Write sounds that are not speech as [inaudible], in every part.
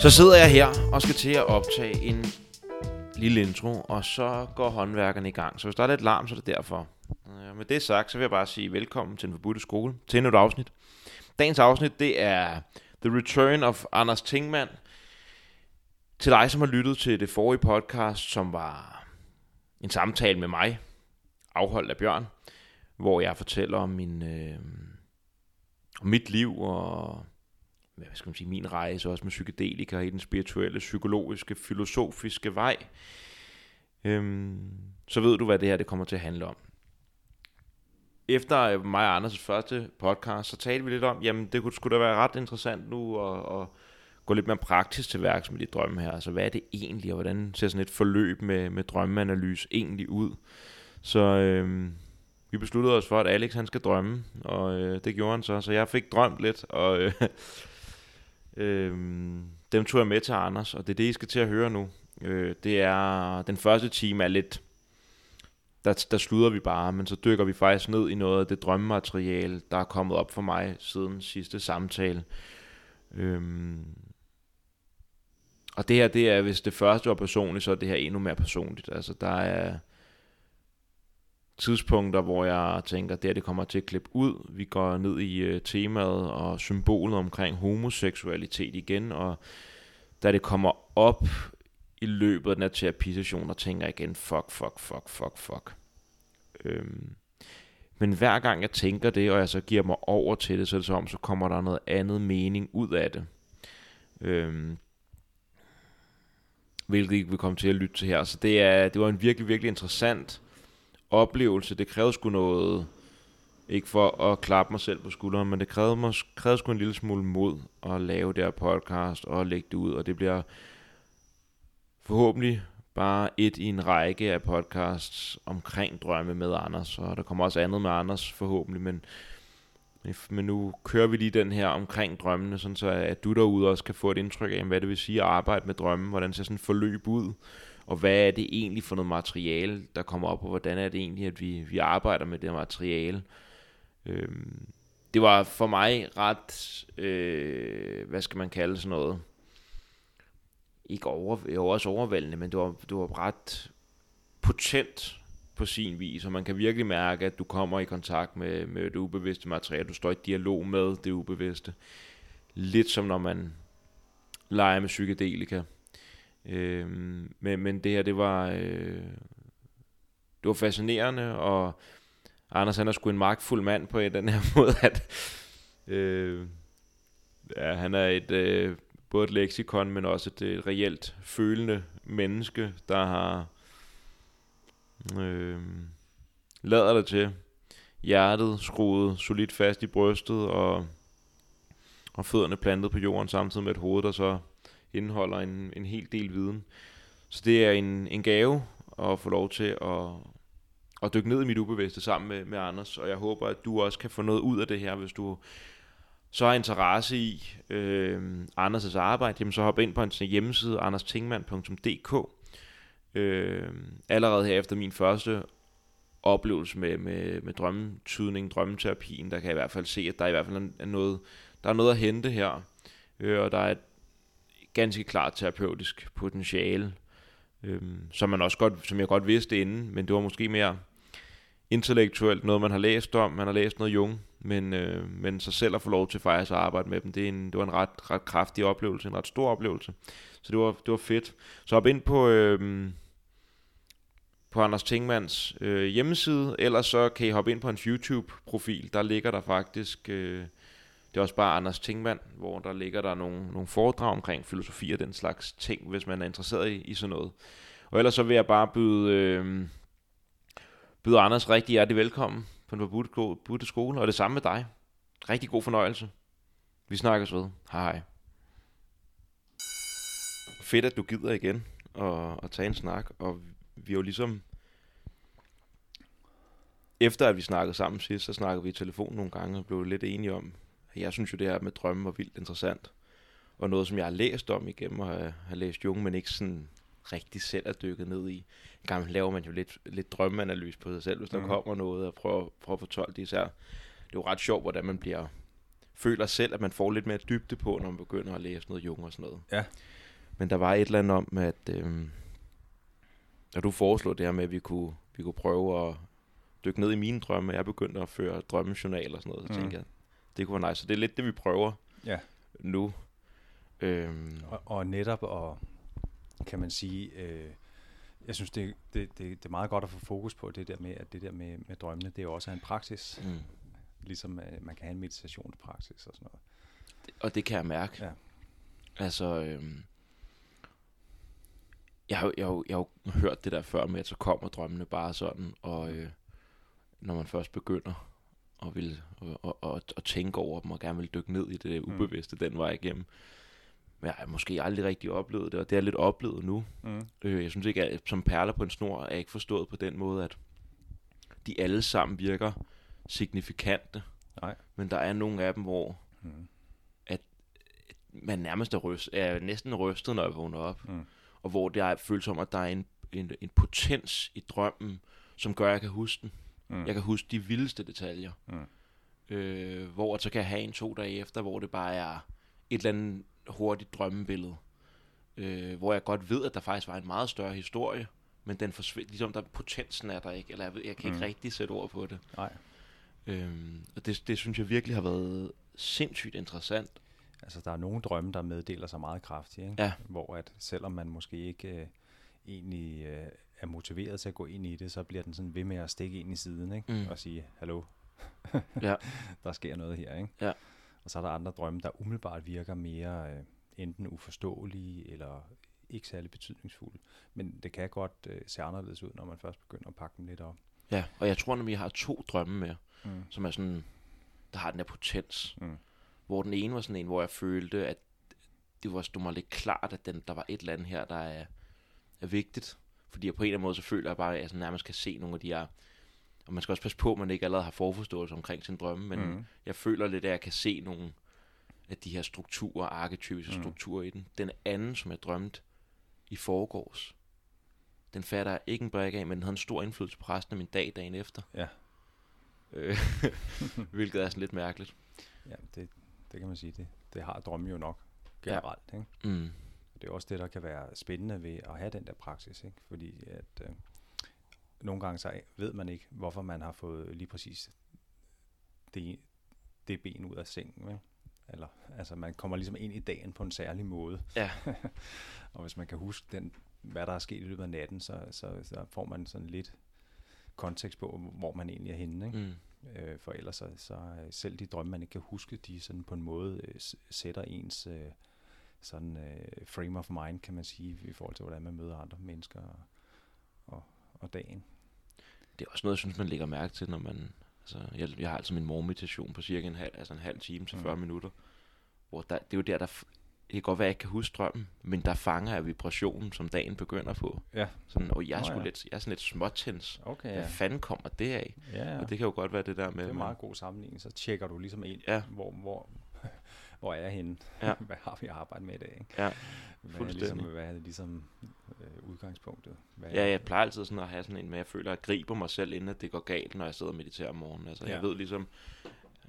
Så sidder jeg her og skal til at optage en lille intro, og så går håndværkerne i gang. Så hvis der er lidt larm, så er det derfor. Øh, med det sagt, så vil jeg bare sige velkommen til den forbudte skole, til endnu et afsnit. Dagens afsnit, det er The Return of Anders Tingmann. Til dig, som har lyttet til det forrige podcast, som var en samtale med mig, afholdt af Bjørn, hvor jeg fortæller om min, øh, om mit liv og hvad skal man sige, min rejse også med psykedelika i den spirituelle, psykologiske, filosofiske vej, øhm, så ved du, hvad det her det kommer til at handle om. Efter øh, mig og Anders' første podcast, så talte vi lidt om, jamen det kunne skulle da være ret interessant nu at, at gå lidt mere praktisk til værks med de drømme her. Altså hvad er det egentlig, og hvordan ser sådan et forløb med, med drømmeanalyse egentlig ud? Så øhm, vi besluttede os for, at Alex han skal drømme, og øh, det gjorde han så. Så jeg fik drømt lidt, og øh, Øhm, dem tog jeg med til Anders, og det er det, I skal til at høre nu. Øh, det er, den første time er lidt, der, der sluder vi bare, men så dykker vi faktisk ned i noget af det drømmemateriale, der er kommet op for mig siden sidste samtale. Øhm, og det her, det er, hvis det første var personligt, så er det her endnu mere personligt. Altså, der er tidspunkter, hvor jeg tænker, at det her det kommer til at klippe ud. Vi går ned i øh, temaet og symbolet omkring homoseksualitet igen, og da det kommer op i løbet af den her terapisession, der tænker jeg igen, fuck, fuck, fuck, fuck, fuck. Øhm. Men hver gang jeg tænker det, og jeg så giver mig over til det, så er det som om, så kommer der noget andet mening ud af det. Øhm. Hvilket I vil komme til at lytte til her. Så det, er, det var en virkelig, virkelig interessant oplevelse. Det krævede sgu noget, ikke for at klappe mig selv på skulderen, men det krævede, mig, krævede sgu en lille smule mod at lave det her podcast og lægge det ud, og det bliver forhåbentlig bare et i en række af podcasts omkring drømme med Anders, og der kommer også andet med Anders forhåbentlig, men, men nu kører vi lige den her omkring drømmene, sådan så at du derude også kan få et indtryk af, hvad det vil sige at arbejde med drømme, hvordan ser sådan et forløb ud, og hvad er det egentlig for noget materiale, der kommer op, og hvordan er det egentlig, at vi, vi arbejder med det materiale. Øhm, det var for mig ret, øh, hvad skal man kalde sådan noget, ikke over, jo også overvældende, men det var, det var ret potent på sin vis, og man kan virkelig mærke, at du kommer i kontakt med, med det ubevidste materiale, du står i dialog med det ubevidste. Lidt som når man leger med psykedelika. Øh, men, men det her, det var, øh, det var fascinerende, og Anders han er sgu en magtfuld mand på den her [laughs] måde, at øh, ja, han er et, øh, både et leksikon, men også et, et reelt følende menneske, der har øh, lader det til. Hjertet skruet solidt fast i brystet, og, og fødderne plantet på jorden, samtidig med et hoved, der så indeholder en, en hel del viden. Så det er en, en gave at få lov til at, at dykke ned i mit ubevidste sammen med, med Anders, og jeg håber, at du også kan få noget ud af det her, hvis du så har interesse i øh, Anders' arbejde, jamen så hop ind på hans hjemmeside, anderstingmand.dk. Øh, allerede her efter min første oplevelse med, med, med drømmetydning, drømmeterapien, der kan jeg i hvert fald se, at der i hvert fald er noget, der er noget at hente her. Øh, og der er et ganske klart terapeutisk potentiale, øhm, som man også godt, som jeg godt vidste inden, men det var måske mere intellektuelt, noget man har læst om, man har læst noget Jung, men, øh, men så selv at få lov til faktisk at arbejde med dem, det, er en, det var en ret, ret kraftig oplevelse, en ret stor oplevelse, så det var, det var fedt. Så op ind på, øh, på Anders Tingmans øh, hjemmeside, eller så kan I hoppe ind på hans YouTube-profil, der ligger der faktisk... Øh, det er også bare Anders Tingmand, hvor der ligger der nogle, nogle foredrag omkring filosofi og den slags ting, hvis man er interesseret i, i sådan noget. Og ellers så vil jeg bare byde, øh, byde Anders rigtig hjertelig velkommen på den forbudte skole, og det samme med dig. Rigtig god fornøjelse. Vi snakkes ved. Hej hej. Fedt, at du gider igen og, og tage en snak, og vi er jo ligesom... Efter at vi snakkede sammen sidst, så snakkede vi i telefon nogle gange og blev lidt enige om, jeg synes jo, det her med drømme var vildt interessant. Og noget, som jeg har læst om igennem, og har, har læst Jung, men ikke sådan rigtig selv er dykket ned i. Gang laver man jo lidt, lidt drømmeanalyse på sig selv, hvis der mm. kommer noget, og prøver, prøver at fortolke det især. Det er jo ret sjovt, hvordan man bliver føler selv, at man får lidt mere dybde på, når man begynder at læse noget Jung og sådan noget. Ja. Men der var et eller andet om, at, øhm, at du foreslog det her med, at vi kunne, vi kunne prøve at dykke ned i mine drømme. Jeg begyndte at føre drømmejournal og sådan noget. Så Mm. tænkte jeg, det kunne være nice. Så det er lidt det, vi prøver Ja. nu. Øhm, Og, og netop, og kan man sige, øh, jeg synes, det, det, det, det er meget godt at få fokus på det der med, at det der med, med drømmene, det er jo også en praksis. mm. Ligesom øh, man kan have en meditationspraksis og sådan noget. Og det kan jeg mærke. Ja. Altså, øhm, jeg, jeg, jo- jeg har jo hørt det der før med, at så kommer drømmene bare sådan, og øh, når man først begynder at, vil, og, og, og, og tænke over dem, og gerne vil dykke ned i det Mm. ubevidste den vej igennem. Men jeg har måske aldrig rigtig oplevet det, og det er lidt oplevet nu. Mm. Øh, jeg synes ikke, at som perler på en snor er jeg ikke forstået på den måde, at de alle sammen virker signifikante. Nej. Men der er nogle af dem, hvor Mm. man nærmest er, ryst, er næsten rystet, når jeg vågner op. Mm. Og hvor det er føles som, at der er en, en, en potens i drømmen, som gør, at jeg kan huske den. Mm. Jeg kan huske de vildeste detaljer. Mm. Øh, hvor så kan jeg have en to dage efter, hvor det bare er et eller andet hurtigt drømmebillede. Øh, hvor jeg godt ved, at der faktisk var en meget større historie, men den forsvinder, ligesom der potensen er der ikke, eller jeg, ved, jeg kan ikke Mm. rigtig sætte ord på det. Nej. Øhm, og det, det synes jeg virkelig har været sindssygt interessant. Altså, der er nogle drømme, der meddeler sig meget kraftigt, ikke? Ja. hvor at selvom man måske ikke øh, egentlig øh, er motiveret til at gå ind i det, så bliver den sådan ved med at stikke ind i siden ikke? Mm. og sige, hallo, [laughs] Ja. der sker noget her. Ikke? Ja. Og så er der andre drømme, der umiddelbart virker mere øh, enten uforståelige eller ikke særlig betydningsfulde. Men det kan godt øh, se anderledes ud, når man først begynder at pakke dem lidt op. Ja, og jeg tror nemlig, jeg har to drømme med, Mm. som er sådan, der har den her potens. Mm. Hvor den ene var sådan en, hvor jeg følte, at det var stod mig lidt klart, at den, der var et eller andet her, der er, er vigtigt. Fordi jeg på en eller anden måde, så føler jeg bare, at jeg sådan nærmest kan se nogle af de her... Og man skal også passe på, at man ikke allerede har forforståelse omkring sin drømme, men Mm. jeg føler lidt, at jeg kan se nogle af de her strukturer, arketypiske Mm. strukturer i den. Den anden, som jeg drømte i forgårs, den fatter jeg ikke en brik af, men den havde en stor indflydelse på resten af min dag dagen efter. Ja. Øh, [laughs] hvilket er sådan lidt mærkeligt. Ja, det, det kan man sige, det, det har drømme jo nok generelt. Ikke? Mm. Det er også det, der kan være spændende ved at have den der praksis, ikke? fordi at øh, nogle gange så ved man ikke, hvorfor man har fået lige præcis det, det ben ud af sengen. Ikke? Eller, altså man kommer ligesom ind i dagen på en særlig måde. Ja. [laughs] og hvis man kan huske, den, hvad der er sket i løbet af natten, så, så, så får man sådan lidt kontekst på, hvor man egentlig er henne. Ikke? Mm. Øh, for ellers så, så øh, selv de drømme, man ikke kan huske, de sådan på en måde øh, sætter ens øh, sådan øh, frame of mind, kan man sige, i forhold til, hvordan man møder andre mennesker og, og, og dagen. Det er også noget, jeg synes, man lægger mærke til, når man... Altså, jeg, jeg har altså min morgenmeditation på cirka en halv, altså en halv time til Mm. 40 minutter. Hvor der, det er jo der, der... Det kan godt være, at jeg ikke kan huske drømmen, men der fanger jeg vibrationen, som dagen begynder på. Ja. Sådan, og jeg er, sgu ja. lidt, jeg er sådan lidt småtens. Okay, Hvad ja. fanden kommer det af? Ja, ja. Og det kan jo godt være det der med... det er en man- meget god sammenligning. Så tjekker du ligesom ind, Ja. hvor, hvor, hvor er jeg henne? Ja. [laughs] hvad har vi at arbejde med i dag? Ikke? Ja, Hvad er ligesom, hvad er ligesom øh, udgangspunktet? Hvad Ja, jeg plejer altid sådan at have sådan en med, jeg føler, at jeg griber mig selv, inden at det går galt, når jeg sidder og mediterer om morgenen. Altså, ja. jeg ved ligesom,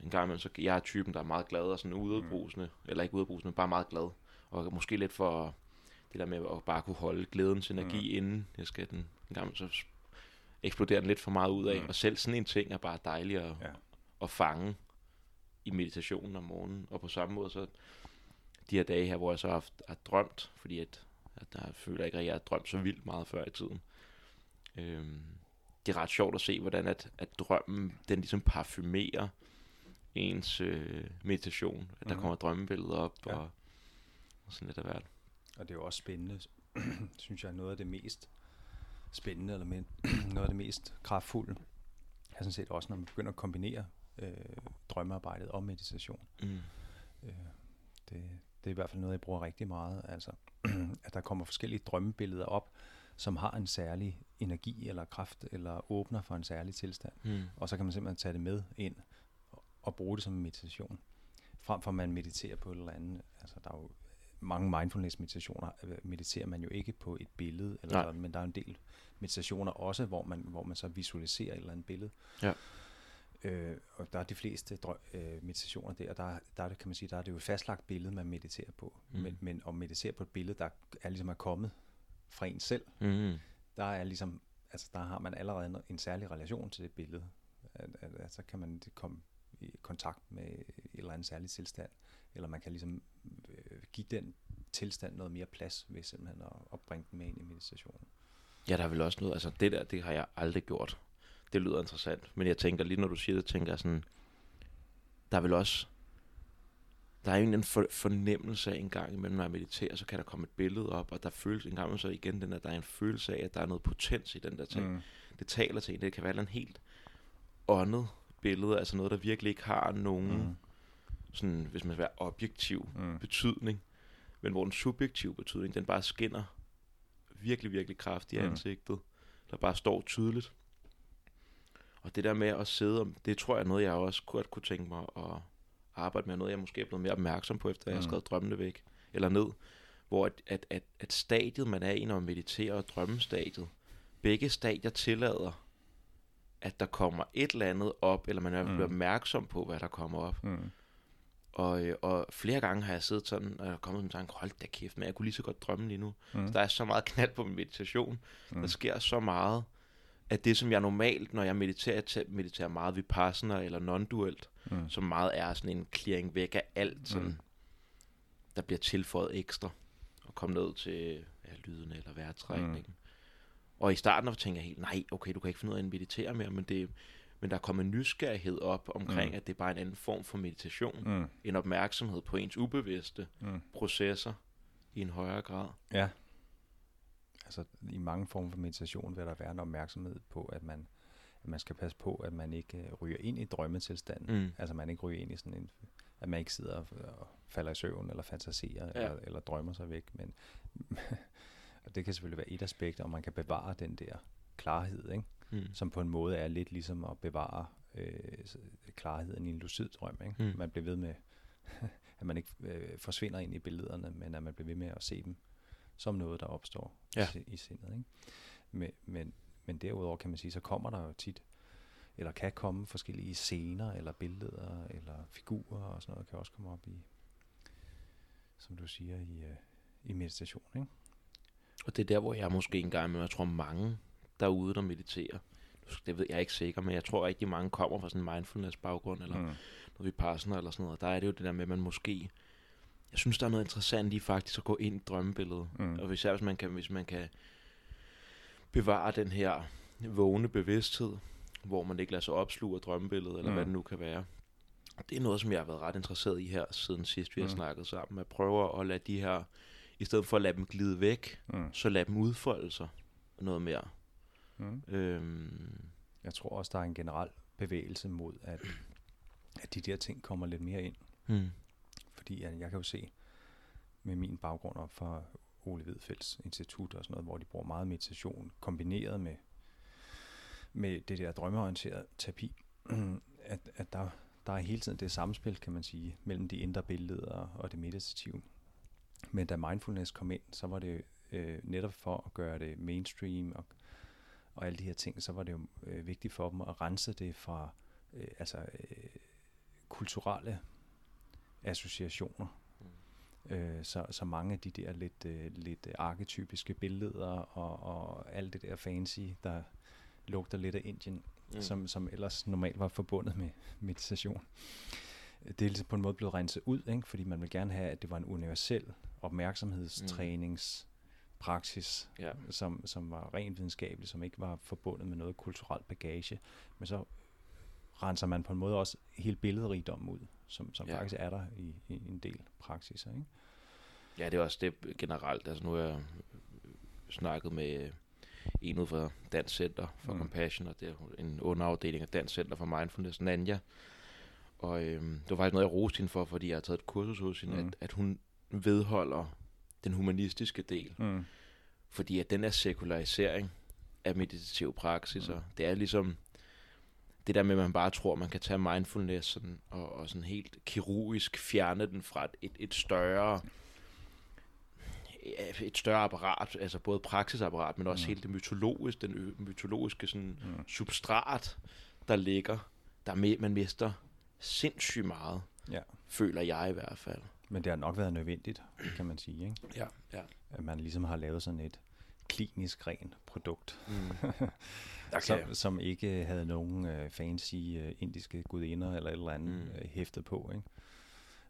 en gang imellem, så jeg er typen, der er meget glad og sådan udadbrusende, mm. eller ikke udadbrusende, men bare meget glad. Og måske lidt for det der med at bare kunne holde glædens energi mm. inden jeg skal den en gang så eksploderer den lidt for meget ud af. Mm. Og selv sådan en ting er bare dejlig at. Ja. at fange i meditationen om morgenen. Og på samme måde, så de her dage her, hvor jeg så har, haft, har drømt, fordi at, at der føler jeg ikke, at jeg har drømt så vildt meget før i tiden. Øhm, det er ret sjovt at se, hvordan at, at drømmen, den ligesom parfumerer ens øh, meditation. At der Mhm. kommer drømmebilleder op Ja. og, og sådan lidt af hvert. Og det er jo også spændende, [clears throat] synes jeg, noget af det mest spændende, eller [clears throat] noget af det mest kraftfulde, er sådan set også, når man begynder at kombinere øh, drømmearbejdet og meditation. Mm. Øh, det, det er i hvert fald noget, jeg bruger rigtig meget, altså [clears throat] at der kommer forskellige drømmebilleder op, som har en særlig energi eller kraft, eller åbner for en særlig tilstand. Mm. Og så kan man simpelthen tage det med ind og- bruge det som meditation. Frem for at man mediterer på et eller andet. Altså, der er jo mange mindfulness-meditationer, øh, mediterer man jo ikke på et billede, eller Nej. sådan, men der er en del meditationer også, hvor man, hvor man så visualiserer et eller andet billede. Ja. Øh, og der er de fleste drø- øh, meditationer der, der, der er det, kan man sige, der er det jo et fastlagt billede, man mediterer på. Mm. Men, men at meditere på et billede, der er ligesom er kommet fra en selv, Mm. der er ligesom, altså der har man allerede en, en særlig relation til det billede. At, at, at så kan man komme i kontakt med et eller andet særligt tilstand, eller man kan ligesom øh, give den tilstand noget mere plads ved simpelthen at, at bringe den med ind i meditationen. Ja, der er vel også noget, altså det der, det har jeg aldrig gjort. Det lyder interessant, men jeg tænker lige når du siger det, tænker jeg sådan, der er vel også, der er jo en for, fornemmelse af en gang imellem, når jeg mediterer, så kan der komme et billede op, og der føles en gang så igen den, at der er en følelse af, at der er noget potens i den der ting. Mm. Det taler til en, det kan være en helt åndet billede, altså noget, der virkelig ikke har nogen, mm. sådan, hvis man vil være objektiv Mm. betydning, men hvor den subjektive betydning, den bare skinner virkelig, virkelig kraftigt i Mm. ansigtet, der bare står tydeligt. Og det der med at sidde, om- det tror jeg er noget, jeg også godt kunne tænke mig at arbejde med, noget jeg måske er blevet mere opmærksom på, efter jeg har Mm. skrevet drømmene væk, eller ned, hvor at, at, at, at stadiet, man er i, når man mediterer, og drømmestadiet, begge stadier tillader, at der kommer et eller andet op, eller man er Mm. mm. opmærksom på, hvad der kommer op. Mm. Og, øh, og flere gange har jeg siddet sådan, og er kommet med tanke, hold da kæft, men jeg kunne lige så godt drømme lige nu. Mm. Mm. Der er så meget knald på min meditation. Mm. Mm. Der sker så meget, at det, som jeg normalt, når jeg mediterer, jeg mediterer meget vipassana eller non-duelt, Mm. som meget er sådan en clearing væk af alt, sådan, Mm. der bliver tilføjet ekstra, og komme ned til ja, lydene eller vejrtrækningen. Mm. Og i starten tænkte jeg helt, nej, okay, du kan ikke finde ud af at meditere mere, men, det, men der er kommet en nysgerrighed op omkring, mm. at det er bare en anden form for meditation. Mm. En opmærksomhed på ens ubevidste Mm. processer i en højere grad. Ja. Altså i mange former for meditation vil der være en opmærksomhed på, at man, at man skal passe på, at man ikke øh, ryger ind i drømmetilstanden. Mm. Altså man ikke ryger ind i sådan en, at man ikke sidder og, og falder i søvn, eller fantaserer, ja. Eller, eller drømmer sig væk. Men [laughs] og det kan selvfølgelig være et aspekt, og man kan bevare den der klarhed, ikke? Mm. som på en måde er lidt ligesom at bevare øh, klarheden i en lucid drøm. Ikke? Mm. Man bliver ved med, [laughs] at man ikke øh, forsvinder ind i billederne, men at man bliver ved med at se dem som noget, der opstår Ja. i, i sindet. Ikke? Men, men, men derudover kan man sige, så kommer der jo tit, eller kan komme forskellige scener, eller billeder, eller figurer og sådan noget, kan også komme op i, som du siger, i, øh, i meditation. Ikke? Og det er der, hvor jeg måske engang, men jeg tror mange derude, der mediterer, det ved jeg ikke sikker, men jeg tror rigtig mange kommer fra sådan en mindfulness baggrund, eller. Mm. når vi passer eller sådan noget. Der er det jo det der med, at man måske, jeg synes, der er noget interessant i faktisk at gå ind i drømmebilledet. Mm. Og især hvis man kan, hvis man kan bevare den her vågne bevidsthed, hvor man ikke lader sig opsluge af drømmebilledet, eller mm. Mm. hvad det nu kan være. Det er noget, som jeg har været ret interesseret i her, siden sidst vi har Mm. snakket sammen. At prøve at lade de her, i stedet for at lade dem glide væk, Mm. så lad dem udfolde sig noget mere. Mm. Øhm, Jeg tror også, der er en generel bevægelse mod, at, at de der ting kommer lidt mere ind. hmm. Fordi at jeg kan jo se med min baggrund op fra Ole Hvidfeldts Institut og sådan noget, hvor de bruger meget meditation kombineret med, med det der drømmeorienterede terapi, [clears throat] at, at der, der er hele tiden det samspil, kan man sige, mellem de indre billeder og det meditative. Men da mindfulness kom ind, så var det øh, netop for at gøre det mainstream og, og alle de her ting, så var det jo øh, vigtigt for dem at rense det fra øh, altså øh, kulturelle associationer. Øh, så, så mange af de der lidt, øh, lidt arketypiske billeder og, og alt det der fancy, der lugter lidt af Indien, mm. som, som ellers normalt var forbundet med meditation. Det er ligesom på en måde blevet renset ud, ikke? fordi man vil gerne have, at det var en universel opmærksomhedstræningspraksis, Ja. som, som var rent videnskabelig, som ikke var forbundet med noget kulturelt bagage. Men så renser man på en måde også hele billedrigdommen ud, som, som Ja. faktisk er der i, i en del praksiser. Ikke? Ja, det er også det generelt. Altså nu har jeg snakket med en ud fra Dansk Center for mm. Compassion, og det er en underafdeling af Dansk Center for Mindfulness, Nanja. Og øhm, det var faktisk noget, jeg roste hende for, fordi jeg har taget et kursus hos hende, mm. At, at hun vedholder den humanistiske del. Mm. Fordi at den der sekularisering af meditative praksiser, mm. det er ligesom det der med, at man bare tror, man kan tage mindfulness sådan, og, og sådan helt kirurgisk fjerne den fra et, et, større et større apparat, altså både praksisapparat, men også Mm. hele det mytologiske, den mytologiske sådan Mm. substrat, der ligger, der mi- man mister sindssygt meget, Ja. føler jeg i hvert fald. Men det har nok været nødvendigt, kan man sige, ikke? Ja, ja. at man ligesom har lavet sådan et klinisk ren produkt, Mm. [laughs] Der som, som ikke havde nogen øh, fancy øh, indiske gudinder eller et eller andet Mm. øh, hæftet på. Ikke?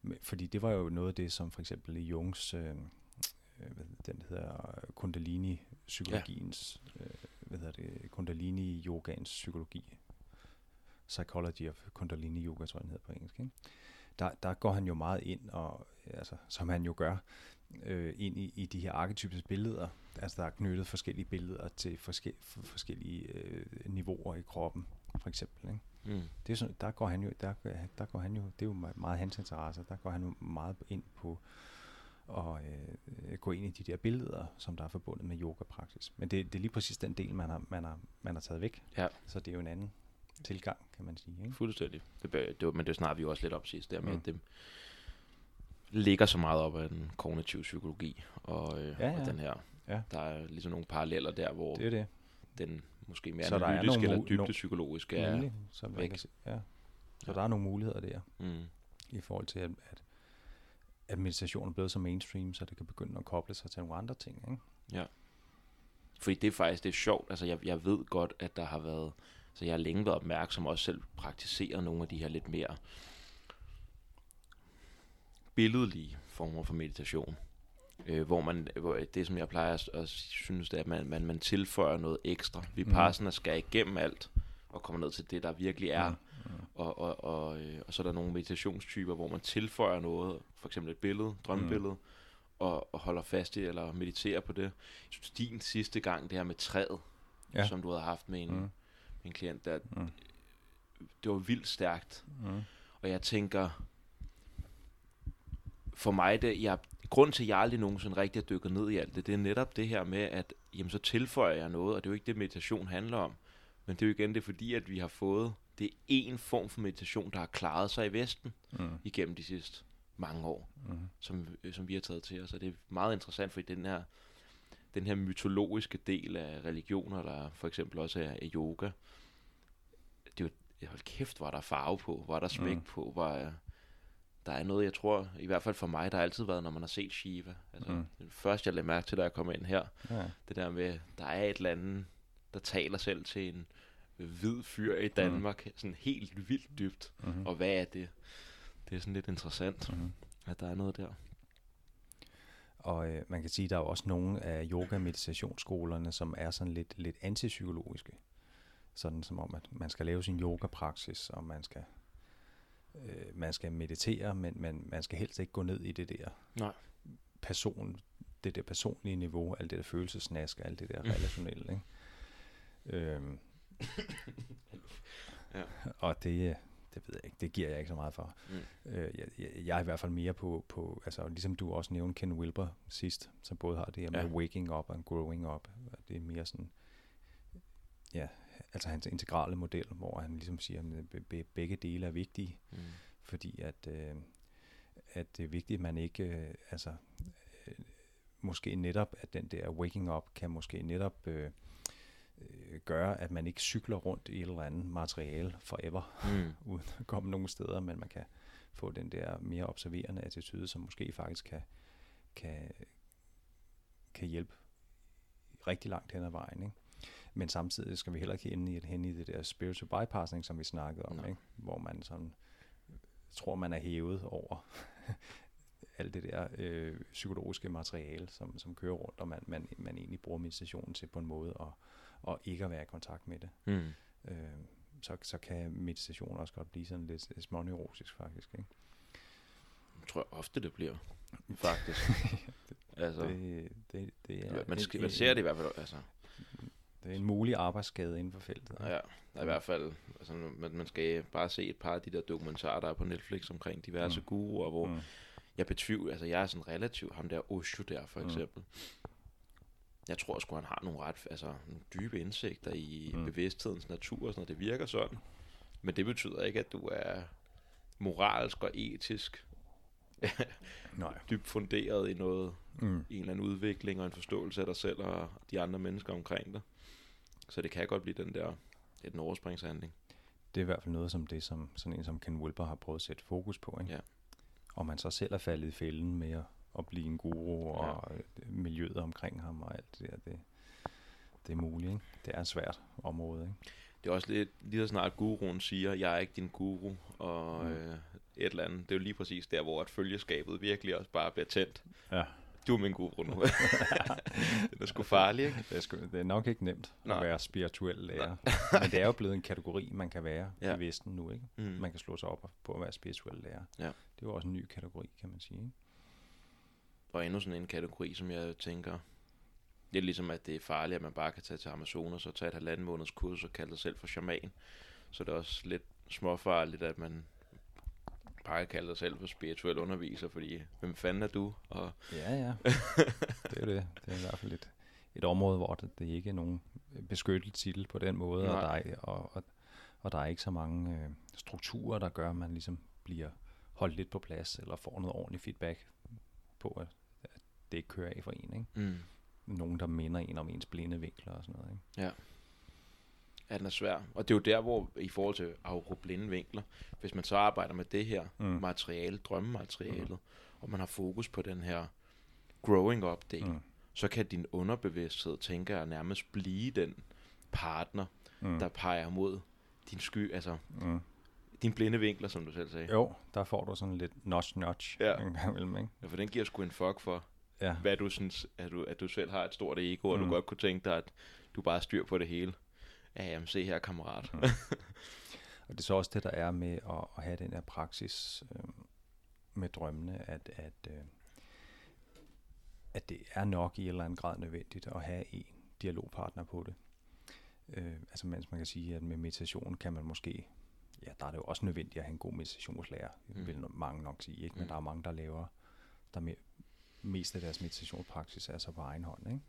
Men, fordi det var jo noget af det, som for eksempel i Jungs, øh, øh, hvad den hedder, Kundalini-psykologiens, ja. øh, hvad hedder det, Kundalini-yogaens psykologi, Psychology of Kundalini Yoga, tror jeg, den hedder på engelsk. Ikke? Der, der går han jo meget ind, og, altså, som han jo gør, øh, ind i, i de her arketypiske billeder. Altså der er knyttet forskellige billeder til forske, for, forskellige øh, niveauer i kroppen, for eksempel. Ikke? mm. Det er sådan, der går han jo, der, der går han jo, det er jo meget, hans interesse, der går han jo meget ind på at øh, gå ind i de der billeder, som der er forbundet med yoga-praksis. Men det, det er lige præcis den del, man har, man har, man har taget væk. Ja. Så det er jo en anden tilgang, kan man sige. Ikke? Fuldstændig. Det, bør- det, var- men det snakker vi jo også lidt op sidst, der med, Mm. at det ligger så meget op af den kognitive psykologi, og, øh, Ja, og ja. den her. Ja. Der er ligesom nogle paralleller der, hvor Det er det. den måske mere Så er analytiske eller mu- no- dybdepsykologiske er. Nemlig, så man væk. kan se, ja. Så Ja. der er nogle muligheder der. Mm. i forhold til, at, at, at meditation er blevet så mainstream, så det kan begynde at koble sig til nogle andre ting. Ikke? Fordi det er faktisk det er sjovt. Altså, jeg, jeg ved godt, at der har været... Så jeg har længe været opmærksom, og også selv praktiserer nogle af de her lidt mere billedlige former for meditation. Øh, hvor man, hvor det som jeg plejer at, at synes, det er, at man, man, man tilføjer noget ekstra. Vipassana skal igennem alt, og kommer ned til det, der virkelig er. Mm. Og, og, og, øh, og så er der nogle meditationstyper, hvor man tilføjer noget, for eksempel et billede, drømmebillede, og, og holder fast i, eller mediterer på det. Jeg synes, din sidste gang, det her med træet, ja. Ja. som du havde haft med en, mm. Mm. en klient, der, Mm. det var vildt stærkt. Mm. Og jeg tænker, for mig, det, jeg, grund til, at jeg aldrig nogensinde rigtig har dykket ned i alt det, det er netop det her med, at jamen, så tilføjer jeg noget, og det er jo ikke det, meditation handler om. Men det er jo igen det, er fordi at vi har fået, det er en form for meditation, der har klaret sig i Vesten Mm. igennem de sidste mange år, Mm. som, øh, som vi har taget til os. Og det er meget interessant, fordi den her, den her mytologiske del af religioner, der for eksempel også er, er yoga, det er jo, hold kæft, hvor er der farve på, hvor er der smæk mm. På, hvor er, der er noget, jeg tror, i hvert fald for mig, der har altid været, når man har set Shiva. Altså, mm. Det første, jeg lagde mærke til, da jeg kom ind her, Ja. det der med, der er et eller andet, der taler selv til en hvid fyr i Danmark, mm. sådan helt vildt dybt. Mm. Og hvad er det? Det er sådan lidt interessant, Mm. at der er noget der. Og øh, man kan sige, at der er jo også nogle af yoga-meditationsskolerne, som er sådan lidt, lidt antipsykologiske. Sådan som om, at man skal lave sin yoga-praksis, og man skal, øh, man skal meditere, men, men man skal helst ikke gå ned i det der Nej. person, det der personlige niveau, alt det der følelsesnask, alt det der Mm. relationelle. Ikke? Øhm, [laughs] Ja. Og det, det ved jeg ikke, det giver jeg ikke så meget for. Mm. Øh, jeg, jeg, jeg er i hvert fald mere på, på, altså ligesom du også nævnte Ken Wilber sidst, som både har det her med Ja. waking up og growing up. og Det er mere sådan, ja, altså hans integrale model, hvor han ligesom siger, at be- be- begge dele er vigtige, Mm. fordi at, øh, at det er vigtigt, at man ikke, øh, altså øh, måske netop, at den der waking up kan måske netop øh, øh, gøre, at man ikke cykler rundt i et eller andet materiale forever, Mm. [laughs] uden at komme nogen steder, men man kan få den der mere observerende attitude, som måske faktisk kan, kan, kan hjælpe rigtig langt hen ad vejen. Ikke? Men samtidig skal vi heller ikke ende i, hen i det der spiritual bypassing, som vi snakkede om, Nej. ikke? hvor man sådan tror, man er hævet over [laughs] alt det der øh, psykologiske materiale, som, som kører rundt, og man, man, man egentlig bruger meditationen til på en måde at, og ikke at være i kontakt med det. Mm. Øh, så, så kan meditation også godt blive sådan lidt småneurotisk faktisk. Ikke? Jeg tror jeg ofte, det bliver, [laughs] faktisk. altså, Det, det, det er, man, skal, man ser det i hvert fald, altså. Det er en mulig arbejdsskade inden for feltet. Ja, i hvert fald, altså, man, man skal bare se et par af de der dokumentarer, der er på Netflix omkring diverse mm. Guruer, hvor mm. Jeg betvivler, altså jeg er sådan relativt, ham der Osho der for Mm. eksempel. Jeg tror sgu, han har nogle ret, altså nogle dybe indsigter i mm. Bevidsthedens natur og sådan. Det virker sådan. Men det betyder ikke, at du er moralsk og etisk [laughs] Nej. dybt funderet i noget, Mm. i en eller anden udvikling og en forståelse af dig selv og de andre mennesker omkring dig. Så det kan godt blive den der, er den overspringshandling. det er i hvert fald noget som det, som sådan en som Ken Wilber har prøvet at sætte fokus på. Ikke? Ja. Og man så selv er faldet i fælden med at, at blive en guru, Ja. og øh, miljøet omkring ham og alt det der, det, det er muligt. Ikke? Det er et svært område. Ikke? Det er også lidt, lige så snart guruen siger, jeg er ikke din guru, og Mm. øh, et eller andet. Det er jo lige præcis der, hvor at følgeskabet virkelig også bare bliver tændt. Ja. Du er min guru nu. [laughs] det er sgu farligt, ikke? Det er, sgu, det er nok ikke nemt Nej. at være spirituel lærer. Men det er jo blevet en kategori, man kan være Ja. i Vesten nu. ikke? Mm. Man kan slå sig op på at være spirituel lærer. Ja. Det er jo også en ny kategori, kan man sige. Ikke? Og endnu sådan en kategori, som jeg tænker, det er ligesom, at det er farligt, at man bare kan tage til Amazonas og tage et halvanden måneds kurs og kalde sig selv for shaman. Så det er også lidt småfarligt, at man bare kan kalde sig selv for spirituel underviser, fordi hvem fanden er du? Og Ja, ja. [laughs] det er det. Det er i hvert fald et, et område, hvor det, det ikke er nogen beskyttet titel på den måde, og Nej. der, er, og, og, og der er ikke så mange øh, strukturer, der gør, at man ligesom bliver holdt lidt på plads, eller får noget ordentligt feedback på, at, at det ikke kører af for en. Ikke? mm, Nogen, der minder en om ens blinde vinkler og sådan noget. Ikke? At den er svær. Og det er jo der, hvor i forhold til afro blinde vinkler, hvis man så arbejder med det her Mm. materiale, drømmematerialet, og man har fokus på den her growing up del, Mm. så kan din underbevidsthed, tænker jeg, nærmest blive den partner, Mm. der peger mod din sky, altså Mm. din blinde vinkler, som du selv sagde. Jo, der får du sådan lidt notch-notch Ja. en gang imellem, ikke? Ja, for den giver sgu en fuck for, Ja. hvad du synes, at du, at du selv har et stort ego, og Mm. du godt kunne tænke dig, at du bare styr på det hele. Ja, jamen se her, kammerat. Mm. [laughs] Og det er så også det, der er med at, at have den her praksis øh, med drømmene, at, at, øh, at det er nok i en eller anden grad nødvendigt at have en dialogpartner på det. Øh, altså mens man kan sige, at med meditation kan man måske, ja, der er det jo også nødvendigt at have en god meditationslærer, Mm. vil mange nok sige, ikke? men Mm. der er mange, der laver, der me, mest af deres meditationspraksis er så på egen hånd. Ikke?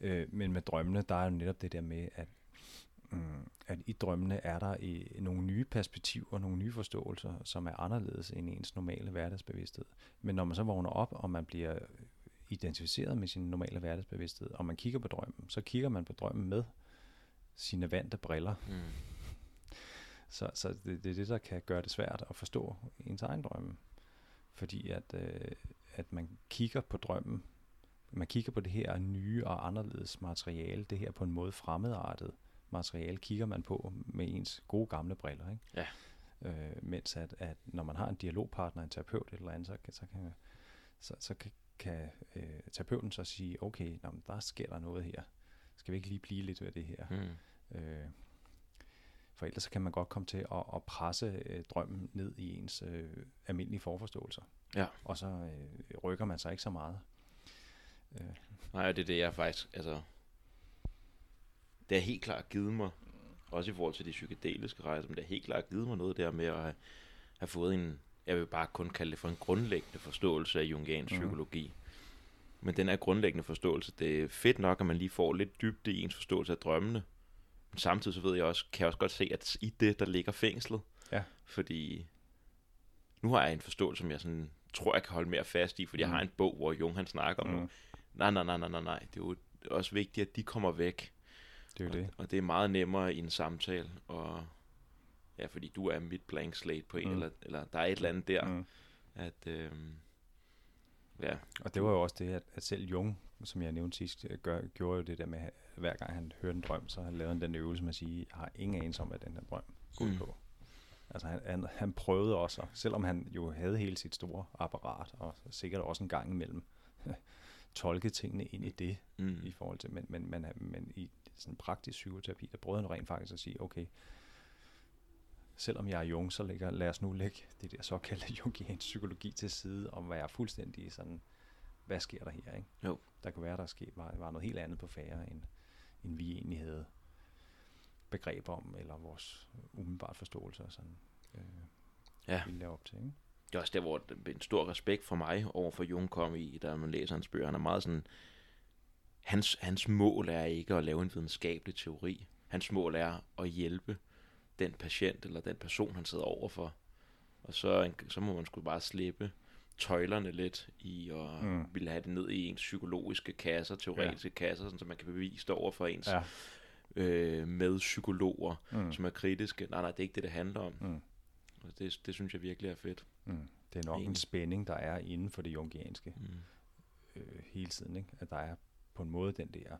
Mm. Øh, men med drømmene, der er jo netop det der med, at at i drømmene er der i, nogle nye perspektiver, nogle nye forståelser, som er anderledes end ens normale hverdagsbevidsthed. Men når man så vågner op, og man bliver identificeret med sin normale hverdagsbevidsthed, og man kigger på drømmen, så kigger man på drømmen med sine vante briller. Mm. Så, så det, det er det, der kan gøre det svært at forstå ens egen drømme. Fordi at, øh, at man kigger på drømmen, man kigger på det her nye og anderledes materiale, det her på en måde fremmedartet materiale, kigger man på med ens gode gamle briller. Ikke? Ja. Øh, mens at, at når man har en dialogpartner, en terapeut eller andet, så, kan- så kan, så, så kan, kan øh, terapeuten så sige, okay, nå, men der sker der noget her. Skal vi ikke lige blive lidt ved det her? Mm. Øh, for ellers så kan man godt komme til at, at presse øh, drømmen ned i ens øh, almindelige forforståelser. Ja. Og så øh, rykker man sig ikke så meget. Øh, Nej, det er det, jeg faktisk, altså... Det har helt klart givet mig, også i forhold til de psykedeliske rejser, men det har helt klart givet mig noget der med at have, have fået en, jeg vil bare kun kalde det for en grundlæggende forståelse af jungiansk Mhm. psykologi. Men den er grundlæggende forståelse, det er fedt nok, at man lige får lidt dybde i ens forståelse af drømmene. Men samtidig så ved jeg også, kan jeg også godt se, at i det, der ligger fængslet. Ja. Fordi nu har jeg en forståelse, som jeg sådan, tror, jeg kan holde mere fast i, fordi mm. jeg Mhm. har en bog, hvor Jung han snakker om mm. mm, Nej, nej, nej, nej, nej, nej. Det er jo også vigtigt, at de kommer væk. Det er jo det. Og, og det er meget nemmere i en samtale. Og ja, fordi du er mit blank slate på en, mm. Eller, eller der er et eller andet der, mm. At øhm, ja, Og det var jo også det, at, at selv Jung, som jeg nævnte sidst, øh, gør, gjorde jo det der med, at hver gang han hørte en drøm, så han lavede den øvelse med at sige, jeg har ingen anelse om, hvad den her drøm går Mm. på. Altså han, han, han prøvede også, selvom han jo havde hele sit store apparat, og sikkert også en gang imellem [laughs] tolke tingene ind i det, mm, i forhold til, men, men, men, men i sådan praktisk psykoterapi, der prøvede han rent faktisk at sige, okay, selvom jeg er jung, så lægger, lad os nu lægge det der såkaldte [laughs] jungiansk psykologi til side, og være fuldstændig sådan, hvad sker der her, ikke? Jo. Der kunne være, der ske, var, var noget helt andet på færre, end, end vi egentlig havde begreb om, eller vores umiddelbart forståelse og sådan, øh, Ja. ville lave op til, ikke? det er også der, hvor en stor respekt for mig over for Jung kom i, da man læser hans bøger. Han er meget sådan, hans, hans mål er ikke at lave en videnskabelig teori. Hans mål er at hjælpe den patient eller den person, han sidder overfor. Og så, så må man sgu bare slippe tøjlerne lidt i at mm. Ville have det ned i ens psykologiske kasser, teoretiske ja. kasser, sådan, så man kan bevise det over for ens Ja. øh, med psykologer, Mm. som er kritiske. Nej, nej, det er ikke det, det handler om. Mm. Og det, det synes jeg virkelig er fedt. Mm. Det er nok en Egentlig. spænding, der er inden for det jungianske Mm. øh, hele tiden. Ikke? At der er på en måde den der,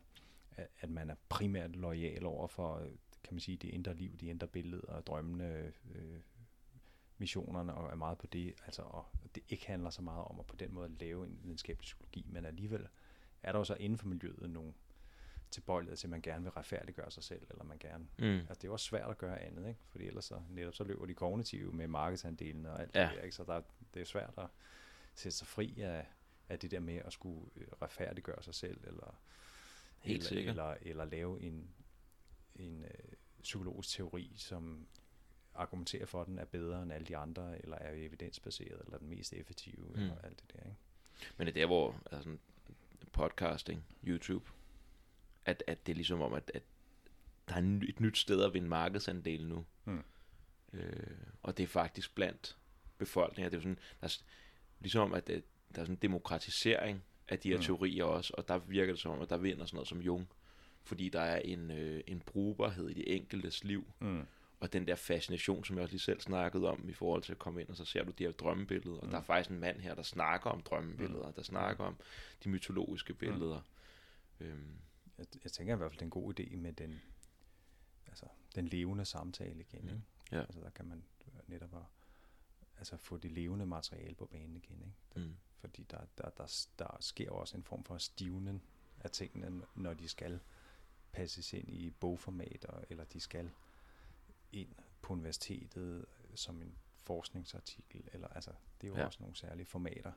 at, at man er primært lojal over for, øh, kan man sige, det indre liv, de indre billeder og drømmene, øh, missionerne, og er meget på det, altså, og det ikke handler så meget om at på den måde lave en videnskabelig psykologi, men alligevel er der jo så inden for miljøet nogle tilbøjeligheder til, at man gerne vil retfærdiggøre sig selv, eller man gerne Mm. Altså, det er jo også svært at gøre andet, ikke? Fordi ellers så, netop så løber de kognitive med markedsandelen og alt Ja. det der, ikke? Så der, det er svært at sætte sig fri af, af det der med at skulle øh, retfærdiggøre sig selv, eller, Helt eller, sikkert. eller, eller lave en, en øh, psykologisk teori, som argumenterer for, at den er bedre end alle de andre, eller er evidensbaseret, eller den mest effektive, Mm. eller alt det der, ikke? Men det er der, hvor altså, podcasting, YouTube, at, at det er ligesom om, at, at der er et nyt sted at vinde markedsandel nu. Mm. Øh, og det er faktisk blandt befolkningen. Det er jo sådan, der er, ligesom om, at det, der er sådan en demokratisering af de her Mm. teorier også, og der virker det som om, at der vinder sådan noget som Jung, fordi der er en, øh, en brugbarhed i de enkeltes liv, Mm. og den der fascination, som jeg også lige selv snakkede om, i forhold til at komme ind, og så ser du de her drømmebilleder, og Mm. der er faktisk en mand her, der snakker om drømmebilleder, der snakker om de mytologiske billeder. Øhm, Jeg, jeg tænker i hvert fald, det er en god idé med den, altså, den levende samtale igen. Mm. Ikke? Ja. Altså, der kan man netop at, altså, få det levende materiale på banen igen. Ikke? mm, Fordi der, der, der, der sker også en form for stivnen af tingene, når de skal passes ind i bogformat, og- eller de skal ind på universitetet som en forskningsartikel. Eller, altså, det er jo Ja. også nogle særlige formater,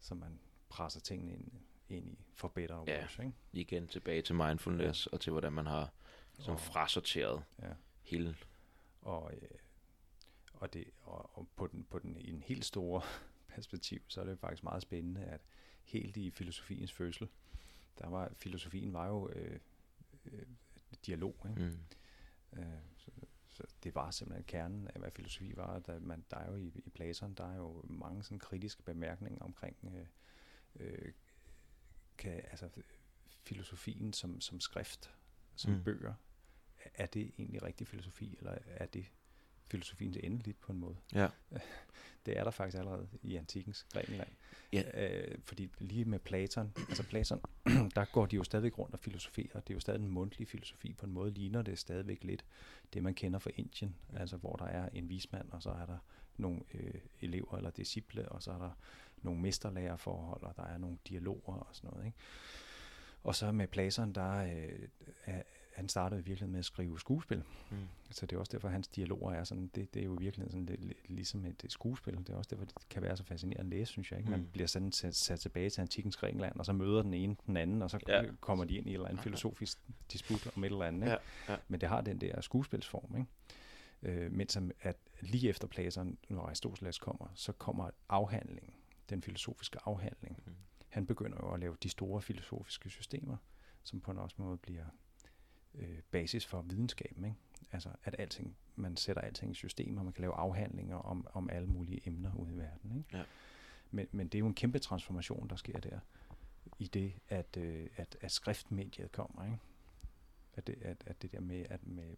som man presser tingene ind, ind i for better og Ja. worse. Ikke? igen tilbage til mindfulness, og til hvordan man har som Og- frasorteret Ja. hele... Og, øh, og, det, og, og på, den, på den i en helt store perspektiv, så er det faktisk meget spændende, at helt i filosofiens fødsel, der var filosofien var jo øh, øh, dialog. Ikke? Mm, Øh, så, så det var simpelthen kernen af, hvad filosofi var. Der, man, der er jo i, i Platon, der er jo mange sådan kritiske bemærkninger omkring øh, øh, kan, altså, filosofien som, som skrift, som Mm. bøger. Er det egentlig rigtig filosofi, eller er det filosofiens endeligt på en måde? Ja. [laughs] Det er der faktisk allerede i antikens Grækenland. Ja. Øh, fordi lige med Platon, altså Platon, [clears throat] der går de jo stadigvæk rundt og filosoferer. Det er jo stadig en mundtlig filosofi. På en måde ligner det stadigvæk lidt det, man kender fra Indien. Altså hvor der er en vismand, og så er der nogle øh, elever eller disciple, og så er der nogle mesterlærerforhold, og der er nogle dialoger og sådan noget. Ikke? Og så med Platon, der øh, er, han startede virkelig med at skrive skuespil. mm, Så det er også derfor, at hans dialoger er sådan, det, det er jo virkelig sådan lidt, lidt ligesom et, et skuespil. Det er også derfor, det kan være så fascinerende at læse, synes jeg. Ikke? Man Mm. bliver sådan sat, sat tilbage til antikens Grækenland, og så møder den ene den anden, og så Ja. kommer de ind i en eller anden filosofisk disput om et eller andet. Ikke? Ja, ja. Men det har den der skuespilsform. Ikke? Øh, mens at lige efter Platon, når Aristoteles kommer, så kommer afhandlingen, den filosofiske afhandling. Mm. Han begynder jo at lave de store filosofiske systemer, som på en også måde bliver øh, basis for videnskaben. Ikke? Altså at alting, man sætter alting i systemer, man kan lave afhandlinger om, om alle mulige emner ude i verden. Ikke? Ja. Men, men det er jo en kæmpe transformation, der sker der, i det, at, øh, at, at skriftmediet kommer. Ikke? At, det, at, at det der med, at, med,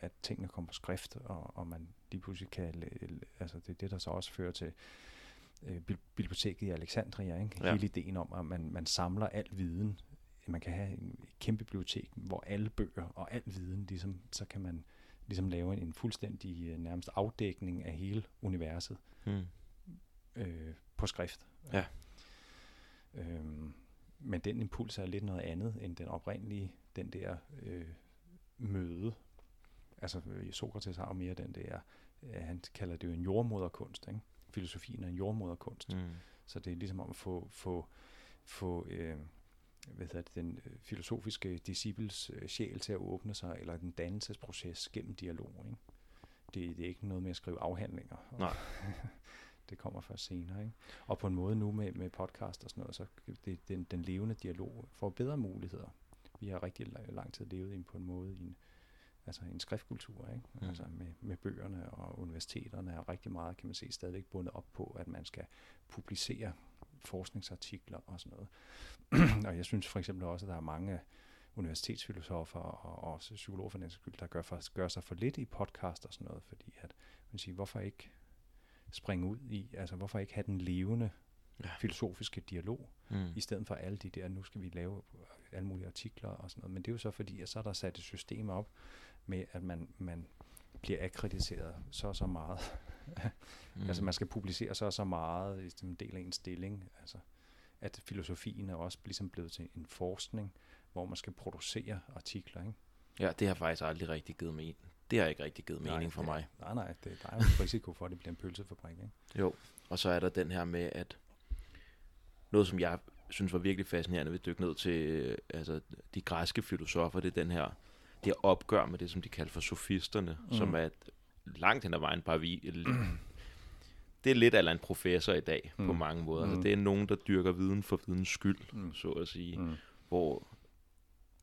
at tingene kommer på skrift, og, og man lige pludselig kan, altså det er det, der så også fører til øh, biblioteket i Alexandria, ikke? Ja. hele ideen om, at man, man samler al viden. Man kan have en kæmpe bibliotek, hvor alle bøger og al viden, ligesom, så kan man ligesom lave en, en fuldstændig øh, nærmest afdækning af hele universet Mm. øh, på skrift. Ja. Øhm, men den impuls er lidt noget andet end den oprindelige, den der øh, møde. Altså øh, Sokrates har jo mere den der, øh, han kalder det jo en jordmoderkunst, ikke? Filosofien er en jordmoderkunst. Mm. Så det er ligesom om at få, få, få øh, hvad hedder det, den øh, filosofiske disciples øh, sjæl til at åbne sig, eller den dannelsesproces gennem dialog. Ikke? Det, det er ikke noget med at skrive afhandlinger. Nej. [laughs] det kommer først senere. Ikke? Og på en måde nu med, med podcast og sådan noget, så det, den, den levende dialog får bedre muligheder. Vi har rigtig la- lang tid levet ind på en måde i en, altså en skriftkultur, ikke? Mm. Altså med, med bøgerne og universiteterne er rigtig meget, kan man se, stadigvæk bundet op på, at man skal publicere forskningsartikler og sådan noget. [clears throat] og jeg synes for eksempel også, at der er mange universitetsfilosofer og også psykologer for den skyld, der gør, for, gør sig for lidt i podcast og sådan noget, fordi at, man siger, hvorfor ikke springe ud i, altså hvorfor ikke have den levende ja. filosofiske dialog, mm. i stedet for alle de der, nu skal vi lave alle mulige artikler og sådan noget. Men det er jo så fordi, at så er der sat et system op med, at man, man bliver akkrediteret så og så meget. Mm. altså man skal publicere så og så meget i en del af en stilling. Altså, at filosofien er også ligesom blevet til en forskning, hvor man skal producere artikler. Ikke? Ja, det har faktisk aldrig rigtig givet mening. Det har ikke rigtig givet nej, mening for det, mig. Nej, nej, det, der er jo en [laughs] risiko for, at det bliver en pølsefabrik. Ikke? Jo, og så er der den her med, at noget, som jeg synes var virkelig fascinerende ved at dykke ned til øh, altså, de græske filosofer, det er den her, det opgør med det, som de kalder for sofisterne, mm. som er et, langt hen ad vejen bare vi, et, det er lidt af en professor i dag, mm. på mange måder. Mm. Altså, det er nogen, der dyrker viden for videns skyld, mm. så at sige, mm. hvor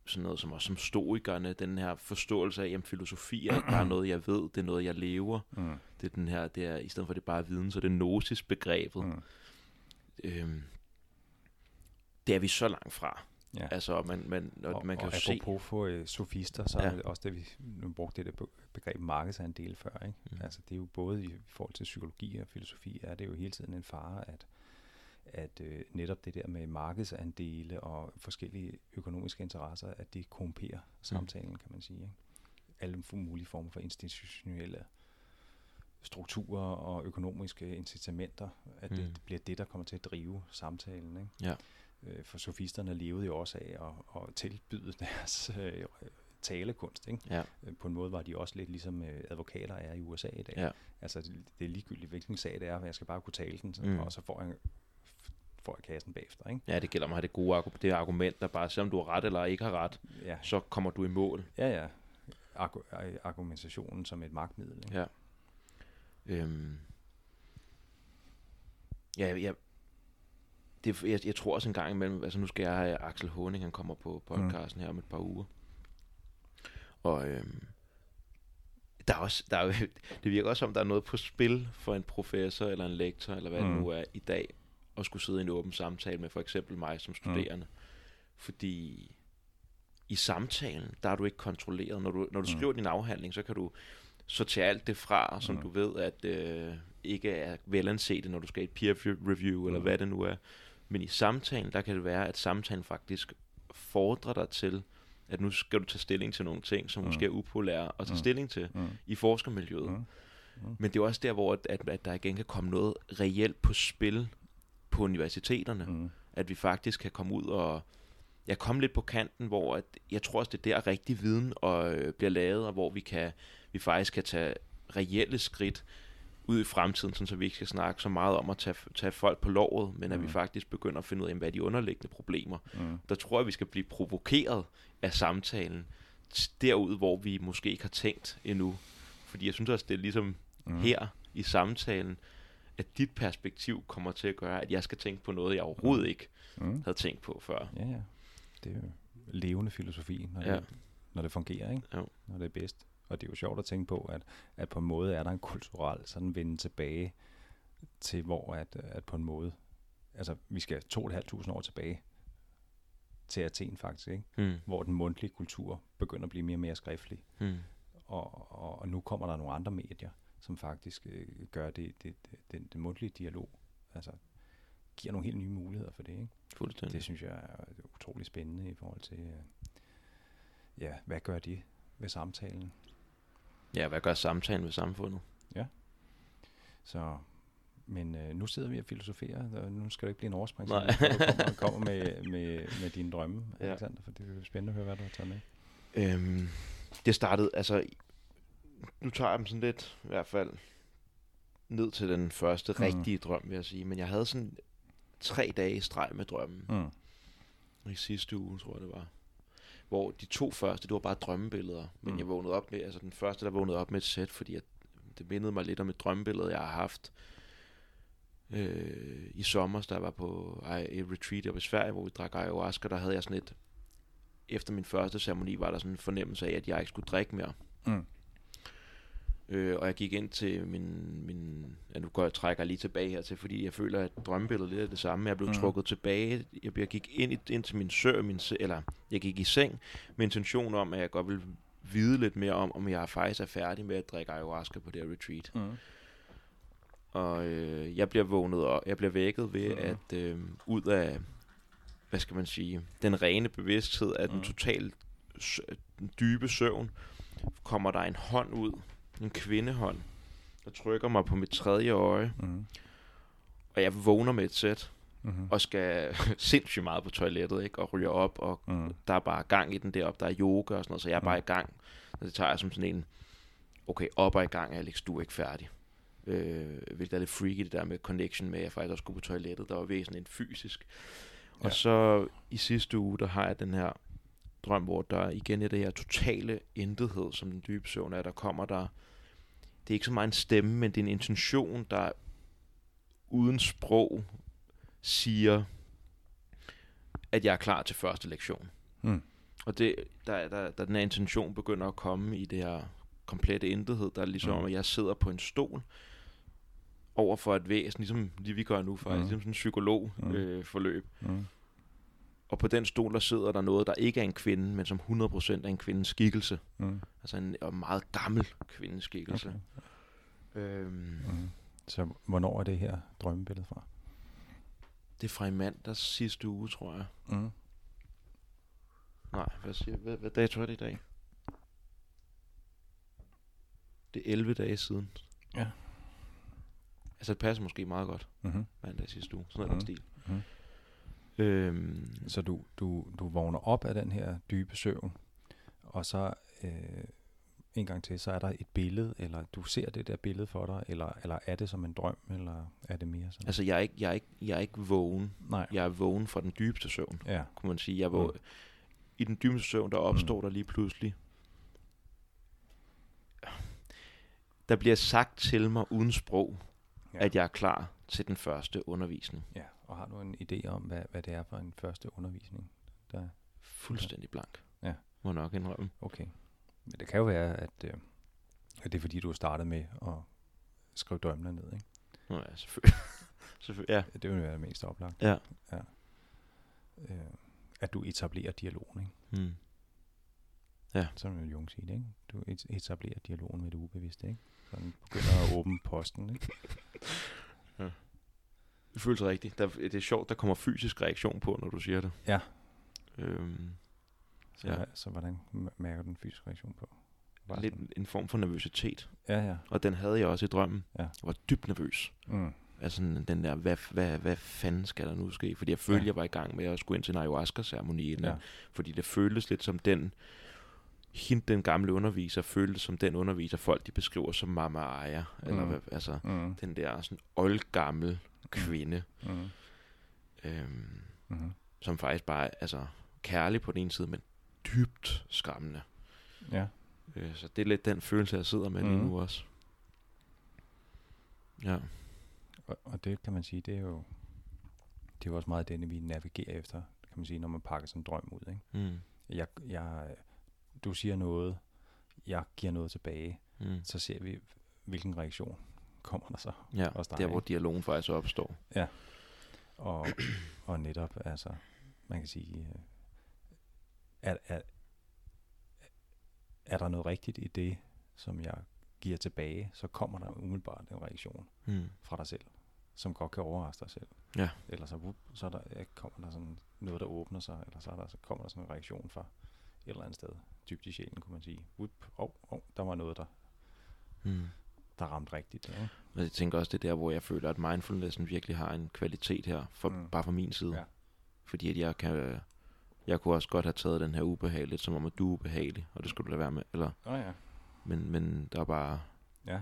sådan noget som også som stoikerne, den her forståelse af, at filosofi er ikke bare noget, jeg ved, det er noget, jeg lever. Mm. Det er den her, det er, i stedet for det er bare viden, så det er gnosis-begrebet. Mm. Øhm, det er vi så langt fra. Ja. Altså, man, man, og, man kan og jo se... Og for uh, sofister, så ja. er det også det, vi nu brugte det der begreb markedsandel før. Ikke? Mm. Altså, det er jo både i forhold til psykologi og filosofi, er det jo hele tiden en fare, at, at uh, netop det der med markedsandele og forskellige økonomiske interesser, at det korrumperer mm. samtalen, mm. kan man sige. Ikke? Alle mulige former for institutionelle strukturer og økonomiske incitamenter, at mm. det bliver det, der kommer til at drive samtalen. Ikke? Ja. Øh, for sofisterne levede jo også af at, at tilbyde [laughs] deres øh, talekunst. Ikke? Ja. Øh, på en måde var de også lidt ligesom øh, advokater er i USA i dag. Ja. Altså det, det er ligegyldigt, hvilken sag det er, men jeg skal bare kunne tale den, så, mm. og så får jeg får jeg kassen bagefter. Ikke? Ja, det gælder om at have det gode det argument, der bare, selvom du har ret eller ikke har ret, ja. så kommer du i mål. Ja, ja. Argu- argumentationen som et magtmiddel. Ikke? Ja. Øhm. Ja, jeg, det, jeg, jeg tror også en gang imellem, altså nu skal jeg have Axel Honing, han kommer på podcasten mm. her om et par uger. Og øhm, der er også, der er, [laughs] det virker også som, der er noget på spil for en professor eller en lektor, eller hvad mm. det nu er i dag, at skulle sidde i en åben samtale med for eksempel mig som studerende. Mm. Fordi i samtalen, der er du ikke kontrolleret. Når du, når du mm. skriver din afhandling, så kan du sortere alt det fra, som mm. du ved, at øh, ikke er velanset, når du skal i et peer review, eller mm. hvad det nu er. Men i samtalen, der kan det være, at samtalen faktisk fordrer dig til, at nu skal du tage stilling til nogle ting, som mm. måske er upolære at tage mm. stilling til mm. i forskermiljøet. Mm. Mm. Men det er også der, hvor at, at, at der igen kan komme noget reelt på spil på universiteterne. Mm. At vi faktisk kan komme ud og ja, komme lidt på kanten, hvor at, jeg tror også, det er der rigtig viden og, øh, bliver lavet, og hvor vi, kan, vi faktisk kan tage reelle skridt ud i fremtiden, sådan, så vi ikke skal snakke så meget om at tage, tage folk på lovet, men at mm. vi faktisk begynder at finde ud af, hvad er de underliggende problemer. Mm. Der tror jeg, vi skal blive provokeret af samtalen derud, hvor vi måske ikke har tænkt endnu. Fordi jeg synes også, det er ligesom mm. her i samtalen, at dit perspektiv kommer til at gøre, at jeg skal tænke på noget, jeg overhovedet mm. ikke mm. havde tænkt på før. Ja, ja. Det er jo levende filosofi, når, ja. det, når det fungerer, ikke? Jo. når det er bedst. Og det er jo sjovt at tænke på, at, at på en måde er der en kulturel sådan vende tilbage til, hvor at, at på en måde, altså vi skal 2.500 år tilbage til Athen faktisk, ikke? Mm. hvor den mundtlige kultur begynder at blive mere og mere skriftlig. Mm. Og, og, og nu kommer der nogle andre medier, som faktisk øh, gør det, det, det, den, den mundtlige dialog, altså giver nogle helt nye muligheder for det. Ikke? Fuldstændig. Det synes jeg er utrolig spændende i forhold til, øh, ja, hvad gør det ved samtalen? Ja, hvad gør samtalen ved samfundet? Ja. Så, men øh, nu sidder vi og filosoferer, og nu skal det ikke blive en overspring, så du kommer, kommer med, med, med dine drømme, ja. Alexander, for det er spændende at høre, hvad du har taget med. Øhm, det startede, altså, nu tager jeg dem sådan lidt, i hvert fald, ned til den første mm. rigtige drøm, vil jeg sige. Men jeg havde sådan tre dage streg med drømmen. Mm. I sidste uge, tror jeg det var hvor de to første, det var bare drømmebilleder. Men mm. jeg vågnede op med, altså den første, der vågnede op med et sæt, fordi at det mindede mig lidt om et drømmebillede, jeg har haft øh, i sommer, der var på et retreat oppe i Sverige, hvor vi drak ayahuasca, der havde jeg sådan et, efter min første ceremoni, var der sådan en fornemmelse af, at jeg ikke skulle drikke mere. Mm. Øh, og jeg gik ind til min, min ja, nu går jeg trækker lige tilbage her til, fordi jeg føler, at drømmebilledet lidt er det samme. Jeg blev mm. trukket tilbage. Jeg, jeg gik ind, i, ind til min sø, min, eller jeg gik i seng med intention om, at jeg godt vil vide lidt mere om, om jeg faktisk er færdig med at drikke ayahuasca på det her retreat. Mm. Og øh, jeg bliver vågnet og jeg bliver vækket ved, mm. at øh, ud af, hvad skal man sige, den rene bevidsthed af den Mhm. totalt dybe søvn, kommer der en hånd ud, en kvindehånd, der trykker mig på mit tredje øje, Mm. og jeg vågner med et sæt, Mm. og skal [laughs] sindssygt meget på toilettet, ikke? og ryger op, og Mm. der er bare gang i den deroppe, der er yoga og sådan noget, så jeg er bare Mm. i gang. Og det tager jeg som sådan en, okay, op og i gang, Alex, du er ikke færdig. Øh, hvilket er lidt freaky, det der med connection med, at jeg faktisk også skulle på toilettet, der var væsentligt en fysisk. Og Ja. så i sidste uge, der har jeg den her drøm, hvor der igen er det her totale intethed, som den dybe søvn er, der kommer der, det er ikke så meget en stemme, men det er en intention, der uden sprog siger, at jeg er klar til første lektion. Mm. Og det, der, der, der den her intention begynder at komme i det her komplette intethed, der er ligesom Mm. at jeg sidder på en stol over for et væsen, ligesom det vi gør nu faktisk, Mm. ligesom sådan en psykolog Mm. øh, forløb. Mm. Og på den stol, der sidder der noget, der ikke er en kvinde, men som 100% er en kvindes skikkelse. Mm. Altså en, og meget gammel kvindes skikkelse. Okay. Øhm, Mm. Så hvornår er det her drømmebillede fra? det er fra i mandags sidste uge, tror jeg. Mm. Nej, hvad, siger, hvad, hvad dato er det i dag? Det er 11 dage siden. Ja. Altså det passer måske meget godt, Mm-hmm. mandag sidste uge. Sådan noget Mhm. mm. stil. Mhm. Øhm, Så du, du, du vågner op af den her dybe søvn, og så øh, en gang til, så er der et billede, eller du ser det der billede for dig, eller, eller er det som en drøm, eller er det mere sådan? altså jeg er, ikke, jeg, er ikke, jeg er ikke vågen. Nej. Jeg er vågen fra den dybeste søvn, Ja. kunne man sige. Jeg vågen. Mm. I den dybeste søvn, der opstår Mm. der lige pludselig. Der bliver sagt til mig uden sprog, Ja. at jeg er klar til den første undervisning. Ja, og har du en idé om, hvad, hvad det er for en første undervisning? Der, Fuldstændig blank. Ja. Må nok indrømme. okay. Men det kan jo være, at, øh, at det er fordi, du har startet med at skrive drømmene ned, ikke? Nå ja, selvfølgelig. [laughs] selvfølgelig. Ja. Det vil være det mest oplagt. Ja. ja. Øh, at du etablerer dialogen, ikke? Mm. Som vil Jung sige det, ikke? Du et- etablerer dialogen med det ubevidste, ikke? Sådan begynder at åbne posten, ikke? [laughs] Det føles rigtigt. Der, det er sjovt, der kommer fysisk reaktion på, når du siger det. Ja. Øhm, Så, Ja. så hvordan mærker du den fysiske reaktion på? Bare lidt sådan- en form for nervøsitet. Ja, ja. Og den havde jeg også i drømmen. Ja. Jeg var dybt nervøs. Mm. Altså den der, hvad, hvad, hvad fanden skal der nu ske? Fordi jeg følte, Ja. jeg var i gang med at skulle ind til en ayahuasca-ceremoni. Ja. Fordi det føltes lidt som den, hende, den gamle underviser, føltes som den underviser, folk de beskriver som Mama Aya. Eller Mm. altså Mm. den der sådan oldgammel kvinde, Mm. øhm, Mm. som faktisk bare er altså, kærlig på den ene side, men dybt skræmmende. Ja. Øh, så det er lidt den følelse, jeg sidder med lige Mhm. nu også. Ja. Og, og det kan man sige, det er jo det er jo også meget det, vi navigerer efter, kan man sige, når man pakker sådan en drøm ud. Ikke? Mm. Jeg, jeg, du siger noget, jeg giver noget tilbage, Mm. så ser vi, hvilken reaktion kommer der så. Ja, Også dig, der hvor dialogen faktisk opstår. Og, [clears throat] og netop, altså, man kan sige, øh, er, er, er der noget rigtigt i det, som jeg giver tilbage, så kommer der umiddelbart en reaktion Mm. fra dig selv, som godt kan overraske dig selv. Ja. Eller så, så er der, ja, kommer der sådan noget, der åbner sig, eller så, er der, så kommer der sådan en reaktion fra et eller andet sted, dybt i sjælen, kunne man sige. Whoop, oh, oh, der var noget, der, Mm. Der ramte rigtigt. Ja. Og jeg tænker også, det er der, hvor jeg føler, at mindfulnessen virkelig har en kvalitet her, for, Mm. mm. bare fra min side. Ja. Fordi at jeg kan, jeg kunne også godt have taget den her ubehag lidt, som om at du er ubehagelig, og det skulle du lade være med. Eller, Oh, ja. men, men der er bare, Ja.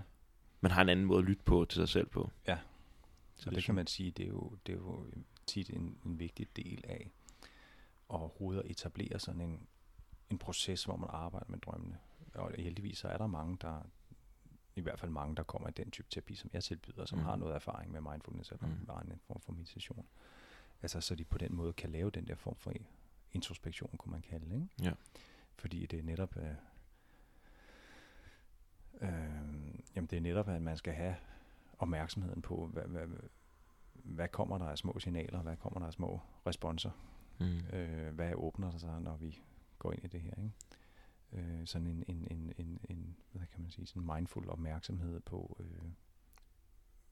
man har en anden måde at lytte på til sig selv på. Ja. Så det, det kan man sige, det er jo, det er jo tit en, en vigtig del af overhovedet at etablere sådan en, en proces, hvor man arbejder med drømmene. Og heldigvis så er der mange, der i hvert fald mange, der kommer i den type terapi, som jeg tilbyder, som mm. Har noget erfaring med mindfulness eller mm. en form for meditation. Altså, så de på den måde kan lave den der form for introspektion, kunne man kalde det. Ikke? Ja. Fordi det er netop... Øh, øh, Jamen det er netop, at man skal have opmærksomheden på, hvad, hvad, hvad kommer der af små signaler, hvad kommer der af små responser, Mm. øh, hvad åbner der sig, når vi går ind i det her. Ikke? Øh, sådan en, en, en, en, en, hvad kan man sige, sådan mindful opmærksomhed på, øh,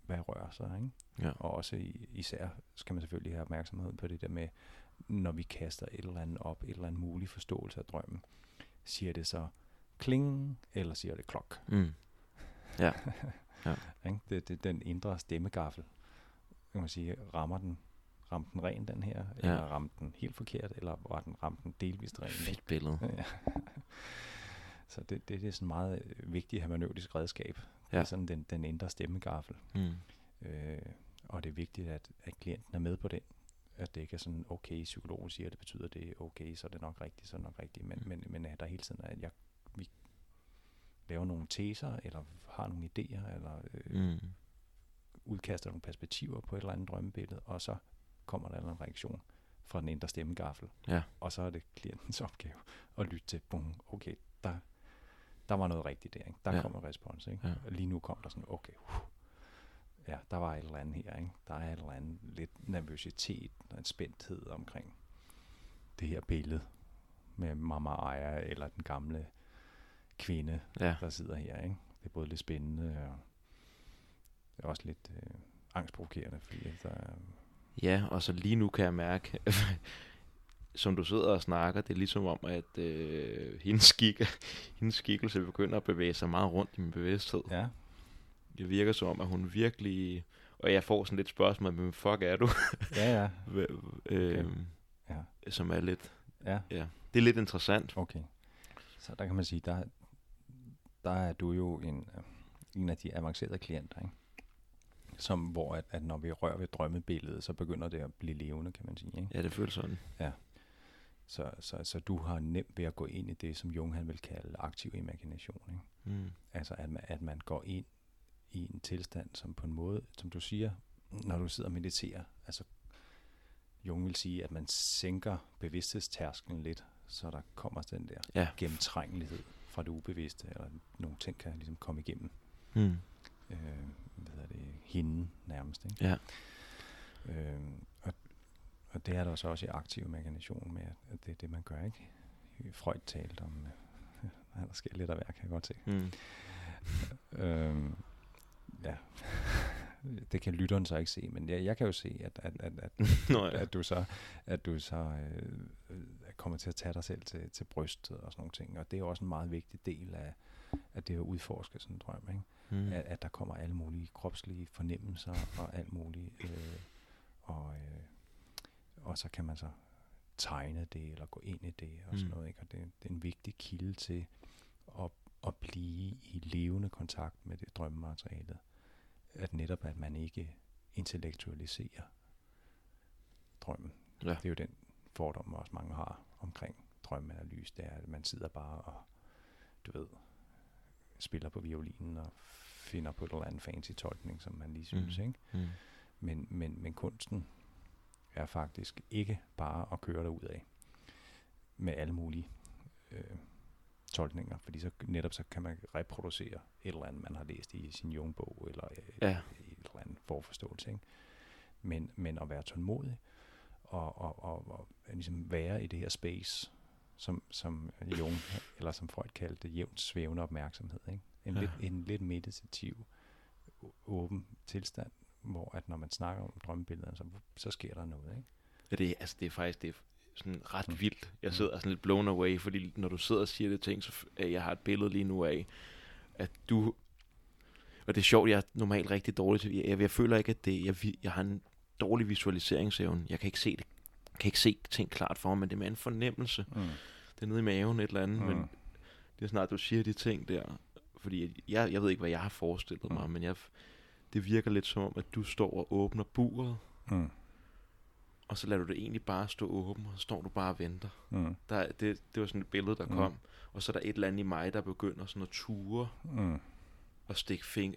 hvad rører sig. Ikke? Ja. Og også i, især skal man selvfølgelig have opmærksomhed på det der med, når vi kaster et eller andet op, et eller andet mulig forståelse af drømmen, siger det så kling, eller siger det klok? Mm. Ja. [laughs] Ikke? Det, det, den indre stemmegaffel, kan man sige, rammer den, ramte den ren den her, Ja. eller ramte den helt forkert, eller var den ramt den delvist ren? Fedt billede. [laughs] Ja. Så det, det, det er sådan meget øh, vigtigt hermeneutisk redskab. Ja. Det er sådan den, den indre stemmegaffel. Mm. Øh, og det er vigtigt, at, at klienten er med på den. At det ikke er sådan, okay, psykologen siger, at det betyder det, okay, så er det nok rigtigt, så er det nok rigtigt. Men, Mm. men, men at der hele tiden er, at jeg, vi laver nogle teser, eller har nogle idéer, eller øh, Mm. udkaster nogle perspektiver på et eller andet drømmebillede, og så kommer der en reaktion fra den indre stemmegaffel. Ja. Og så er det klientens [laughs] opgave at lytte til, bum, okay, der, der var noget rigtigt der, ikke? der Ja. kom en respons. Ikke? Ja. Lige nu kom der sådan, okay, uh, ja, der var et eller andet her, ikke? der er et eller andet lidt nervøsitet og en spændthed omkring det her billede med Mama Aya eller den gamle kvinde, Ja. der sidder her. Ikke? Det er både lidt spændende og det er også lidt øh, angstprovokerende, fordi der, er- Ja, og så lige nu kan jeg mærke, [laughs] som du sidder og snakker, det er ligesom om, at øh, hendes, skikke, [laughs] hendes skikkelse begynder at bevæge sig meget rundt i min bevidsthed. ja, Det virker som om, at hun virkelig... Og jeg får sådan lidt spørgsmål, men fuck er du? [laughs] ja, ja, øh, ja, Som er lidt... ja, Ja, det er lidt interessant. okay. Så der kan man sige, der, der er du jo en, øh, en af de avancerede klienter, ikke? Som, hvor at, at når vi rører ved drømmebilledet, så begynder det at blive levende, kan man sige. Ikke? Ja, det føles sådan. Så, så, så du har nemt ved at gå ind i det, som Jung han vil kalde aktiv imagination. Ikke? Mm. Altså at man, at man går ind i en tilstand, som på en måde, som du siger, når du sidder og mediterer, altså Jung vil sige, at man sænker bevidsthedstærskelen lidt, så der kommer den der Ja. gennemtrængelighed fra det ubevidste, eller nogle ting kan ligesom komme igennem Mm. Øh, hvad hedder det, hende nærmest. Ikke? Ja. Øh, og, og det er der så også i aktiv imagination med, at det er det, man gør, ikke? Freud talte om, øh, [laughs] der sker lidt af hver, kan jeg godt se. Mm. Øhm, ja, det kan lytteren så ikke se, men jeg, jeg kan jo se, at, at, at, at, [laughs] Nå ja. at du så, at du så øh, øh, kommer til at tage dig selv til, til brystet og sådan nogle ting, og det er også en meget vigtig del af, af det at udforske sådan en drøm, ikke? Mm. At, at der kommer alle mulige kropslige fornemmelser og alt muligt, øh, og, øh, og så kan man så tegne det, eller gå ind i det, og sådan Mm. noget, ikke? Og det, det er en vigtig kilde til at, at blive i levende kontakt med det drømmematerialet. At netop, at man ikke intellektualiserer drømmen. Ja. Det er jo den fordom, også mange har omkring drømmeanalyse, det er, at man sidder bare og, du ved, spiller på violinen og finder på et eller andet fancy tolkning, som man lige synes, Mm. ikke? Mm. Men, men, men kunsten er faktisk ikke bare at køre derud af med alle mulige øh, tolkninger, fordi så netop så kan man reproducere et eller andet, man har læst i sin Jungbog, eller øh, Ja. et eller andet forforståelse. Ikke? Men, men at være tålmodig, og, og, og, og ligesom være i det her space, som, som Jung, eller som Freud kaldte jævnt svævende opmærksomhed. Ikke? En, Ja. lidt, en lidt meditativ, åben tilstand, hvor at når man snakker om drømmebillederne, så, så sker der noget. Ikke? Ja, det, er- altså, det er faktisk det er sådan ret Mm. vildt. Jeg Mm. sidder sådan lidt blown away, fordi når du sidder og siger det ting, så øh, jeg har et billede lige nu af, at du... Og det er sjovt, jeg er normalt rigtig dårlig til... Jeg, jeg føler ikke, at det... Jeg, jeg har en dårlig visualiseringsevne. Jeg kan ikke se det. Jeg kan ikke se ting klart for mig, men det er med en fornemmelse. Mm. Det er nede i maven et eller andet, mm. men det er snart, du siger de ting der. Fordi jeg, jeg ved ikke, hvad jeg har forestillet Mm. mig, men jeg, det virker lidt som om, at du står og åbner buret, Mm. og så lader du det egentlig bare stå åben, og så står du bare og venter. Mm. Der, er- det, det var sådan et billede, der Mm. kom. Og så er der et eller andet i mig, der begynder sådan at ture Mm. og stikke fing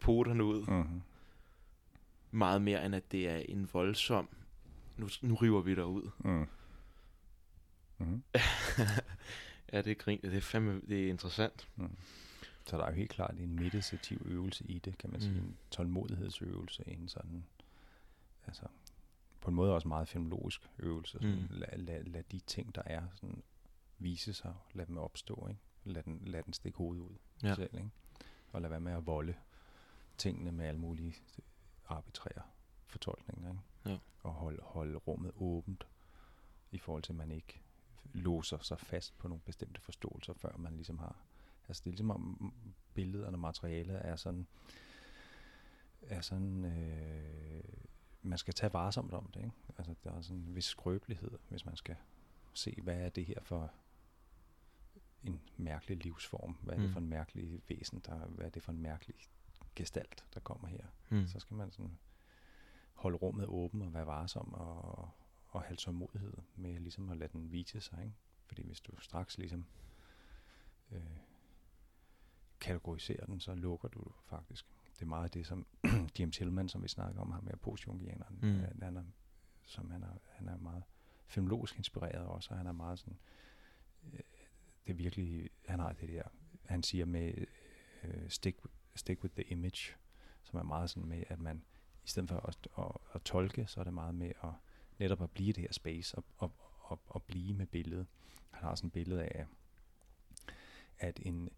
poterne ud. Mm. Meget mere, end at det er en voldsom... Nu, nu river vi dig ud. Mm. Mm. [laughs] ja, det er grin. Det er fandme det er interessant. Mm. Så der er jo helt klart en meditativ øvelse i det, kan man mm. sige. En tålmodighedsøvelse, en sådan, altså på en måde også meget filmologisk øvelse. Sådan, mm. lad, lad, lad de ting, der er, sådan, vise sig, lad dem opstå, ikke? Lad den, lad den stikke hovedet ud ja. selv, ikke? Og lad være med at volde tingene med alle mulige arbitrære fortolkninger, ikke? Ja. Og holde, holde rummet åbent i forhold til, at man ikke låser sig fast på nogle bestemte forståelser, før man ligesom har... Altså det er ligesom om billederne og materialet er sådan... Er sådan øh, man skal tage varsomt om det. Ikke? Altså, der er sådan en vis skrøbelighed, hvis man skal se, hvad er det her for en mærkelig livsform? Hvad er det mm. for en mærkelig væsen? Der, hvad er det for en mærkelig gestalt, der kommer her? Mm. Så skal man sådan holde rummet åben og være varsom og, og have tålmodighed med ligesom at lade den vise sig. Ikke? Fordi hvis du straks ligesom øh, kategoriserer den, så lukker du faktisk det er meget det, som [clears throat] Jim Tillman, som vi snakker om, ham med postjungianeren, mm. Han er, som han er, han er meget filmologisk inspireret også, og han er meget sådan, øh, det er virkelig, han har det der, han siger med øh, stick, stick with the image, som er meget sådan med, at man, i stedet for at, at, at tolke, så er det meget med at netop at blive det her space, og, og, og, og blive med billedet. Han har sådan et billede af, at en,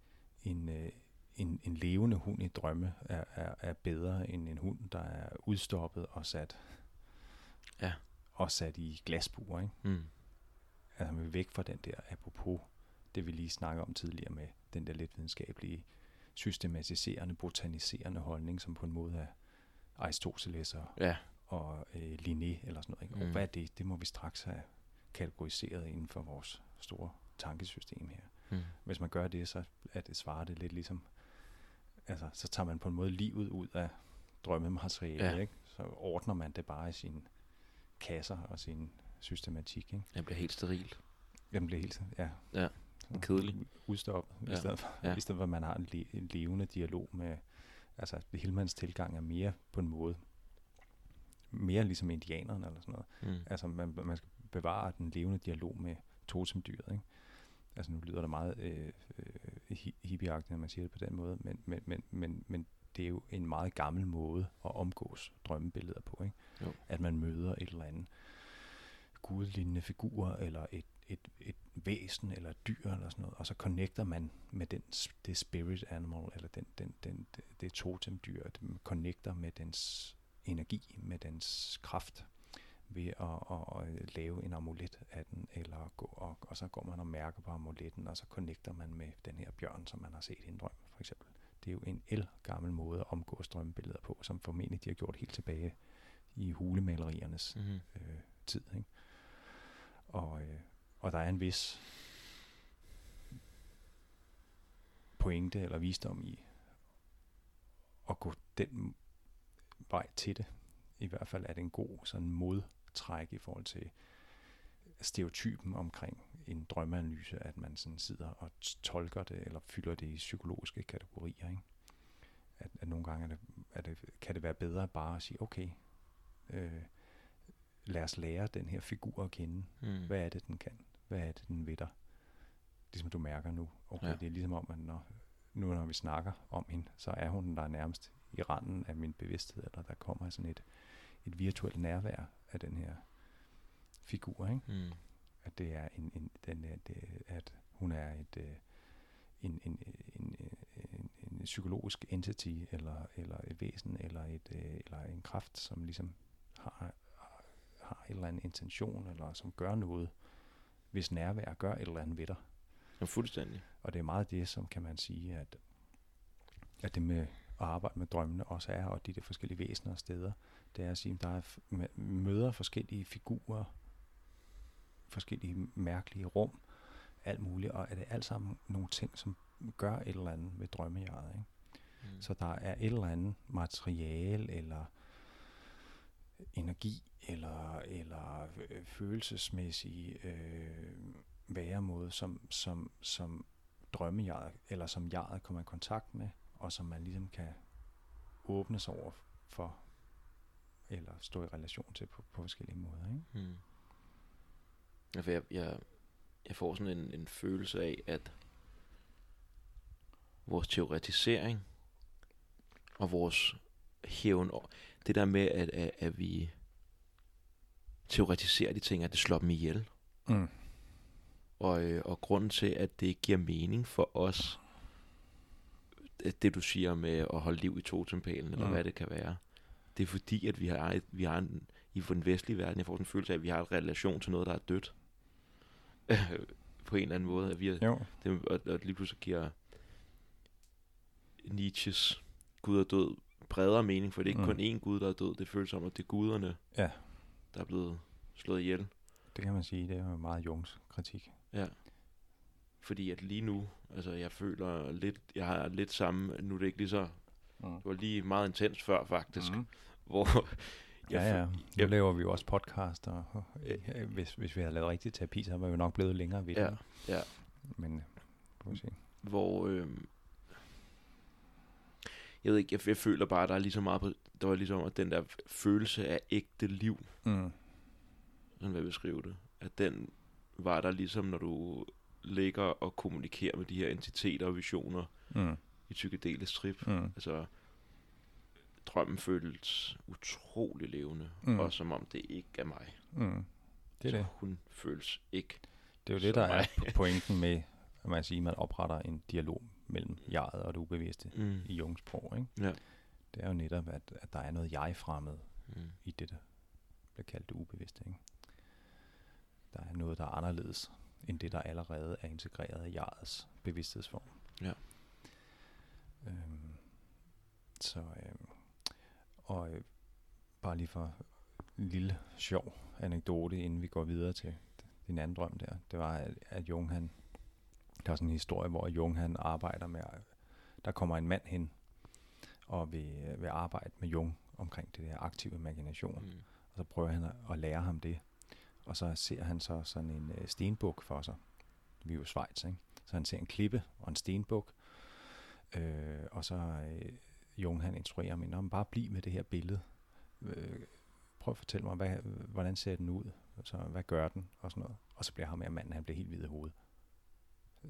en, øh, en, en levende hund i drømme er, er, er bedre end en hund, der er udstoppet og sat, ja. og sat i glasbur. Ikke? Mm. Altså man vil væk fra den der, apropos det vi lige snakkede om tidligere med den der lidt videnskabelige, systematiserende, botaniserende holdning, som på en måde er Aristoteles og, ja. Og øh, Linné eller sådan noget. Ikke? Mm. Og hvad er det? Det må vi straks have kategoriseret inden for vores store tankesystem her. Mm. Hvis man gør det, så er det svarer det lidt ligesom altså, så tager man på en måde livet ud af drømmemateriale, ja. ikke? Så ordner man det bare i sine kasser og sin systematik, ikke? Det bliver helt steril. Den bliver helt, ja. Ja, kedelig. Udstoppet, ja. i, stedet for, ja. i stedet for, at man har en, le- en levende dialog med, altså Hillmans tilgang er mere på en måde, mere ligesom indianerne eller sådan noget. Mm. Altså man, man skal bevare den levende dialog med totemdyret, ikke? Altså nu lyder det meget øh, øh, hippieagtigt, når man siger det på den måde, men, men, men, men, men det er jo en meget gammel måde at omgås drømmebilleder på, ikke? Jo. At man møder et eller andet gudlignende figur, eller et, et, et væsen, eller et dyr, eller sådan noget, og så connecter man med den, det spirit animal, eller den, den, den, det, det totemdyr, det connecter med dens energi, med dens kraft, ved at, at, at lave en amulet af den, eller gå, og, og så går man og mærker på amuletten, og så connecter man med den her bjørn, som man har set i en drøm, for eksempel. Det er jo en el gammel måde at omgå strømbilleder på, som formentlig de har gjort helt tilbage i hulemaleriernes mm-hmm. øh, tid. Ikke? Og, øh, og der er en vis pointe eller visdom i at gå den vej til det. I hvert fald er det en god sådan mod træk i forhold til stereotypen omkring en drømmeanalyse, at man sådan sidder og tolker det, eller fylder det i psykologiske kategorier. Ikke? At, at nogle gange er det, er det, kan det være bedre bare at sige, okay, øh, lad os lære den her figur at kende. Mm. Hvad er det, den kan? Hvad er det, den ved dig? Ligesom du mærker nu. Okay, ja. det er ligesom om, at når, nu når vi snakker om hende, så er hun der nærmest i randen af min bevidsthed, eller der kommer sådan et, et virtuelt nærvær af den her figur, ikke? Mm. At det er en, en den er, det, at hun er et øh, en, en, en, en, en psykologisk entity eller eller et væsen eller et øh, eller en kraft, som ligesom har har en eller anden intention eller som gør noget, hvis nærvær gør et eller andet ved dig. Ja, fuldstændig. Og det er meget det, som kan man sige, at, at det med at arbejde med drømmene også er, og de der forskellige væsener og steder, det er at sige, at der er møder forskellige figurer, forskellige mærkelige rum, alt muligt, og er det alt sammen nogle ting, som gør et eller andet ved drømmejaret. Ikke? Mm. Så der er et eller andet materiale, eller energi, eller, eller øh, følelsesmæssige øh, væremåde, som, som, som drømmejaret, eller som jaret kommer i kontakt med, og som man ligesom kan åbne sig over for, eller stå i relation til på, på forskellige måder. Ikke? Hmm. Ja, for jeg, jeg, jeg får sådan en, en følelse af, at vores teoretisering og vores hævn. Det der med, at, at, at vi teoretiserer de ting, at det slår dem ihjel. Mm. Og, øh, og grunden til, at det giver mening for os, det, du siger med at holde liv i totempælen, eller Mm. hvad det kan være, det er fordi, at vi har, et, vi har en, i den vestlige verden, jeg får sådan en følelse af, at vi har en relation til noget, der er dødt. [laughs] på en eller anden måde. At vi har, Jo. det, og, og lige pludselig giver Nietzsches Gud er død bredere mening, for det er ikke Mm. kun én Gud, der er død. Det føles som, at det er guderne, Ja. der er blevet slået ihjel. Det kan man sige, det er jo meget Jungs kritik. Ja. Fordi at lige nu, altså jeg føler lidt, jeg har lidt samme, nu er det ikke lige så, Mm. det var lige meget intens før faktisk, Mm. [laughs] hvor Ja, jeg, ja. Nu jeg- laver vi jo også podcast, og og, øh, hvis, hvis vi havde lavet rigtig terapi, så var vi nok blevet længere ved det. Ja, ja. Men, får vi se. hvor øh, jeg ved ikke, jeg, jeg føler bare, at der er lige så meget på, der var ligesom at den der følelse af ægte liv, Mm. sådan vil jeg beskrive det, at den var der ligesom, når du ligger og kommunikerer med de her entiteter og visioner Mm. i psykedelisk trip. Mm. Altså, drømmen føles utrolig levende, Mm. og som om det ikke er mig. Mm. Det er så det. hun føles ikke. Det er jo det, der er mig. po- [laughs] pointen med, at man siger, man opretter en dialog mellem jeget og det ubevidste Mm. i Jungs sprog. Ikke? Ja. Det er jo netop, at, at der er noget jeg-fremmed Mm. i det, der bliver kaldt det ubevidste. Ikke? Der er noget, der er anderledes end det, der allerede er integreret i jegets bevidsthedsform. Ja. Øhm, så, øhm, og øh, bare lige for en lille sjov anekdote, inden vi går videre til din anden drøm der, det var, at, at Jung han, der er sådan en historie, hvor Jung han arbejder med, der kommer en mand hen, og vil, øh, vil arbejde med Jung omkring det der aktive imagination. Mm. Og så prøver han at, at lære ham det. Og så ser han så sådan en øh, stenbuk for sig. Vi er jo i Schweiz, ikke? Så han ser en klippe og en stenbuk. Øh, og så øh, Jung han instruerer ham, "Nå, men bare bliv med det her billede. Øh, prøv at fortælle mig, hvad, hvordan ser den ud? Så, hvad gør den? Og sådan noget. Og så bliver ham her manden, han bliver helt hvid i hovedet.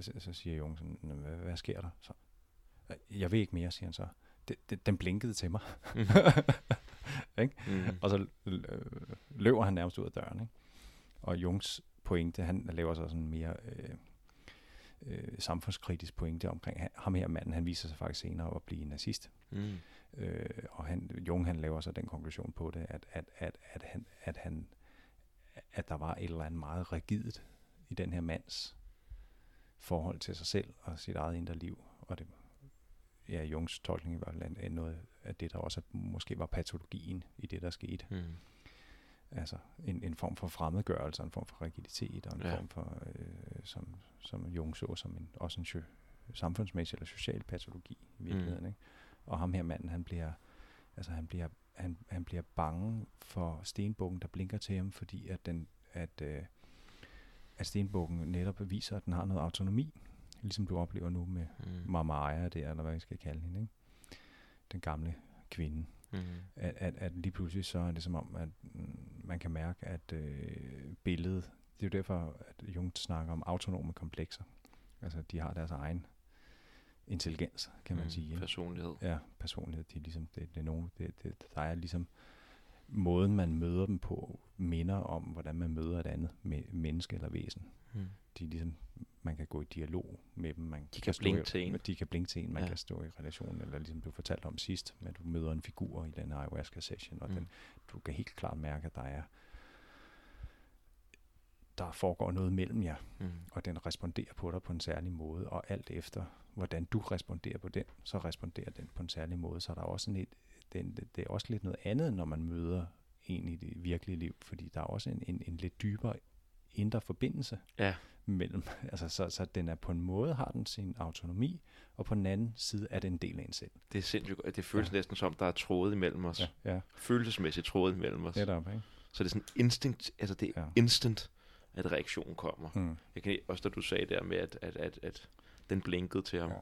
Så, så siger Jung sådan, "Nå, hvad, hvad sker der? Så, "Øh, jeg ved ikke mere, siger han så. Det, det, den blinkede til mig. Mm. [laughs] Og så øh, løber han nærmest ud af døren. Ikke? Og Jungs pointe, han laver så sådan mere øh, øh, samfundskritisk pointe omkring han- ham her manden. Han viser sig faktisk senere at blive nazist. Mm. Øh, og han, Jung han laver så den konklusion på det, at, at, at, at, han, at, han, at der var et eller andet meget rigidt i den her mands forhold til sig selv og sit eget indre liv. Og det, ja, Jungs tolkning var blandt andet noget af det, der også måske var patologien i det, der skete. Mm. Altså en, en form for fremmedgørelse, en form for rigiditet, og en Ja. form for, øh, som, som Jung så som en, også en so, samfundsmæssig eller social patologi i virkeligheden. Mm. Ikke? Og ham her manden, han bliver, altså han bliver, han, han bliver bange for stenbukken, der blinker til ham, fordi at, den, at, øh, at stenbukken netop viser, at den har noget autonomi, ligesom du oplever nu med Mm. Mama Aya der, eller hvad vi skal kalde hende, ikke? den gamle kvinde Mm. at, at, at lige pludselig så er det som om, at mm, man kan mærke, at øh, billedet, det er jo derfor, at Jung snakker om autonome komplekser. Altså, de har deres egen intelligens, kan man Mm. sige. ikke? Personlighed. Ja, personlighed, de er ligesom, det, det er nogen, det, det, der er ligesom, måden man møder dem på, minder om, hvordan man møder et andet me- menneske eller væsen. Mm. De er ligesom, man kan gå i dialog med dem. Man De kan stå blinke i, til en. De kan blinke til en, man Ja. kan stå i relation, eller ligesom du fortalte om sidst, men du møder en figur i den ayahuasca-session, og Mm. den, du kan helt klart mærke, at der er der foregår noget mellem jer, Mm. og den responderer på dig på en særlig måde, og alt efter, hvordan du responderer på den, så responderer den på en særlig måde. Så der er også et, den, det er også lidt noget andet, når man møder en i det virkelige liv, fordi der er også en, en, en lidt dybere indre forbindelse Ja. mellem, [laughs] altså så, så den er på en måde har den sin autonomi, og på den anden side er det en del af en selv. Det er sindssygt. Det føles Ja. næsten som, der er tråde imellem os. Ja. ja. Følelsesmæssigt tråde imellem os. Netop, ikke? Så det er sådan instinkt, altså det er Ja. instant, at reaktionen kommer. Hmm. Jeg kan også, da du sagde der med, at, at, at, at den blinkede til ham. Ja. Ja.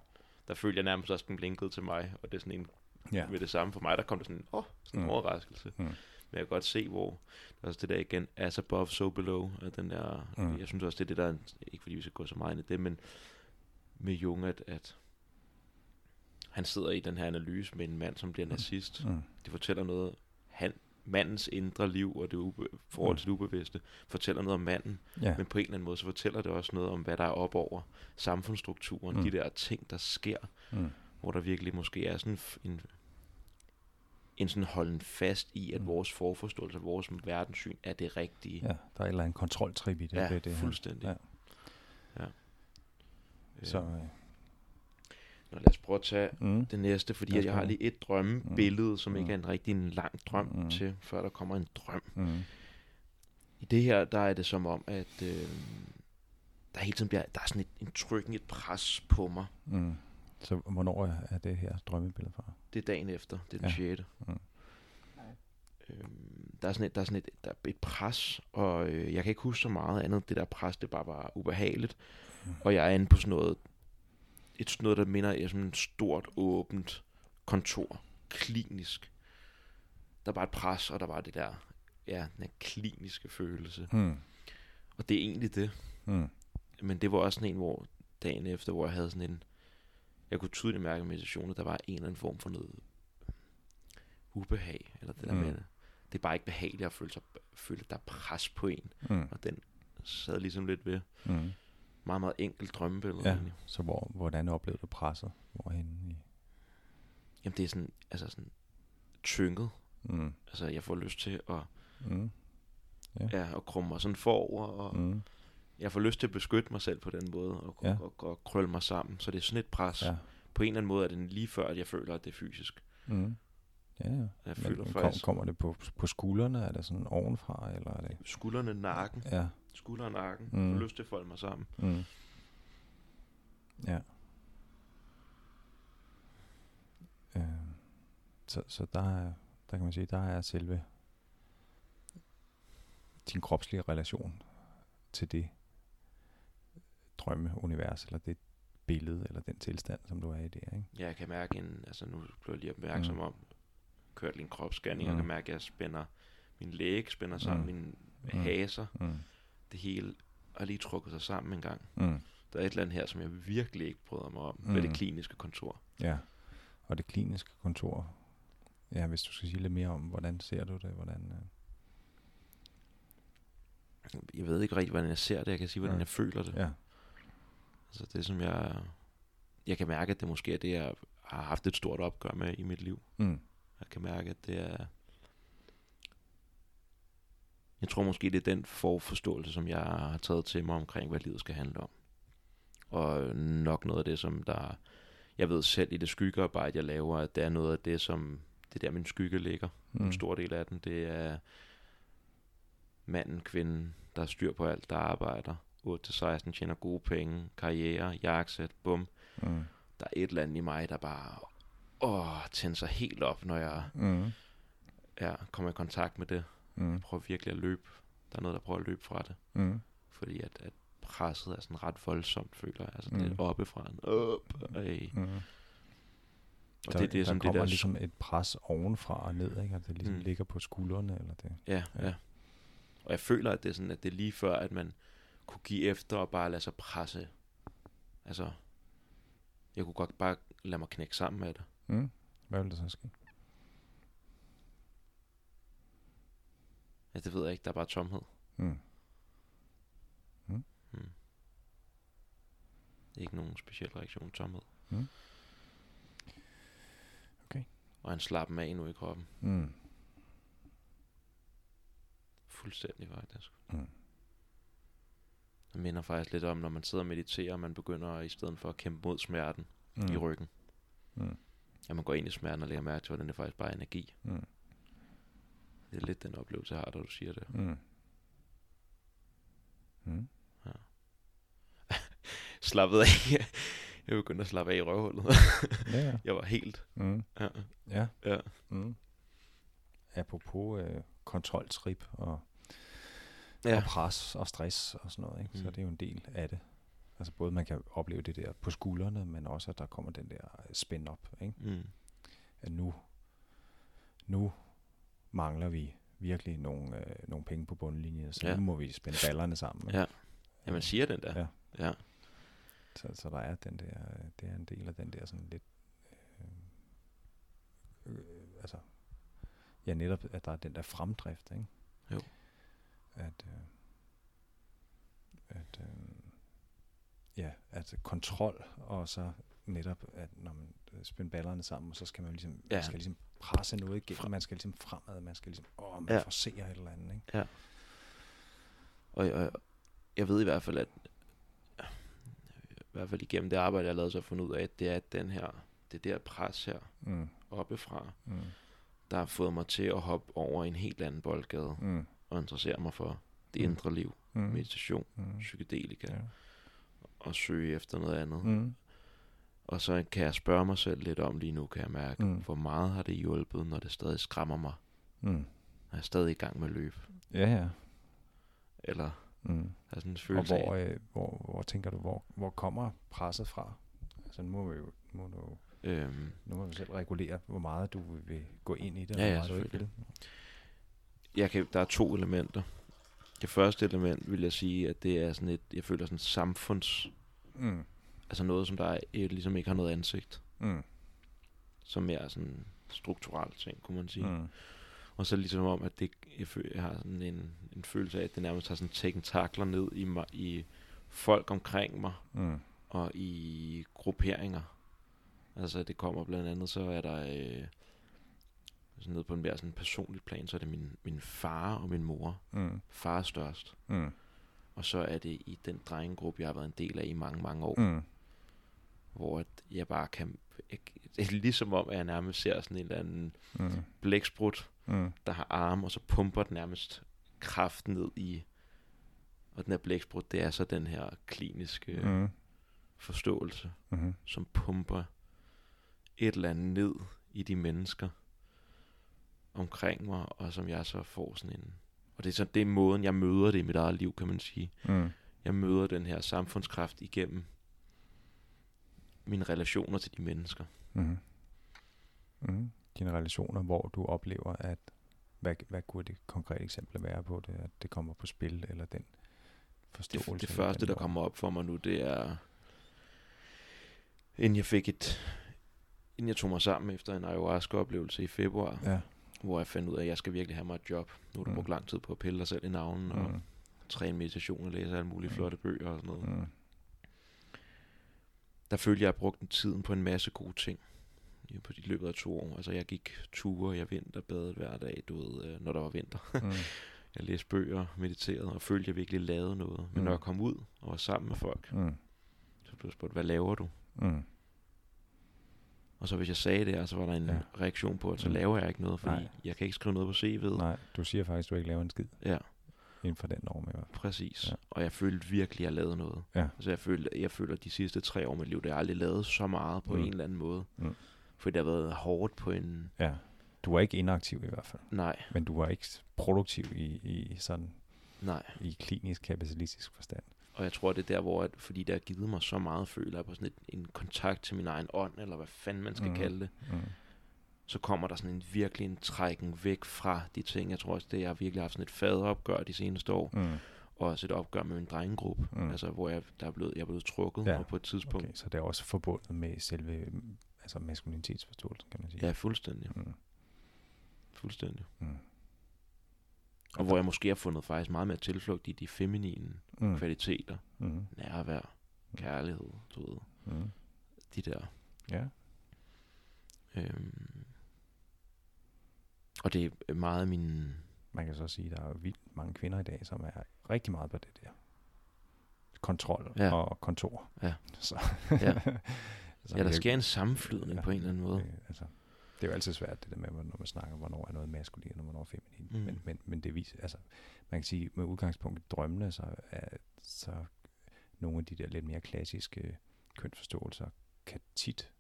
Der følte jeg nærmest også, at den blinkede til mig. Og det er sådan en, Ja. med det samme for mig, der kom der sådan, åh, sådan en Mm. overraskelse. Mm. Men jeg kan godt se, hvor, der er også det der igen, as above, so below, at den der, Mm. mm. jeg synes også, det er det der, ikke fordi vi skal gå så meget ind i det, men med Jung, at, at han sidder i den her analyse med en mand, som bliver nazist. Mm. Det fortæller noget, han, mandens indre liv og det ube, forhold Mm. til det ubevidste, fortæller noget om manden, Ja. men på en eller anden måde, så fortæller det også noget om, hvad der er op over samfundsstrukturen, Mm. de der ting, der sker, Mm. hvor der virkelig måske er sådan en, en, sådan holden fast i, at Mm. vores forforståelse, vores verdenssyn er det rigtige. ja, der er et eller andet kontroltrip i det. Ja, det her. fuldstændig. Ja. Ja. Så, Øh, øh, Nå, lad os prøve at tage mm. det næste, fordi jeg har lige et drømmebillede, som ikke er en rigtig en lang drøm Mm. til, før der kommer en drøm. Mm. I det her, der er det som om, at øh, der hele tiden bliver, der er sådan et, en trykken, et pres på mig. Mm. Så hvornår er det her drømmebillede fra? Det er dagen efter, det er den Ja. 6. Mm. Øhm, der er sådan et, der er sådan et, der er et pres, og øh, jeg kan ikke huske så meget andet. Det der pres, det bare var ubehageligt. Mm. Og jeg er inde på sådan noget, et sådan noget, der minder om et stort, åbent kontor. Klinisk. Der var et pres, og der var det der, ja, den her kliniske følelse. Mm. Og det er egentlig det. Mm. Men det var også sådan en, hvor dagen efter, hvor jeg havde sådan en, jeg kunne tydeligt mærke i meditationen, at der var en eller anden form for noget ubehag, eller det der Mm. med, det er bare ikke behageligt at føle, sig, føle, at der er pres på en, Mm. og den sad ligesom lidt ved. Mm. Meget, meget enkelt drømmebillede. Ja. egentlig. Så hvor, hvordan oplevede du presset? Hvorhen i? Jamen det er sådan, altså sådan tynget. Mm. Altså jeg får lyst til at, Mm. ja, at krumme mig sådan forover, og Mm. Jeg får lyst til at beskytte mig selv på den måde, og, Ja. og, og, og krølle mig sammen. Så det er sådan et pres. Ja. På en eller anden måde er det lige før, at jeg føler, at det er fysisk. Mm. Ja, ja. Jeg føler Men faktisk kommer det på, på skuldrene? Er det sådan ovenfra? Eller er det? skuldrene, nakken, Ja. skulder og nakken. Mm. Mm. Får lyst til at folde mig sammen. Mm. Ja. Øh, så, så der er, der kan man sige, der er selve din kropslige relation til det drømmeunivers, eller det billede, eller den tilstand, som du er i der, ikke? Ja, jeg kan mærke en, altså nu blev jeg lige opmærksom Mm. om, kørt lige en kropsscanning, og Mm. kan mærke, at jeg spænder, min læge spænder sammen, Mm. min Mm. haser, Mm. det hele har lige trukket sig sammen en gang. Mm. Der er et eller andet her, som jeg virkelig ikke bryder mig om, mm. ved det Mm. kliniske kontor. Ja, og det kliniske kontor, ja, hvis du skal sige lidt mere om, hvordan ser du det, hvordan... Øh, Jeg ved ikke rigtig, hvordan jeg ser det, jeg kan sige, hvordan Nej. jeg føler det. ja, Altså det som jeg, jeg kan mærke, at det måske er det, jeg har haft et stort opgør med i mit liv. mm. Jeg kan mærke, at det er... Jeg tror måske, det er den forforståelse, som jeg har taget til mig omkring, hvad livet skal handle om. Og nok noget af det, som der... Jeg ved selv i det skyggearbejde, jeg laver, at det er noget af det, som... Det er der, min skygge ligger. Mm. En stor del af den, det er manden, kvinden, der har styr på alt, der arbejder. 8-16, tjener gode penge, karriere, jakkesæt, bum. Mm. Der er et eller andet i mig, der bare åh, tænder sig helt op, når jeg Mm. ja, kommer i kontakt med det. Mm. Jeg prøver virkelig at løbe. Der er noget, der prøver at løbe fra det. Mm. Fordi at, at presset er sådan ret voldsomt, føler jeg. Altså, mm. Mm. det er oppefra. En op, øh. Mm. Og der, det er det, der som det kommer der... ligesom et pres ovenfra og ned, ikke? At det ligesom Mm. mm. ligger på skuldrene, eller det. Ja, Ja. ja. Og jeg føler, at det er sådan, at det er lige før, at man kunne give efter og bare lade sig presse. Altså, jeg kunne godt bare lade mig knække sammen med det. Mm. Hvad vil der så ske? Ja, det ved jeg ikke. Der er bare tomhed. Mm. Det er ikke nogen speciel reaktion, tomhed. Mm. Okay. Og en slappen af nu i kroppen. Mm. Fuldstændig faktisk. Mm. Det minder faktisk lidt om, når man sidder og mediterer, og man begynder i stedet for at kæmpe mod smerten Mm. i ryggen. Mm. At man går ind i smerten og lægger mærke til, hvordan det faktisk bare er energi. Mm. Det er lidt den oplevelse, jeg har, da du siger det. Mm. Mm. [laughs] Slappet af. [laughs] jeg begyndte at slappe af i røvhullet. Ja, ja. [laughs] jeg var helt... Mm. Ja, Ja. ja. Mm. Apropos øh, kontroltrip og, ja. og pres og stress og sådan noget, ikke? så Mm. det er jo en del af det. Altså både man kan opleve det der på skuldrene, men også at der kommer den der spænd op. Ikke? Mm. At nu, nu mangler vi virkelig nogle, øh, nogle penge på bundlinjen, så Ja. nu må vi spænde ballerne sammen. ikke? Ja. ja, man siger den der. Ja. ja. Så, så der er den der, øh, det er en del af den der sådan lidt øh, øh, altså, ja, netop, at der er den der fremdrift, ikke? Jo. At, øh, at øh, ja, at kontrol, og så netop, at når man øh, spænder ballerne sammen, så skal man ligesom, ja. Ja. man skal ligesom presse noget igennem, man skal ligesom fremad, man skal ligesom, åh, man Ja. ja. forserer et eller andet, ikke? Og, og jeg ved i hvert fald, at i hvert fald igennem det arbejde, jeg har lavet, så har jeg fundet ud af, at det er den her, det der pres her Mm, oppefra, mm, der har fået mig til at hoppe over en helt anden boldgade mm, og interessere mig for det Mm. indre liv, mm, meditation, mm, psykedelika ja. og søge efter noget andet. Mm, Og så kan jeg spørge mig selv lidt om lige nu, kan jeg mærke, Mm. hvor meget har det hjulpet, når det stadig skræmmer mig, mm. jeg er stadig i gang med at løbe. Ja, ja. Eller Mm. har sådan en Og følelse hvor, af, øh, hvor, hvor tænker du, hvor, hvor kommer presset fra? Altså nu må vi jo, må du, øhm, nu må vi selv regulere, hvor meget du vil gå ind i det, og Ja, ja, du ikke vil. Jeg kan, der er to elementer. Det første element vil jeg sige, at det er sådan et, jeg føler sådan samfunds, Mm. altså noget, som der er, et, ligesom ikke har noget ansigt, Mm. som mere sådan strukturelt ting, kunne man sige. Mm. Og så ligesom om, at det, jeg, føler, jeg har sådan en, en følelse af, at det nærmest har sådan tentakler ned i, mig, i folk omkring mig, Mm. og i grupperinger. Altså det kommer blandt andet, så er der øh, sådan noget på en mere sådan personlig plan, så er det min, min far og min mor. Mm. Far er størst. Mm. Og så er det i den drengegruppe, jeg har været en del af i mange, mange år, Mm. hvor at jeg bare kan... Jeg, det er ligesom om, at jeg nærmest ser sådan en eller anden Mm. blæksprut, Mm. der har arme, og så pumper den nærmest kraft ned i... Og den her blæksprut, det er så den her kliniske mm. Forståelse, Mm. som pumper et eller andet ned i de mennesker omkring mig, og som jeg så får sådan en... Og det er, så, det er måden, jeg møder det i mit eget liv, kan man sige. Mm. Jeg møder den her samfundskraft igennem mine relationer til de mennesker. Mm. Mm. Dine relationer, hvor du oplever, at hvad, hvad kunne det konkrete eksempel være på det, at det kommer på spil, eller den forståelse? Det, det første, den der kommer op for mig nu, det er, inden jeg fik et, inden jeg tog mig sammen efter en ayahuasca-oplevelse i februar, Ja. Hvor jeg fandt ud af, at jeg skal virkelig have mig et job. Nu har du Mm. brugt lang tid på at pille dig selv i navnen, og Mm. træne meditation og læse alle mulige Mm. flotte bøger og sådan noget. Mm. Der følte jeg, at jeg brugte tiden på en masse gode ting i på de løbet af to år. Altså jeg gik ture, jeg vinterbadede hver dag, du ved, øh, når der var vinter. Mm. [laughs] Jeg læste bøger, mediterede og følte, at jeg virkelig lavede noget. Men Mm. når jeg kom ud og var sammen med folk, Mm. så blev jeg spurgt, hvad laver du? Mm. Og så hvis jeg sagde det, så var der en Ja. reaktion på, at så Mm. laver jeg ikke noget, fordi Nej. Jeg kan ikke skrive noget på CV'et. Nej, du siger faktisk, at du ikke laver en skid Ja, inden for den norm i hvert fald. præcis. Ja. Og jeg følte virkelig, at jeg lavede noget. Ja. Altså jeg følte, jeg føler, at de sidste tre år af mit liv, der har jeg aldrig lavet så meget på mm. en eller anden måde. Mm. Fordi det har været hårdt på en... Ja. Du var ikke inaktiv i hvert fald, Nej, men du var ikke produktiv i, i sådan nej. i klinisk kapitalistisk forstand. Og jeg tror, det er der, hvor, at, fordi det har givet mig så meget, føler jeg på sådan et, en kontakt til min egen ånd, eller hvad fanden man skal mm. kalde det, Mm. så kommer der sådan en virkelig en trækken væk fra de ting. Jeg tror også, det jeg har virkelig haft sådan et faderopgør de seneste år, Mm. og også et opgør med min drengegruppe, Mm. altså hvor jeg, der er blevet, jeg er blevet trukket, Ja, på et tidspunkt, Okay, så det er også forbundet med selve mm, altså maskulinitetsforståelsen, kan man sige. ja, fuldstændig, Mm. fuldstændig. Mm. Og hvor jeg måske har fundet faktisk meget mere tilflugt i de feminine Mm. kvaliteter, Mm. nærvær, Mm. kærlighed, du ved, Mm. de der. Ja. Øhm. Og det er meget min... Man kan så sige, at der er vildt mange kvinder i dag, som er rigtig meget på det der. Kontrol Ja. og kontor. Ja. [laughs] Så, Ja. [laughs] så Ja, der sker en sammenflydning Ja. på en eller anden måde. Det, altså, det er jo altid svært det der med, når man snakker, hvornår er noget maskulin, og hvornår er feminin. Mm. Men, men, men det viser, altså, man kan sige, med udgangspunkt i drømmene, så er så nogle af de der lidt mere klassiske kønsforståelser kan tit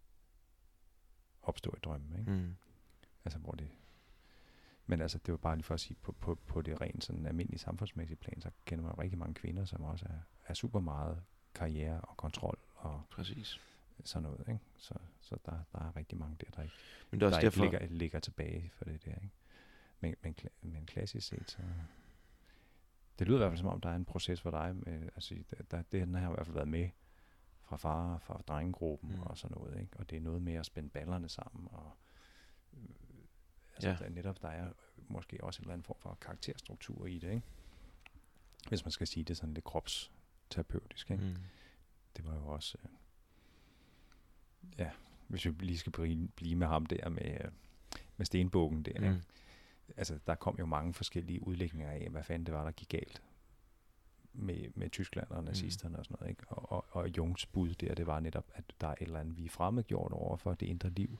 opstå i drømmen, ikke? Mm. Altså, hvor det... Men altså, det var bare lige for at sige, på, på, på det rent sådan almindelige samfundsmæssige plan, så kender man rigtig mange kvinder, som også er, er super meget karriere og kontrol og Præcis. Sådan noget, ikke? Så, så der, der er rigtig mange der, der ikke Men det er også der derfor... ikke ligger, ligger tilbage for det der. Ikke? Men, men, men klassisk set, så... Det lyder i hvert fald som om, der er en proces for dig. Med, altså, der, der, den har i hvert fald været med fra far, fra drengegruppen mm. Og sådan noget. Ikke? Og det er noget med at spænde ballerne sammen og altså, Ja. der, netop der er måske også en eller anden form for karakterstruktur i det, ikke? Hvis man skal sige det sådan lidt kropsterapeutisk, ikke? Mm. Det var jo også, øh, ja, hvis vi lige skal blive, med ham der med, øh, med stenbukken der, Mm. ikke? altså der kom jo mange forskellige udlægninger af, hvad fanden det var, der gik galt med, med Tyskland og nazisterne og sådan noget. Ikke? Og, og, og Jungs bud der, det var netop, at der er et eller andet, vi er fremmedgjort over for det indre liv.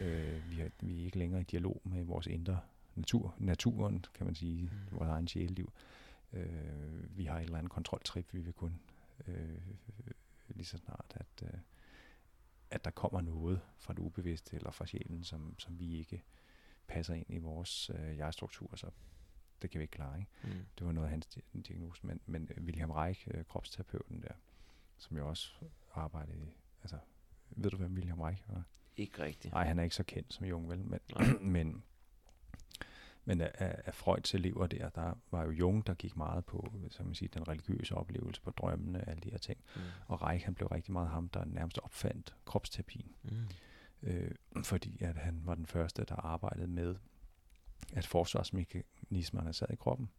Øh, vi, er, vi er ikke længere i dialog med vores indre natur, naturen, kan man sige, Mm. mm. vores egen sjæleliv. Øh, vi har et eller andet kontroltrip, vi vil kun øh, lige så snart, at, øh, at der kommer noget fra det ubevidste eller fra sjælen, som, som vi ikke passer ind i vores øh, jeg-struktur, så det kan vi ikke klare. Ikke? Mm. Det var noget af hans di- diagnose. Men, men William Reich, øh, kropsterapeuten der, som jo også arbejdede i, altså, ved du hvem William Reich var? Ikke rigtigt. Nej, han er ikke så kendt som Jung, vel? Men, [clears throat] men, men af, af Freuds elever der, der var jo Jung, der gik meget på, så man siger, den religiøse oplevelse, på drømmene, alle de her ting. Mm. Og Reich, han blev rigtig meget ham, der nærmest opfandt kropsterapien Mm. øh, fordi at han var den første, der arbejdede med, at forsvarsmekanismerne sad i kroppen,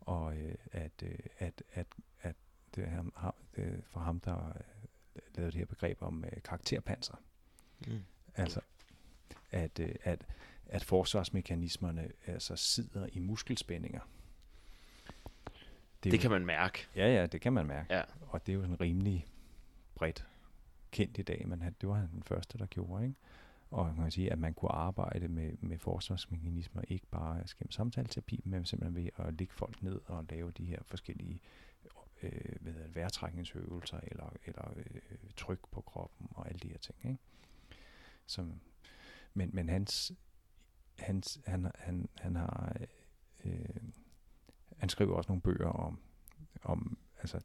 og øh, at, øh, at, at, at det ham, ham, det er for ham, der øh, lavede det her begreb om øh, karakterpanser. Mm. Altså, at, øh, at, at forsvarsmekanismerne altså sidder i muskelspændinger. Det er kan man mærke. Ja, ja, det kan man mærke. Ja. Og det er jo sådan rimelig bredt kendt i dag, men han, det var han den første, der gjorde, ikke? Og man kan sige, at man kunne arbejde med, med forsvarsmekanismer, ikke bare gennem samtaleterapi, men simpelthen ved at lægge folk ned og lave de her forskellige øh, hvad hedder det, vejrtrækningsøvelser, eller, eller øh, tryk på kroppen, og alle de her ting, ikke? Som, men, men hans, hans, han, han, han har, øh, han skriver også nogle bøger om, om altså,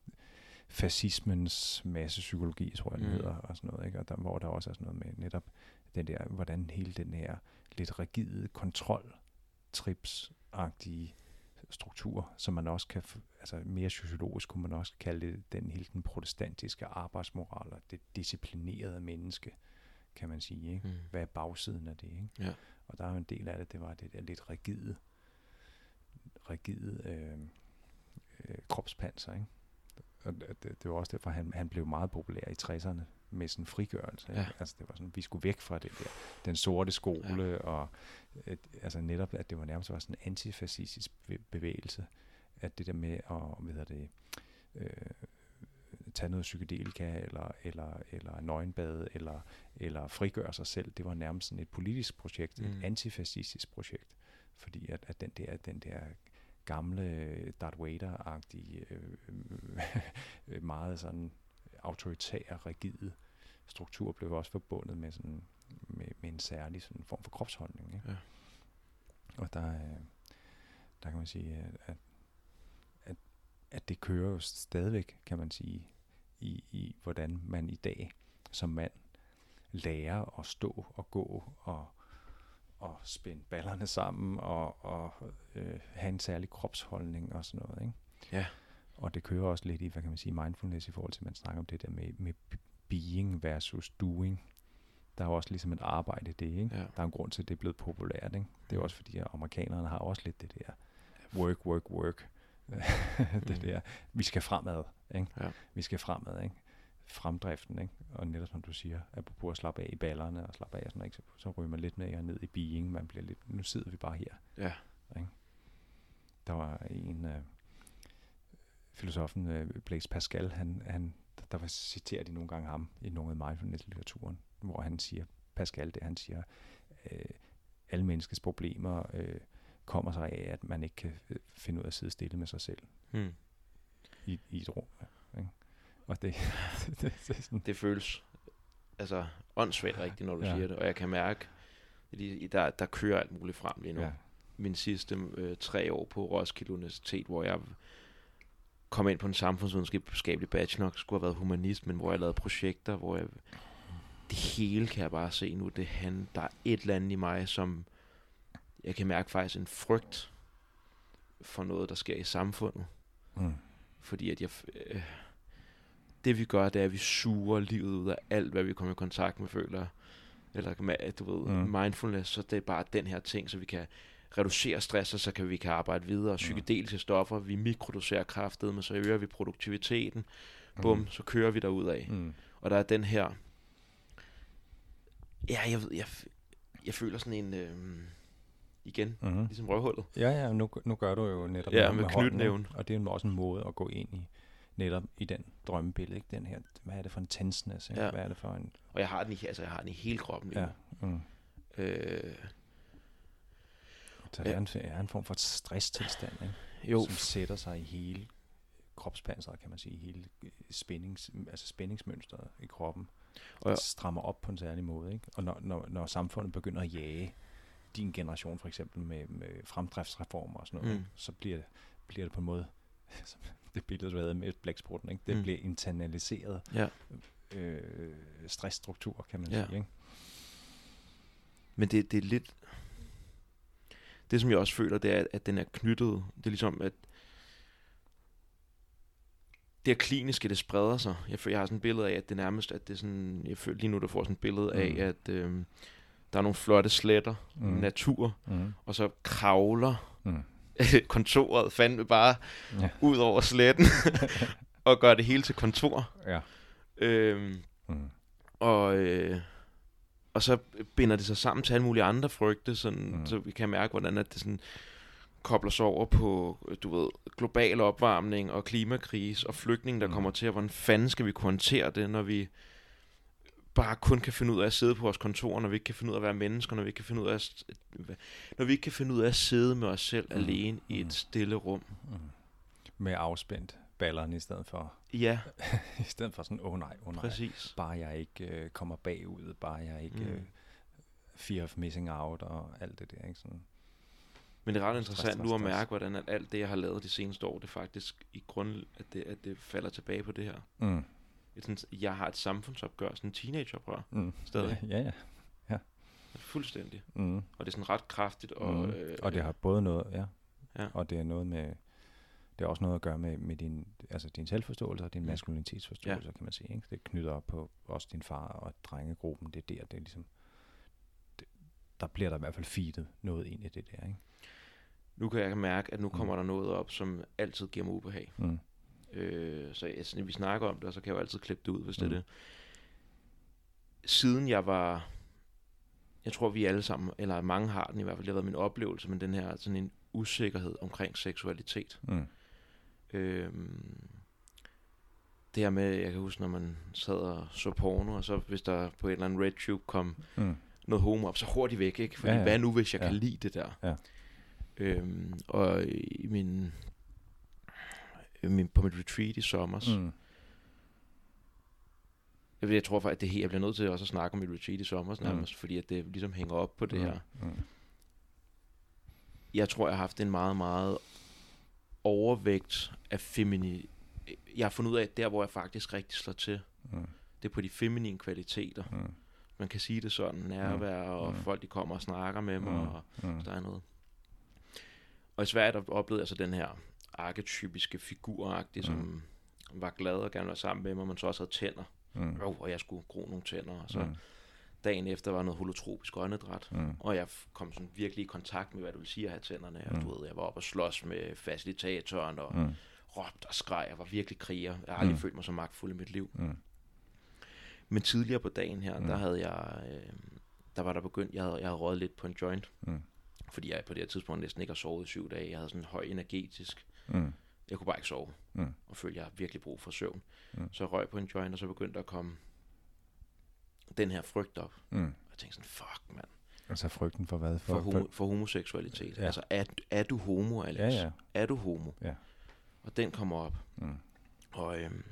fascismens massepsykologi, tror jeg, den Mm. hedder, og sådan noget, ikke? Og der, hvor der også er sådan noget med netop den der, hvordan hele den her lidt rigide kontrol, tripsagtige struktur, som man også kan, altså mere sociologisk kunne man også kalde det, den hele den protestantiske arbejdsmoral, og det disciplinerede menneske, kan man sige, ikke? Mm. Hvad er bagsiden af det, ikke? Ja. Og der er en del af det, det var det der lidt rigide, rigide øh, øh, kropspanser, ikke? Og det, det, var også derfor, han, han blev meget populær i 60'erne med sådan frigørelse. Ikke? Ja. Altså det var sådan, vi skulle væk fra det der, den sorte skole, ja. og øh, altså netop, at det var nærmest var sådan en antifascistisk be- bevægelse, at det der med at, hvad hedder det, øh, tage noget psykedelika, eller, eller, eller nøgenbade, eller, eller frigøre sig selv, det var nærmest sådan et politisk projekt, mm. Et antifascistisk projekt, fordi at, at den der, den der gamle Darth Vader-agtige, øh, [laughs] meget sådan autoritære, rigide struktur blev også forbundet med sådan med, med en særlig sådan form for kropsholdning. Ikke? Ja. Og der, øh, der kan man sige, at, at, at, at det kører jo stadigvæk, kan man sige, i, i hvordan man i dag som mand lærer at stå og gå og og spænde ballerne sammen og, og øh, have en særlig kropsholdning og sådan noget. Ikke? Ja. Og det kører også lidt i, hvad kan man sige, mindfulness i forhold til, at man snakker om det der med, med being versus doing. Der er jo også ligesom et arbejde i det, ikke? Ja. Der er en grund til, at det er blevet populært, ikke? Det er også fordi, at amerikanerne har også lidt det der work, work, work. [laughs] det Mm. der, vi skal fremad, ikke? Ja. Vi skal fremad, ikke? Fremdriften, ikke? Og netop som du siger, apropos at slappe af i ballerne og slappe af og sådan ikke? Så, så ryger man lidt mere ned i being, man bliver lidt, nu sidder vi bare her. Ja. Ikke? Der var en, øh, filosofen øh, Blaise Pascal, han, han, der var citerer de nogle gange ham i nogle af mindfulness-litteraturen, hvor han siger, Pascal, det han siger, øh, alle menneskets problemer øh, kommer sig af, at man ikke kan øh, finde ud af at sidde stille med sig selv Mm. I, i et rum. Ikke? Og det, [laughs] det, det, det er sådan, Det føles altså åndssvagt rigtigt, når du Ja. siger det. Og jeg kan mærke, at der, der kører alt muligt frem lige nu. Ja. Min sidste øh, tre år på Roskilde Universitet, hvor jeg kom ind på en samfundsvidenskabelig bachelor, skulle have været humanist, men hvor jeg lavede projekter, hvor jeg, det hele kan jeg bare se nu. Det han, der er et eller andet i mig, som jeg kan mærke faktisk en frygt for noget, der sker i samfundet. mm, Fordi at jeg... Øh, det vi gør, det er, at vi suger livet ud af alt, hvad vi kommer i kontakt med, føler eller du ved, Mm. mm. mindfulness, så det er bare den her ting, så vi kan reducere stress, og så kan vi kan arbejde videre. Og psykedeliske stoffer, vi mikrodoserer kraftet, men så øger vi produktiviteten. Bum, Mm. så kører vi derud af. Mm. Og der er den her... Ja, jeg ved, jeg, jeg føler sådan en... Øh, igen, Mm-hmm. ligesom røvhullet. Ja, ja, nu, nu gør du jo netop Ja, med hånden, knytnæven. og det er jo også en måde at gå ind i netop i den drømmebillede, ikke? Den her, hvad er det for en tenseness, ikke? Ja. Hvad er det for en... Og jeg har den i, altså, jeg har den i hele kroppen Ja. Mm. Øh, Så det er en, er en form for et stresstilstand, ikke? jo, som sætter sig i hele kropspanseret, kan man sige, hele øh, spændings, altså spændingsmønstret i kroppen. Og- Og strammer op på en særlig måde. Ikke? Og når, når, når samfundet begynder at jage din generation for eksempel med, med fremdriftsreformer og sådan noget, Mm. så bliver, bliver det på en måde, [laughs] som det billede, du havde med blæksprutten, ikke? det Mm. bliver internaliseret ja. øh, stressstruktur, kan man Ja. sige. Ikke? Men det, det er lidt... Det, som jeg også føler, det er, at den er knyttet. Det er ligesom, at det her kliniske, det spreder sig. Jeg, føler, jeg har sådan et billede af, at det nærmest, at det er sådan, jeg føler lige nu, der får sådan et billede af, Mm. at øhm, der er nogle flotte sletter, mm. Natur, Mm. og så kravler Mm. [laughs] kontoret fandme bare Ja. ud over sletten, [laughs] og gør det hele til kontor. Ja. Øhm, Mm. og, øh, og så binder det sig sammen til alle mulige andre frygte, sådan, mm. Så vi kan mærke, hvordan at det sådan kobler sig over på, du ved, global opvarmning og klimakrise og flygtninge, der. Mm. kommer til, og hvordan fanden skal vi kunne håndtere det, når vi bare kun kan finde ud af at sidde på vores kontor, når vi ikke kan finde ud af at være mennesker, når vi ikke kan finde ud af at, når vi ikke kan finde ud af at sidde med os selv mm. Mm. alene i Mm. et stille rum. Mm. Med afspændt ballerne i stedet for, Ja, [laughs] i stedet for sådan, åh oh, nej, åh oh, nej. præcis. bare jeg ikke øh, kommer bagud, bare jeg ikke Mm. øh, fear of missing out og alt det der, ikke? Sådan, Men det er ret interessant stress, nu at mærke, hvordan at alt det, jeg har lavet de seneste år, det faktisk i grund, at det, at det falder tilbage på det her. mm. Et sådan, jeg har et samfundsopgør, sådan en teenageoprør, Mm. Stadig. Ja, ja. fuldstændig. Mm. Og det er sådan ret kraftigt. Og, Mm. øh, Og det har både noget, ja, Ja. og det er noget med, det har også noget at gøre med, med din, altså din selvforståelse og din Mm. maskulinitetsforståelse, kan man sige. Ikke? Det knytter op på også din far og drengegruppen. Det er der, det er ligesom, det, der bliver der i hvert fald feedet noget ind i det der, ikke? Nu kan jeg mærke, at nu Mm. kommer der noget op, som altid giver mig ubehag. Mm. Øh, så jeg, sådan, vi snakker om det, og så kan jeg jo altid klippe det ud, hvis det er Mm. det. Siden jeg var... Jeg tror, vi alle sammen, eller mange har den i hvert fald, det har været min oplevelse, men den her sådan en usikkerhed omkring seksualitet. Mm. Øhm, det her med, jeg kan huske, når man sad og så porno, og så hvis der på et eller andet RedTube kom Mm. noget homo op, så hurtigt væk, ikke? Fordi Ja, ja, hvad nu, hvis jeg Ja. kan lide det der? Ja. Øhm, og i min, øh, min, på mit retreat i sommer, mm. Mm. jeg, jeg tror faktisk, at det her, jeg bliver nødt til også at snakke om mit retreat i sommer, Mm. nærmest, fordi at det ligesom hænger op på det her. Mm. Jeg tror, jeg har haft en meget, meget overvægt af femini... Jeg har fundet ud af, at der, hvor jeg faktisk rigtig slår til, Mm. det er på de feminine kvaliteter. Mm. Man kan sige det sådan, nærvær, og Mm. folk de kommer og snakker med mig, Mm. og Mm. der er noget. Og i Sverige, der oplevede jeg så den her arketypiske figuragtige, som var glad og gerne var sammen med mig, men så også havde tænder. Mm. Oh, og jeg skulle gro nogle tænder. Og så Mm. dagen efter var noget holotropisk åndedræt. Mm. Og jeg kom sådan virkelig i kontakt med, hvad det vil sige at have tænderne. Og Mm. du ved, jeg var oppe og slås med facilitatoren og Mm. råbte og skreg. Jeg var virkelig kriger. Jeg har aldrig Mm. følt mig så magtfuld i mit liv. Mm. Men tidligere på dagen her, Mm. der havde jeg... Øh, der var der begyndt, jeg havde, jeg havde røget lidt på en joint. Mm. Fordi jeg på det her tidspunkt næsten ikke har sovet i syv dage. Jeg havde sådan høj energetisk. Mm. Jeg kunne bare ikke sove. Mm. Og følte, jeg har virkelig brug for søvn. Mm. Så jeg røg på en joint, og så begyndte der at komme den her frygt op. Mm. Og jeg tænkte sådan, fuck mand. Altså frygten for hvad? For, for, homo, for homoseksualitet. Ja. Altså, er, er du homo, Alex? Ja, ja. Er du homo? Ja. Og den kommer op. Mm. Og øhm,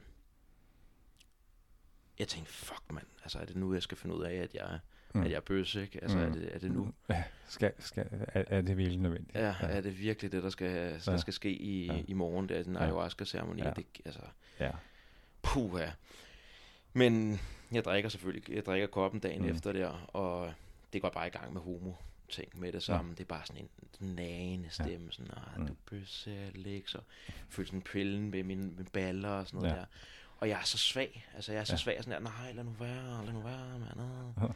jeg tænkte, fuck mand, altså er det nu, jeg skal finde ud af, at jeg, Mm. at jeg er bøsse, ikke? Altså Mm. er, det, er det nu? Ja, skal, skal, er, er det virkelig nødvendigt? Ja, er det virkelig det, der skal, der Ja. skal ske i, Ja. ja. i morgen? Det er den Ja. ayahuasca-ceremoni. Ja. Ja. Det, altså, ja. puha. Men jeg drikker selvfølgelig, jeg drikker koppen dagen Mm. efter der, og det går bare i gang med homo ting med det samme. Det er bare sådan en nagende stemme, sådan, ah, Mm. du bøsse, Alex, og føler sådan pillen med mine, mine baller og sådan noget Ja. ja. der. Og jeg er så svag, altså jeg er så Ja. ja. svag, sådan der, nej, lad nu være, lad nu være, mand.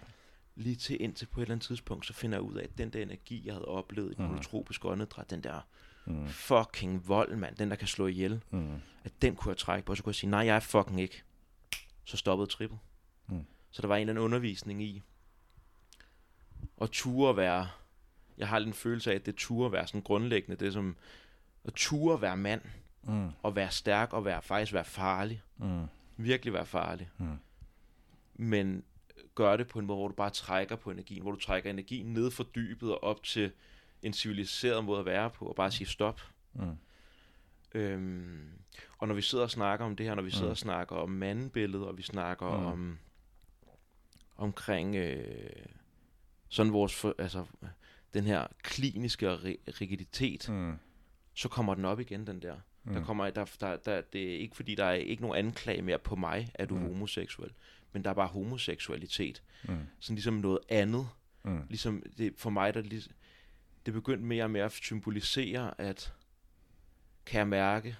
Ah." Ja. lige til indtil på et eller andet tidspunkt, så finder jeg ud af, at den der energi, jeg havde oplevet i den holotropiske åndedræt, den der Mm. fucking vold, mand, den der kan slå ihjel, Mm. at den kunne jeg trække på, og så kunne jeg sige, nej, jeg er fucking ikke. Så stoppede trippet. Mm. Så der var en eller anden undervisning i, at ture være, jeg har lidt en følelse af, at det ture være sådan grundlæggende, det som, at ture være mand, Mm. og være stærk, og være, faktisk være farlig. Mm. Virkelig være farlig. Mm. Men gør det på en måde, hvor du bare trækker på energien, hvor du trækker energien ned fra dybet og op til en civiliseret måde at være på, og bare sige stop. Mm. Øhm, og når vi sidder og snakker om det her, når vi sidder Mm. og snakker om mandebilledet, og vi snakker Mm. om omkring øh, sådan vores, for, altså den her kliniske ri- rigiditet, Mm. så kommer den op igen, den der. Mm. Der Mm. kommer, der, der, der, det er ikke fordi, der er ikke nogen anklage mere på mig, at du er Mm. homoseksuel, men der er bare homoseksualitet. Mm. Sådan ligesom noget andet. Mm. Ligesom det, for mig, der lig- det begyndte mere og mere at symbolisere, at kan jeg mærke,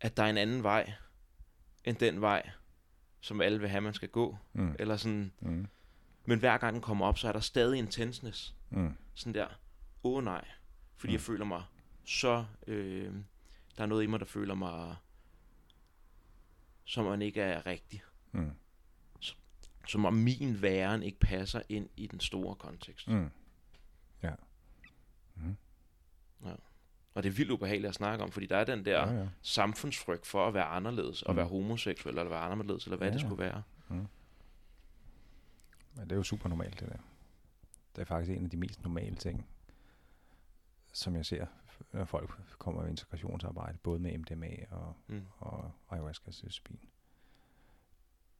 at der er en anden vej, end den vej, som alle vil have, man skal gå. Mm. Eller sådan, Mm. men hver gang den kommer op, så er der stadig en tenseness. Mm. Sådan der, åh oh, nej. Fordi Mm. jeg føler mig så, øh, der er noget i mig, der føler mig, som man ikke er rigtig. Mm. Som om min væren ikke passer ind i den store kontekst. Mm. Ja. Mm. Og det er vildt ubehageligt at snakke om, fordi der er den der Ja, ja. samfundsfrygt for at være anderledes, og Mm. være homoseksuel, eller være anderledes, eller hvad Ja, det ja. skulle være. Men det er jo super normalt, det der. Det er faktisk en af de mest normale ting, som jeg ser, når folk kommer i integrationsarbejde, både med MDMA og, Mm. og ayahuasca psilocybin.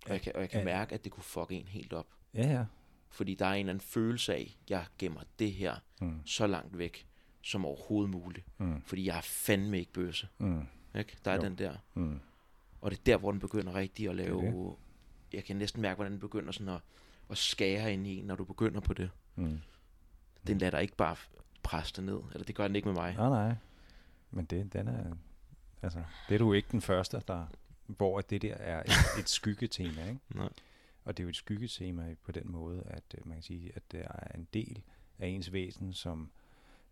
Og jeg kan, og jeg kan Ja. mærke, at det kunne fuck en helt op. Ja, ja. Fordi der er en eller anden følelse af, jeg gemmer det her Mm. så langt væk, som overhovedet muligt. Mm. Fordi jeg er fandme ikke bøsse. Mm. Ikke? Der er Jo. den der. Mm. Og det er der, hvor den begynder rigtig at Det er lave... Jeg kan næsten mærke, hvordan den begynder sådan at, at skære ind i en, når du begynder på det. Mm. Den lader dig ikke bare presse det ned. Eller det gør den ikke med mig. Nej, nej. Men det, den er, altså, det er du ikke den første, der, hvor det der er et, et skyggetema, ikke? [laughs] Nej. Og det er jo et skyggetema på den måde, at øh, man kan sige, at det er en del af ens væsen, som,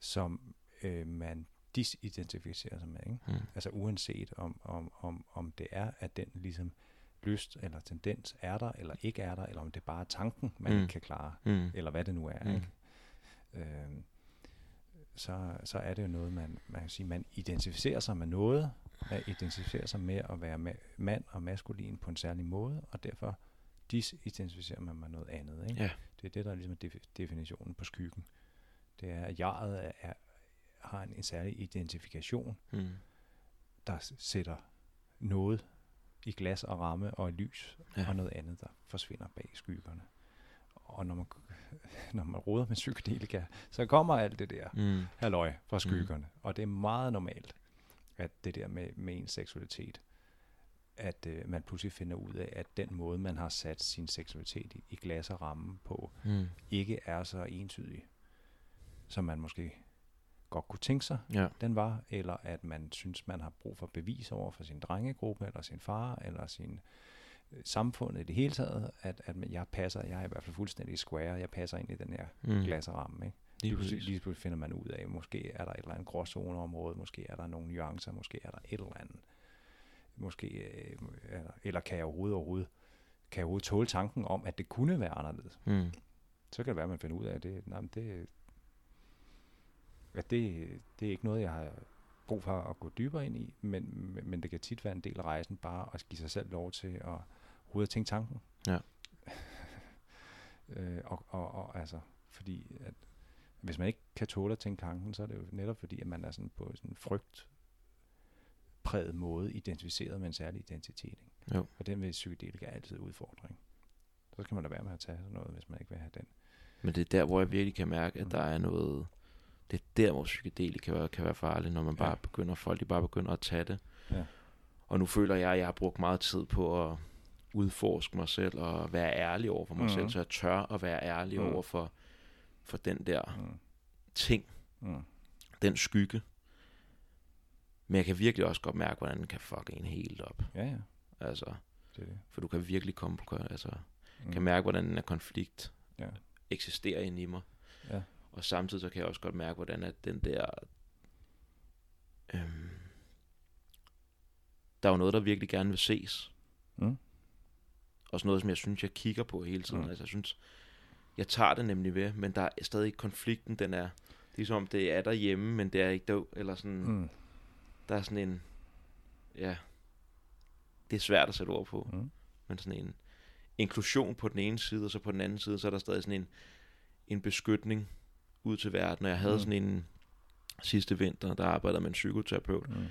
som øh, man disidentificerer sig med. Ikke? Mm. Altså uanset om, om, om, om det er, at den ligesom lyst eller tendens er der, eller ikke er der, eller om det bare er tanken, man Mm. ikke kan klare, Mm. eller hvad det nu er. Mm. Ikke? Øhm, så, så er det jo noget, man, man kan sige, man identificerer sig med noget, man identificerer sig med at være ma- mand og maskulin på en særlig måde, og derfor disidentificerer man med noget andet. Ikke? Ja. Det er det, der er ligesom defi- definitionen på skyggen. Det er, at jeget er, er, har en, en særlig identifikation, Mm. der sætter noget i glas og ramme og i lys, ja. og noget andet, der forsvinder bag skyggerne. Og når man, [laughs] når man roder med psykedelika, så kommer alt det der Mm. halløj fra skyggerne. Mm. Og det er meget normalt, at det der med, med ens seksualitet, at øh, man pludselig finder ud af, at den måde, man har sat sin seksualitet i, i glas og ramme på, Mm. ikke er så entydig, som man måske godt kunne tænke sig, Ja. den var, eller at man synes, man har brug for bevis over for sin drengegruppe, eller sin far, eller sin øh, samfund i det hele taget, at, at jeg passer, jeg er i hvert fald fuldstændig square, jeg passer ind i den her Mm. glasramme. Ikke? Lige Lige pludselig, lige pludselig finder man ud af, måske er der et eller andet gråzoneområde, måske er der nogle nuancer, måske er der et eller andet. Måske, øh, er der, eller kan jeg overhovedet, overhovedet, kan jeg overhovedet tåle tanken om, at det kunne være anderledes. Mm. Så kan det være, at man finder ud af, at det, nej, men det, at det, det er ikke noget, jeg har brug for at gå dybere ind i, men, men- men det kan tit være en del af rejsen bare at give sig selv lov til at overhovedet tænke tanken. Ja. [laughs] øh, og, og, og altså, fordi at hvis man ikke kan tåle at tænke tanken, så er det jo netop fordi, at man er sådan på sådan en frygt præget måde identificeret med en særlig identitet. Ikke? Jo. Og den vil psykedelika altid udfordring. Så skal man da være med at tage sådan noget, hvis man ikke vil have den. Men det er der, hvor jeg virkelig kan mærke, at Mm. der er noget... Det er der, hvor psykedelik kan være, kan være farligt, når man bare Ja. begynder, folk de bare begynder at tage det. Ja. Og nu føler jeg, at jeg har brugt meget tid på at udforske mig selv og være ærlig over for mig Mhm. selv, så jeg tør at være ærlig Mm. over for, for den der Mm. ting, Mm. den skygge. Men jeg kan virkelig også godt mærke, hvordan den kan fuck en helt op. Ja, ja. Altså, Det er det. for du kan virkelig komme på, altså, mm. kan mærke, hvordan den her konflikt Ja. eksisterer inde i mig. Ja. Og samtidig så kan jeg også godt mærke, hvordan at den der... Øhm, der er jo noget, der virkelig gerne vil ses. Mm. Også noget, som jeg synes, jeg kigger på hele tiden. Mm. Altså, jeg synes, jeg tager det nemlig ved, men der er stadig konflikten, den er... Det er som om, det er derhjemme, men det er ikke der, eller sådan... Mm. Der er sådan en... Ja... Det er svært at sætte ord på, Mm. men sådan en inklusion på den ene side, og så på den anden side, så er der stadig sådan en, en beskytning ud til verden. Og jeg havde Mm. sådan en sidste vinter, der arbejdede med en psykoterapeut. Mm.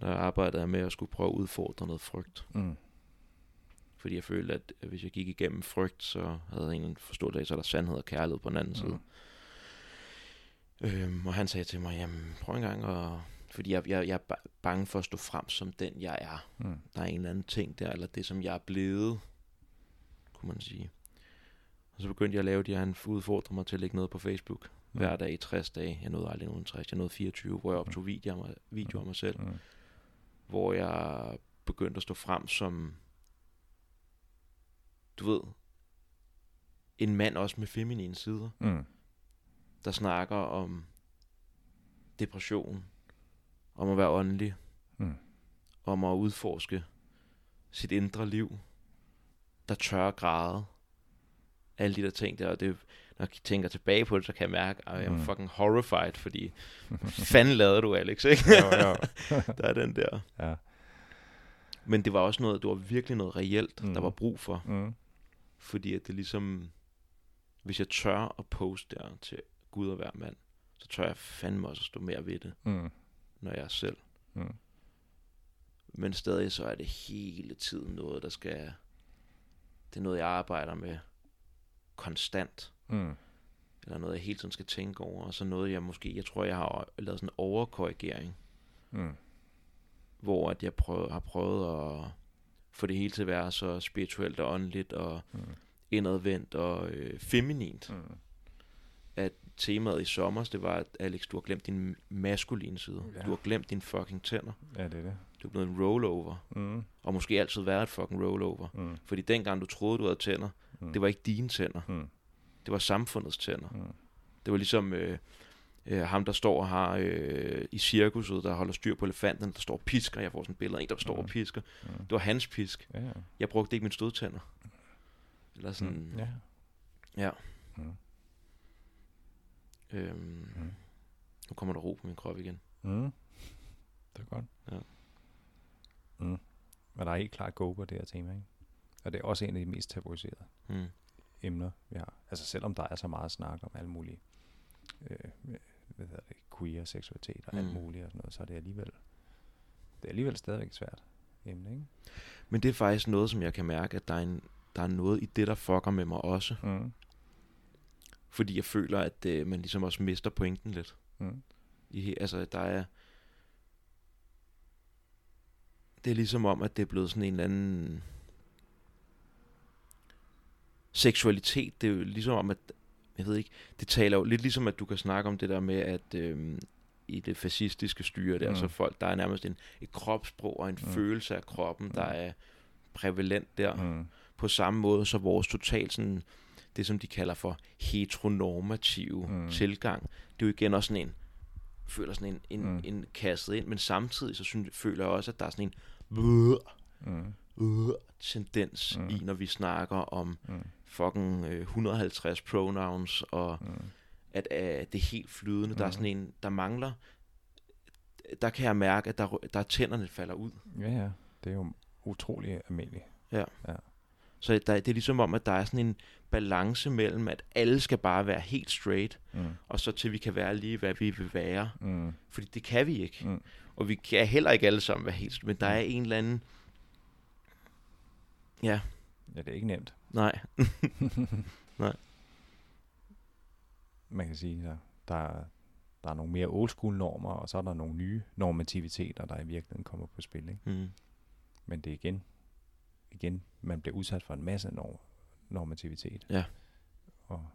Der arbejdede jeg med at skulle prøve at udfordre noget frygt. Mm. Fordi jeg følte, at hvis jeg gik igennem frygt, så havde jeg en forståelse af, så er der sandhed og kærlighed på den anden side. Mm. Øhm, og han sagde til mig, jamen prøv en gang at... Fordi jeg, jeg, jeg er ba- bange for at stå frem som den, jeg er. Mm. Der er en eller anden ting der, eller det, som jeg er blevet, kunne man sige. Og så begyndte jeg at lave de, han udfordrede mig til at lægge noget på Facebook. Mm. Hver dag i 60 dage. Jeg nåede aldrig nogen 60, jeg nåede 24, hvor jeg optog videoer af mig, videoer af mig selv. Mm. Hvor jeg begyndte at stå frem som, du ved, en mand også med feminine sider, Mm. der snakker om depression, om at være åndelig, Mm. om at udforske sit indre liv, der tør græde. Alle de der ting der, og det, når jeg tænker tilbage på det, så kan jeg mærke, at jeg er Mm. fucking horrified, fordi [laughs] fanden lavede du, Alex, ikke? Jo, jo. [laughs] der er den der. Ja. Men det var også noget, det var virkelig noget reelt, mm. der var brug for. Mm. Fordi at det ligesom, hvis jeg tør at poste der til Gud og hver mand, så tør jeg fandme også at stå mere ved det, Mm. når jeg er selv. Mm. Men stadig så er det hele tiden noget, der skal... Det er noget, jeg arbejder med konstant. Mm. Eller noget, jeg hele tiden skal tænke over. Og så noget, jeg måske... Jeg tror, jeg har lavet sådan en overkorrigering. Mm. Hvor at jeg prøver, har prøvet at få det hele til at være så spirituelt og åndeligt og Mm. indadvendt og øh, feminint. Mm. At temaet i sommer, det var, at Alex, du har glemt din maskuline side. Ja. Du har glemt dine fucking tænder. Ja, det er det. Du er blevet en rollover. Mm. Og måske altid været et fucking rollover. Mm. Fordi dengang du troede, du havde tænder, Mm. det var ikke dine tænder. Mm. Det var samfundets tænder. Mm. Det var ligesom øh, øh, ham, der står og har øh, i cirkuset, der holder styr på elefanten, der står og pisker. Jeg får sådan et billede af en, der står og Mm. pisker. Mm. Det var hans pisk. Ja, ja. Jeg brugte ikke mine stødtænder. Eller sådan, Mm. Ja. Ja. Mm. øhm, Mm. nu kommer der ro på min krop igen. Mm. Det er godt. Ja. Mm. Men der er helt klart go på det her tema, ikke? Og det er også en af de mest tabuiserede Mm. emner, vi har. Altså selvom der er så meget snak om alle mulige øh, hvad hedder det, queer seksualitet og mm. alt muligt og sådan noget, så er det alligevel, det er alligevel stadigvæk et svært emne, ikke? Men det er faktisk noget, som jeg kan mærke, at der er, en, der er noget i det, der fucker med mig også. Mm. Fordi jeg føler, at øh, man ligesom også mister pointen lidt. Mm. I, altså, der er... Det er ligesom om, at det er blevet sådan en eller anden... Seksualitet, det er jo ligesom om, at... Jeg ved ikke, det taler jo lidt ligesom, at du kan snakke om det der med, at øhm, i det fascistiske styre der, Mm. så folk, der er nærmest en, et kropssprog og en Mm. følelse af kroppen, der Mm. er prævalent der. Mm. På samme måde, så vores totalt sådan, det som de kalder for heteronormative Mm. tilgang, det er jo igen også sådan en, føler sådan en, en, Mm. en kastet ind, men samtidig så synes, føler jeg også, at der er sådan en øh, Mm. øh, tendens mm. i, når vi snakker om Mm. Fucking øh, 150 pronouns, og Mm. at øh, det er helt flydende. Der er Mm. sådan en, der mangler, der kan jeg mærke, at der, der er tænderne falder ud. Ja, ja. Det er jo utrolig almindeligt. Så der, det er ligesom om, at der er sådan en balance mellem, at alle skal bare være helt straight, Mm. og så til vi kan være lige, hvad vi vil være. Mm. Fordi det kan vi ikke. Mm. Og vi kan heller ikke alle sammen være helt men der er en eller anden... Ja, Ja, det er ikke nemt. [laughs] nej. Man kan sige, der, der, er, der er nogle mere old school normer, og så er der nogle nye normativiteter, der i virkeligheden kommer på spil. Ikke? Mm. Men det er igen, igen, man bliver udsat for en masse norm, normativitet. Ja. Og,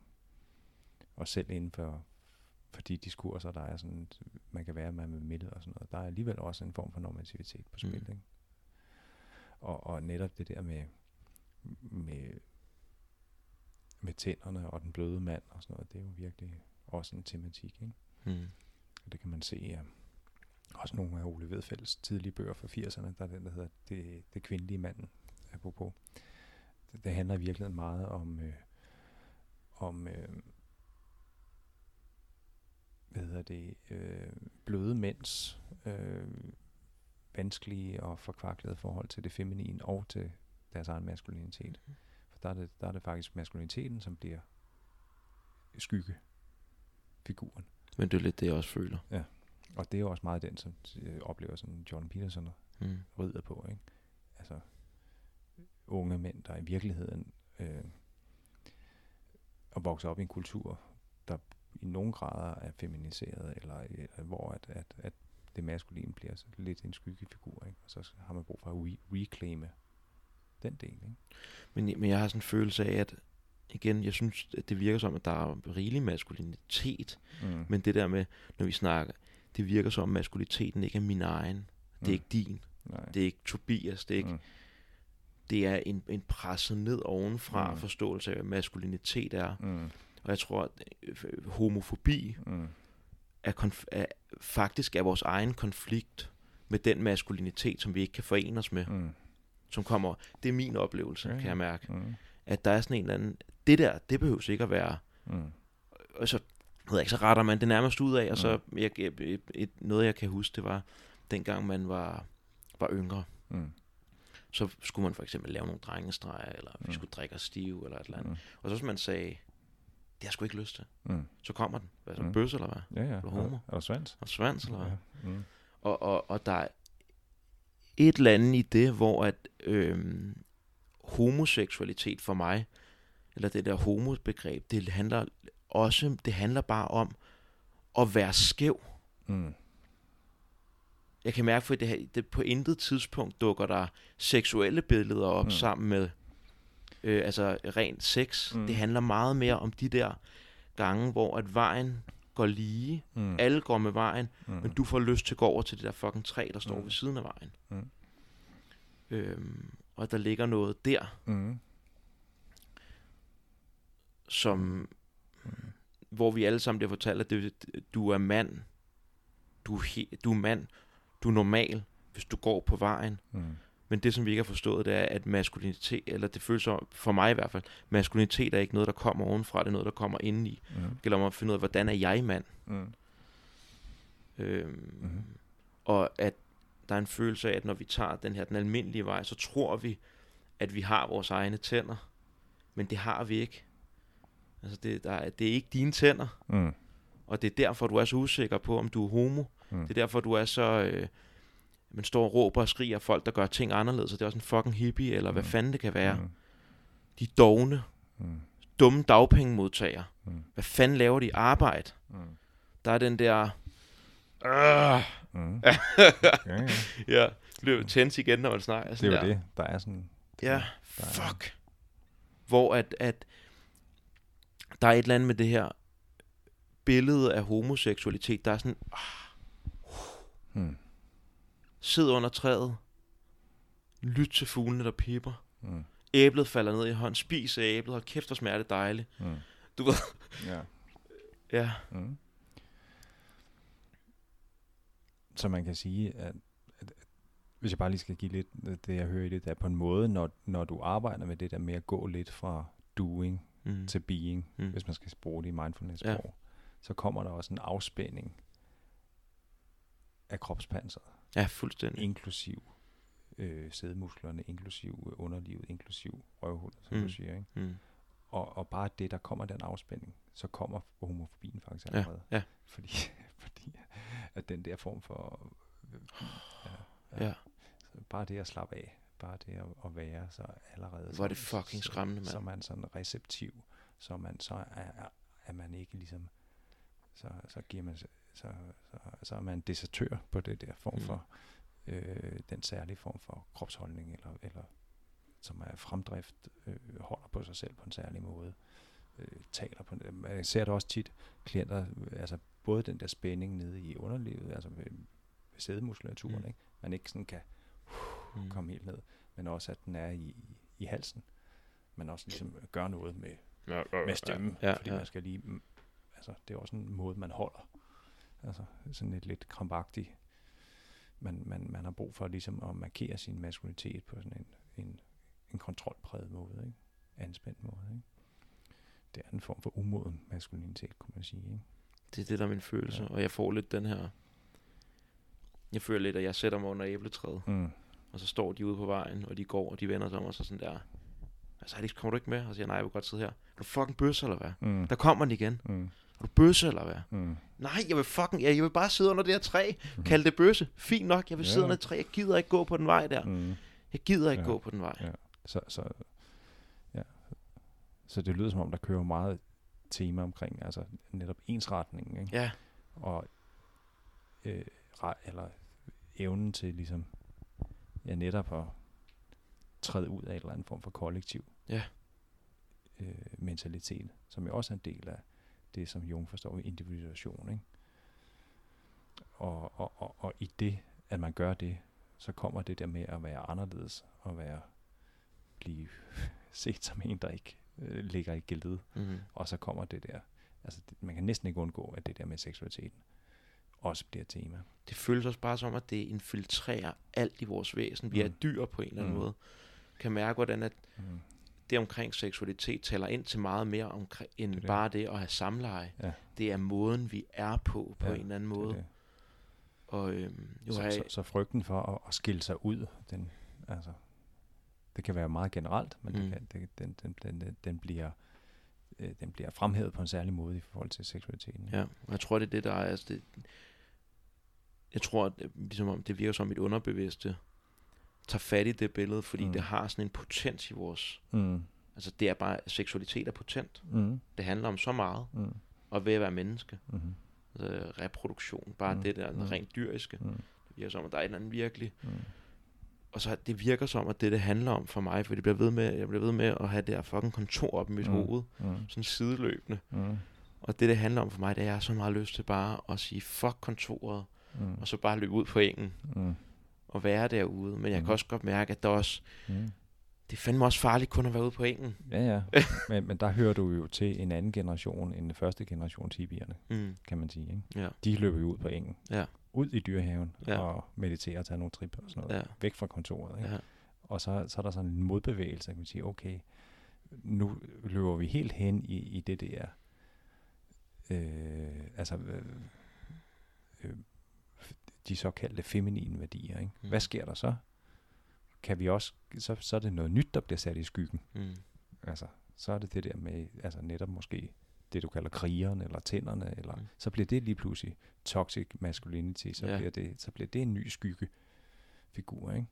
og selv inden for, for de diskurser, der er sådan, man kan være med med midtet og sådan noget, der er alligevel også en form for normativitet på spil. Mm. Ikke? Og, og netop det der med, med med tænderne og den bløde mand og sådan noget. Det er jo virkelig også en tematik, ikke? Mm. Og det kan man se ja. også nogle af Ole Vedfelds tidlige bøger fra 80'erne, der er den, der hedder Det, det kvindelige manden, apropos. Det, det handler i virkeligheden meget om, øh, om øh, hvad hedder det, øh, bløde mænds øh, vanskelige og forkvaklede forhold til det feminine og til deres egen maskulinitet. Mhm. Der er det, der er det faktisk maskuliniteten, som bliver skyggefiguren. Men det er lidt det, jeg også føler. Og det er jo også meget den, som jeg oplever sådan Jordan Peterson Mm. rider på. Ikke? Altså unge mænd, der i virkeligheden øh, og vokser op i en kultur, der i nogen grader er feminiseret, eller, eller hvor at, at, at det maskuline bliver så lidt en skyggefigur. Ikke? Og så har man brug for at re- reclaime den del. Ikke? Men, men jeg har sådan en følelse af, at igen, jeg synes, at det virker som, at der er rigelig maskulinitet. Mm. Men det der med, når vi snakker, det virker som, at maskuliniteten ikke er min egen. Det er ikke din. Nej. Det er ikke Tobias. Det er, ikke, Mm. det er en, en presset ned ovenfra Mm. forståelse af, hvad maskulinitet er. Mm. Og jeg tror, at øh, homofobi Mm. er, konf- er faktisk er vores egen konflikt med den maskulinitet, som vi ikke kan forene os med, Mm. Som kommer. Det er min oplevelse, Ja, kan jeg mærke. Mm. At der er sådan en eller anden... Det der, det behøves ikke at være... Mm. Og så, ved jeg ikke, så retter man det nærmest ud af, og så Mm. jeg, et, et, noget, jeg kan huske, det var dengang man var, var yngre. Mm. Så skulle man for eksempel lave nogle drengestreger, eller vi Mm. skulle drikke os stive, eller et eller andet. Mm. Og så hvis man sagde, det har jeg sgu ikke lyst til, Mm. så kommer den. Hvad det, Mm. mm. bøsse, eller hvad? Ja, ja. du homo? Er, er du svans? Og svans, eller hvad? Ja. Mm. Og, og, og der er et eller andet i det, hvor at øhm, homoseksualitet for mig, eller det der homobegreb, det handler også, det handler bare om at være skæv. Mm. Jeg kan mærke, for det, her- det på intet tidspunkt dukker der seksuelle billeder op Mm. mm. sammen med øh, altså rent sex. Mm. Det handler meget mere om de der gange, hvor at vejen går lige. Mm. Alle går med vejen, mm. men du får lyst til at gå over til det der fucking træ, der står Mm. ved siden af vejen. Mm. Øhm, og der ligger noget der, Mm. som, Mm. hvor vi alle sammen bliver fortalt, at det, du er mand, du er, he, du er mand, du er normal, hvis du går på vejen. Mm. Men det, som vi ikke har forstået, det er, at maskulinitet, eller det føles som, for mig i hvert fald, maskulinitet er ikke noget, der kommer ovenfra, det er noget, der kommer indeni. Mm. Det gælder om at finde ud af, hvordan er jeg mand? Mm. Øhm, Mhm. Og at der er en følelse af, at når vi tager den her, den almindelige vej, så tror vi, at vi har vores egne tænder. Men det har vi ikke. Altså, det, der er, det er ikke dine tænder. Mm. Og det er derfor, du er så usikker på, om du er homo. Mm. Det er derfor, du er så... Øh, man står og råber og skriger af folk, der gør ting anderledes, og det er også en fucking hippie, eller hvad Mm. fanden det kan være. Mm. De er dogne, Mm. dumme dagpengemodtagere. Mm. Hvad fanden laver de? Arbejde. Mm. Der er den der... Øh, Mm. [laughs] ja, ja. ja, bliver tændt igen, når man snakker. Det Sådan er jo der. det. Der er sådan... Ja, der er- fuck. Hvor at, at der er et eller andet med det her billede af homoseksualitet, der er sådan, ah, Mm. Sid under træet, lyt til fuglene, der pipper, Mm. æblet falder ned i hånden, spis æblet, hold kæft, hvor smager det dejligt. Mm. Du ved, Ja. ja, Mm. Så man kan sige, at, at, at hvis jeg bare lige skal give lidt det, jeg hører i det, der på en måde, når, når du arbejder med det der med at gå lidt fra doing mm. til being, Mm. hvis man skal bruge det i mindfulness-sprog, ja. så kommer der også en afspænding af kropspanseret, ja fuldstændig. inklusiv øh, sædemusklerne, inklusiv øh, underlivet, inklusiv røvhullet, som mm. du siger. Ikke? Mm. Og, og bare det, der kommer den afspænding, så kommer homofobien faktisk Ja, allerede. ja. Fordi, [laughs] fordi at den der form for... øh, Ja, Ja, Så bare det at slappe af, bare det at, at være så allerede... Hvor er det fucking så- skræmmende, Så er mand. man sådan receptiv, så man så er, er, er man ikke ligesom... Så, så giver man... Så, så, så er man desertør på det der form Mm. for... Øh, den særlige form for kropsholdning, eller, eller som er fremdrift, øh, holder på sig selv på en særlig måde, øh, taler på en, Jeg ser det også tit, klienter, altså både den der spænding nede i underlivet, altså ved, ved sædemuskulaturen, Mm. mm. ikke? man ikke sådan kan mm. komme helt ned, men også at den er i, i halsen, men også ligesom gør noget med Ja, med stemme, Ja, fordi ja. man skal lige, mm, altså det er også en måde, man holder, altså sådan et lidt krampagtigt, man, man, man har brug for ligesom at markere sin maskulinitet på sådan en, en, en kontrolpræget måde, ikke? anspændt måde. Ikke? Det er en form for umoden maskulinitet, kunne man sige. Ikke? Det er det, der er min følelse. Ja. Og jeg får lidt den her... Jeg føler lidt, at jeg sætter mig under æbletræet, Mm. og så står de ude på vejen, og de går, og de vender sig om, og så sådan der... Altså, kommer du ikke med? Og siger jeg, nej, jeg vil godt sidde her. Er du fucking bøsse, eller hvad? Mm. Der kommer den igen. Mm. Er du bøsse, eller hvad? Mm. Nej, jeg vil fucking... Jeg vil bare sidde under det her træ. Mhm. Kald det bøsse. Fint nok, jeg vil Ja. sidde under et træ. Jeg gider ikke gå på den vej der. Mm. Jeg gider ikke Ja. gå på den vej. Ja. Så, så, ja. så det lyder som om, der kører meget tema omkring, altså netop ensretningen, ikke? Ja, og øh, eller evnen til ligesom, ja netop at træde ud af et eller andet form for kollektiv Ja. øh, mentalitet, som jo også er en del af det, som Jung forstår ved individuation. Ikke? Og, og, og, og i det, at man gør det, så kommer det der med at være anderledes, og være blive [laughs] set som en, der ikke øh, ligger i gildet. mm. Og så kommer det der, altså det, man kan næsten ikke undgå, at det der med seksualiteten også bliver et tema. det føles også bare som, at det infiltrerer alt i vores væsen. Vi er Mm. dyr på en eller anden Mm. måde. Kan mærke, hvordan at Mm. Det omkring seksualitet tæller ind til meget mere omkring, end Det det det. bare det at have samleje. Ja. Det er måden, vi er på, på Ja, en eller anden Det måde. det. Og øhm, jo Så, har så, jeg, så frygten for at, at skille sig ud, den, altså, det kan være meget generelt, men Mm. det kan, det, den, den, den, den, bliver, øh, den bliver fremhævet på en særlig måde i forhold til seksualiteten. ja, og jeg tror, det er det, der er... Altså det, jeg tror, at, det- ligesom om det virker som mit underbevidste tager fat i det billede, fordi Mm. det har sådan en potens i vores... Mm. Altså det er bare, seksualitet er potent. Mm. Det handler om så meget, Mm. og ved at være menneske. Mm. Altså reproduktion, bare Mm. det der Mm. rent dyriske. Mm. Det virker som, at der er et eller andet virkelig Mm. Og så det virker som, at det, det handler om for mig, for det bliver ved med, jeg bliver ved med at have det her fucking kontor op i mit mm. hoved, Mm. sådan sideløbende. Mm. Og det, det handler om for mig, det er, at jeg har så meget lyst til bare at sige, fuck kontoret, Mm. og så bare løbe ud på engen Mm. Og være derude. Men jeg Mm. kan også godt mærke, at der også, Mm. det er fandme også farligt kun at være ude på engen. Ja, ja. [laughs] Men, men der hører du jo til en anden generation end den første generation hippierne, Mm. kan man sige. Ikke? Ja. De løber jo ud på engen. Ja. Ud i dyrehaven Ja. og mediterer og tager nogle trip og sådan noget. Ja. Væk fra kontoret. Ikke? Ja. Og så, så er der sådan en modbevægelse, kan man sige, okay, nu løber vi helt hen i, i det der, øh, altså øh, de såkaldte feminine værdier. Ikke? Mm. Hvad sker der så? Kan vi også, så, så er det noget nyt, der bliver sat i skyggen. Mm. Altså, så er det det der med, altså netop måske det, du kalder krigeren, eller tænderne, eller Mm. så bliver det lige pludselig toxic masculinity, så, Ja. bliver, det, så bliver det en ny skyggefigur, ikke?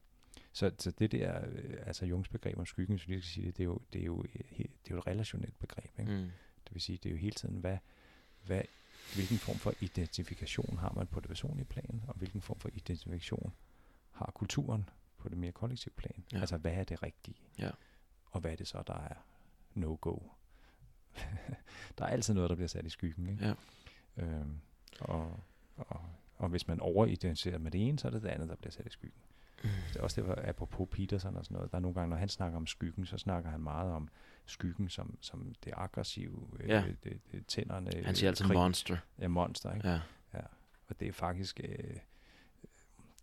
Så, så det der, øh, altså Jungs begreb om skyggen, hvis vi skal sige det, det er jo, det er jo, øh, det er jo et relationelt begreb, ikke? Mm. Det vil sige, det er jo hele tiden, hvad, hvad, hvilken form for identifikation har man på det personlige plan, og hvilken form for identifikation har kulturen på det mere kollektive plan. Ja. Altså, hvad er det rigtige? Ja. Og hvad er det så, der er no-go? [laughs] der er altid noget, der bliver sat i skyggen. Ikke? Ja. Øhm, og, og, og hvis man overidentificerer med det ene, så er det det andet, der bliver sat i skyggen. Mm. Det er også det, apropos Peterson og sådan noget. Der er nogle gange, når han snakker om skyggen, så snakker han meget om skyggen som, som det aggressive, øh, Ja. det, det, tænderne. Han siger altid krig- monster. Ja, monster, ikke? Ja. Og det er faktisk, øh,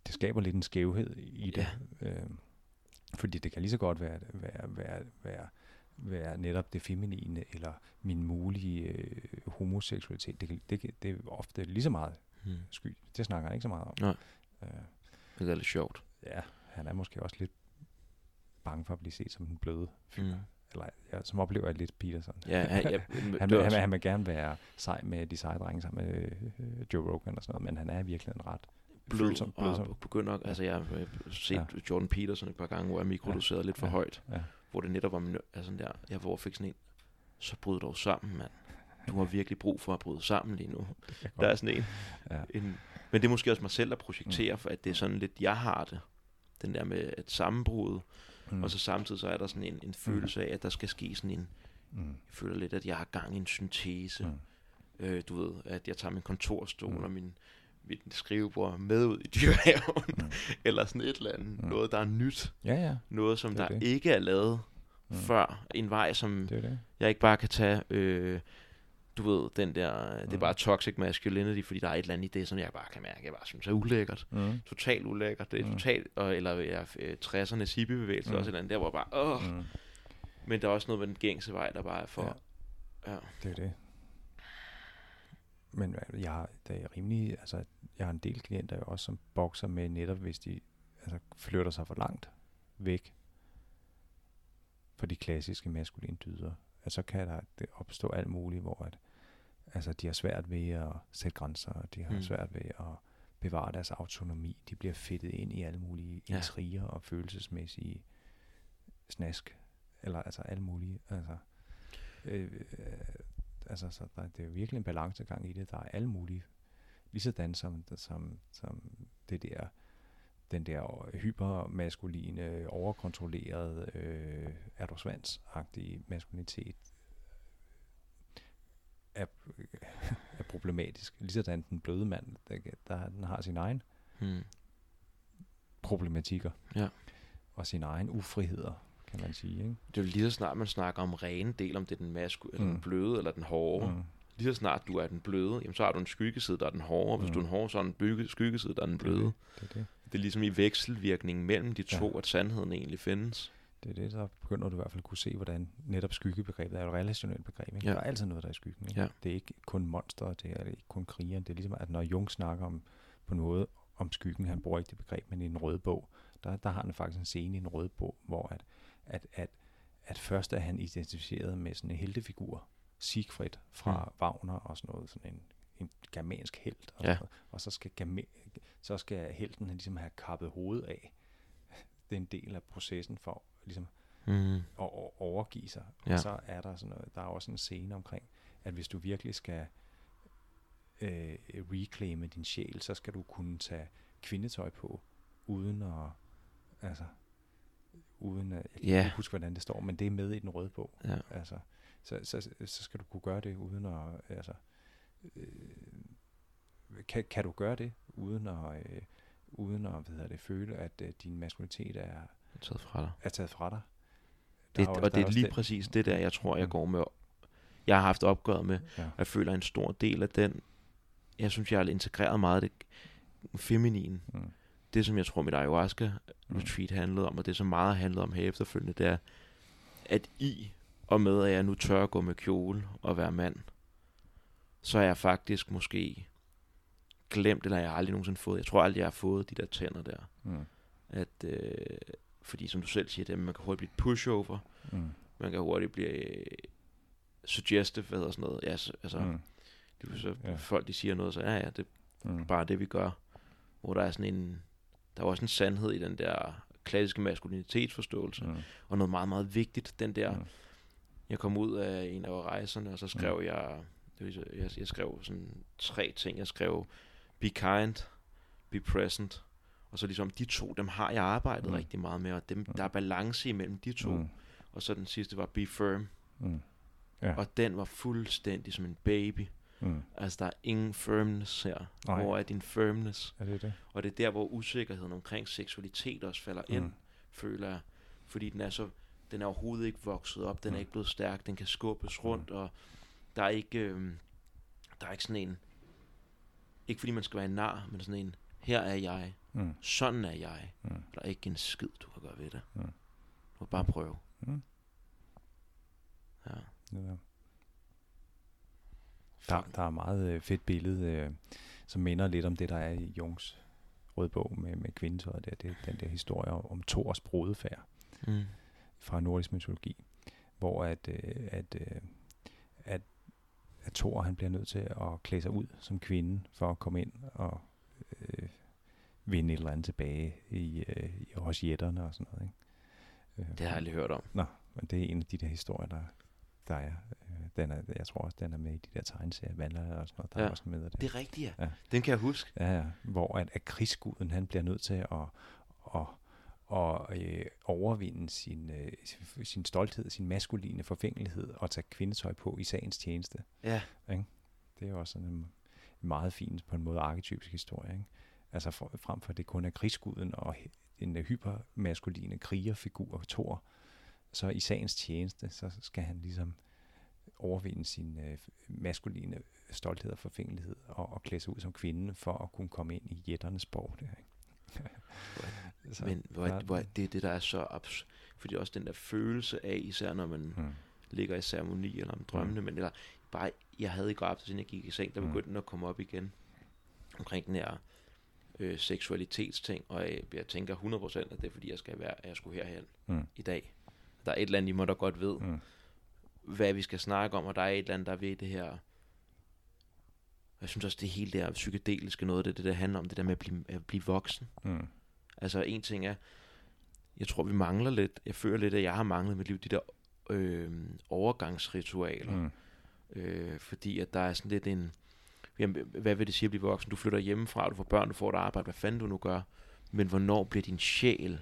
det skaber lidt en skævhed i det. Ja. Øh, fordi det kan lige så godt være, være, være, være, være netop det feminine, eller min mulige øh, homoseksualitet. Det, det, det er ofte lige så meget Mm. sky. Det snakker han ikke så meget om. Nej. Øh, Det er lidt sjovt. ja, han er måske også lidt bange for at blive set som en bløde fyr. Mm. Mm. Eller ja, som oplever jeg lidt Peterson. Ja, han, ja, [laughs] han, vil, han, han vil gerne være sej med de seje drenge sammen med øh, Joe Rogan og sådan noget, men han er i virkeligheden ret blød, følsom. og blødsom. begynder, altså jeg har øh, set Ja. Jordan Peterson et par gange, hvor jeg mikrodoserede lidt for Ja. højt, Ja. hvor det netop var min, altså sådan der, jeg hvor jeg fik sådan en, så bryd dog sammen, mand. Du har virkelig brug for at bryde sammen lige nu. Jeg Der er sådan en, Ja. en men det er måske også mig selv, der projekterer, for at det er sådan lidt, jeg har det. Den der med et sammenbrud, mm. og så samtidig så er der sådan en, en følelse af, at der skal ske sådan en, mm. jeg føler lidt, at jeg har gang i en syntese. Mm. Øh, du ved, at jeg tager min kontorstol Mm. og min, mit skrivebord med ud i dyrehaven, Mm. [laughs] eller sådan et eller andet. Mm. Noget, der er nyt. Ja, ja. Noget, som Det er der det. ikke er lavet mm. før. En vej, som Det det. jeg ikke bare kan tage... Øh, du ved, den der, det er Mm. bare toxic masculinity, fordi der er et eller andet i det, som jeg bare kan mærke, jeg bare synes er ulækkert. Mm. Totalt ulækkert. Det er Mm. totalt, og, eller ja, øh, 60'ernes hippiebevægelse, Mm. også et eller andet der, hvor bare, åh, Mm. men der er også noget med den gængse vej, der bare er for, ja. Det er det. Men jeg har, det er rimelig, altså, jeg har en del klienter jo også, som bokser med netop, hvis de altså, flytter sig for langt væk fra de klassiske maskuline dyder. Altså, så kan der det opstå alt muligt, hvor at, altså, de har svært ved at sætte grænser, og de har Mm. svært ved at bevare deres autonomi. De bliver fedtet ind i alle mulige Ja. intriger og følelsesmæssige snask. Eller altså alle mulige. Altså, øh, øh, altså så der, det er virkelig en balancegang i det. Der er alle mulige. Ligesådan som, som, som det der, den der hypermaskuline, overkontrollerede, øh, er du svans-agtige maskulinitet er, er problematisk. Ligesådan den bløde mand, der, der den har sin egen Hmm. problematikker. Ja. Og sin egen ufriheder, kan man sige. Ikke? Det er jo lige så snart, man snakker om rene del, om det er den, masku- mm. den bløde eller den hårde. Mm. Lige så snart du er den bløde, jamen, så har du en skyggeside, der er den hårde. Hvis Mm. du er en hårde, så er den bygge, skyggeside, der er den bløde. det. Det er det. Det er ligesom i vekselvirkningen mellem de to, Ja. at sandheden egentlig findes. Det er det, så begynder du i hvert fald at kunne se, hvordan netop skyggebegrebet er et relationelt begreb. Ikke? Ja. Der er altid noget, der er i skyggen. Ikke? Ja. Det er ikke kun monster, det er ikke kun kriger. Det er ligesom, at når Jung snakker om, på noget om skyggen, han bruger ikke det begreb, men i en rød bog, der, der har han faktisk en scene i en rød bog, hvor at, at, at, at først er han identificeret med sådan en heltefigur, Siegfried fra mm. Wagner og sådan noget, sådan en, en germansk held. Og, Ja. noget. og så skal, germa- så skal helten ligesom have kappet hovedet af. [laughs] Det er en del af processen for ligesom Mm. at overgive sig. Ja. Og så er der sådan noget, der er også en scene omkring, at hvis du virkelig skal øh, reclaime din sjæl, så skal du kunne tage kvindetøj på, uden at, altså, uden at, jeg kan Ja. ikke huske, hvordan det står, men det er med i den røde bog. Ja. Altså, så, så, så skal du kunne gøre det uden at, altså, øh, kan, kan du gøre det, uden at, øh, uden at hvad hedder det, føle, at øh, din maskulinitet er, Det er taget fra dig. er taget fra dig? Der Det, er og det er lige den- præcis det der, jeg tror, jeg Mm. går med. Jeg har haft opgøret med, Ja. jeg føler en stor del af den, jeg synes, jeg har integreret meget af det feminine. Mm. Det, som jeg tror, mit ayahuasca Mm. retreat handlede om, og det, som meget handlede om her efterfølgende, det er, at i og med, at jeg nu tør at gå med kjole og være mand, så er jeg faktisk måske glemt, eller jeg har aldrig nogensinde fået, jeg tror aldrig, jeg har fået de der tænder der. Mm. At, øh, fordi som du selv siger, det, er, man kan hurtigt blive et pushover, Mm. man kan hurtigt blive øh, suggestive, hvad hedder sådan noget. Ja, så, altså, mm. Det er så, Ja. folk de siger noget, så ja, ja, det er Mm. bare det, vi gør. Hvor der er sådan en, der er også en sandhed i den der klassiske maskulinitetsforståelse. Mm. og noget meget, meget vigtigt, den der, mm. Jeg kom ud af en af rejserne, og så skrev mm. jeg, det jeg, jeg skrev sådan tre ting, jeg skrev, be kind, be present, og så ligesom de to, dem har jeg arbejdet mm. Rigtig meget med, og dem, Mm. der er balance imellem de to, mm. Og så den sidste var be firm, Mm. Ja. og den var fuldstændig som en baby. Mm. Altså, der er ingen firmness her. Nej. Hvor er din firmness? Er det det? Og det er der, hvor usikkerheden omkring seksualitet også falder ind, Mm. føler jeg. Fordi den er så, den er overhovedet ikke vokset op, den er Mm. ikke blevet stærk, den kan skubbes rundt, og der er ikke, øhm, der er ikke sådan en, ikke fordi man skal være en nar, men sådan en, her er jeg, Mm. sådan er jeg. Mm. Der er ikke en skid, du kan gøre ved det. Mm. Du må bare prøve. Mm. Ja. Ja. Der, der er et meget øh, fedt billede, øh, som minder lidt om det, der er i Jungs røde bog med, med kvindetøjet der. Det er den der historie om, Thors brudefærd Mm. Fra nordisk mytologi, hvor at, øh, at, øh, at, at Thor han bliver nødt til at klæde sig ud som kvinde for at komme ind og øh, vinde et eller andet tilbage i, øh, i hos jætterne og sådan noget. Ikke? Øh, Det har jeg aldrig hørt om. Nå, men det er en af de der historier, der, der er. Øh, Den er. Jeg tror også, den er med i de der tegneserier, Vandler og sådan noget. Der Ja. er også med det. Det er rigtigt, ja. Ja. Den kan jeg huske. Ja, ja. Hvor at, at krigsguden, han bliver nødt til at, at, at øh, overvinde sin, øh, sin stolthed, sin maskuline forfængelighed og tage kvindetøj på i sagens tjeneste. Ja. Det er jo også sådan en meget fin, på en måde arketypisk historie. Ikke? Altså for, frem for at det kun er krigsguden og he- en øh, hypermaskuline krigerfigur, Thor, så i sagens tjeneste, så skal han ligesom overvinde sin øh, maskuline stolthed og forfængelighed og, og klæde sig ud som kvinde for at kunne komme ind i jætternes borg. Der, ikke? Så, Men hvor, der, hvor, det er det, der er så abs- fordi også den der følelse af, især når man hmm. ligger i ceremoni eller om drømmene, hmm. men eller bare, jeg havde i går aften, siden jeg gik i seng, der hmm. begyndte den at komme op igen omkring den her øh, seksualitetsting, og jeg, jeg tænker 100% at det er fordi, jeg skal være, at jeg skulle herhen mm. i dag. Der er et eller andet i mig, der godt ved, mm. hvad vi skal snakke om, og der er et eller andet, der ved det her, jeg synes også, det hele der psykedeliske noget, det, det der handler om, det der med at blive, at blive voksen. Mm. Altså en ting er, jeg tror, vi mangler lidt, jeg føler lidt, at jeg har manglet i mit liv, de der øh, overgangsritualer. Mm. Øh, fordi at der er sådan lidt en, jamen, hvad vil det sige at blive voksen? Du flytter hjemmefra, du får børn, du får et arbejde, hvad fanden du nu gør. Men hvornår bliver din sjæl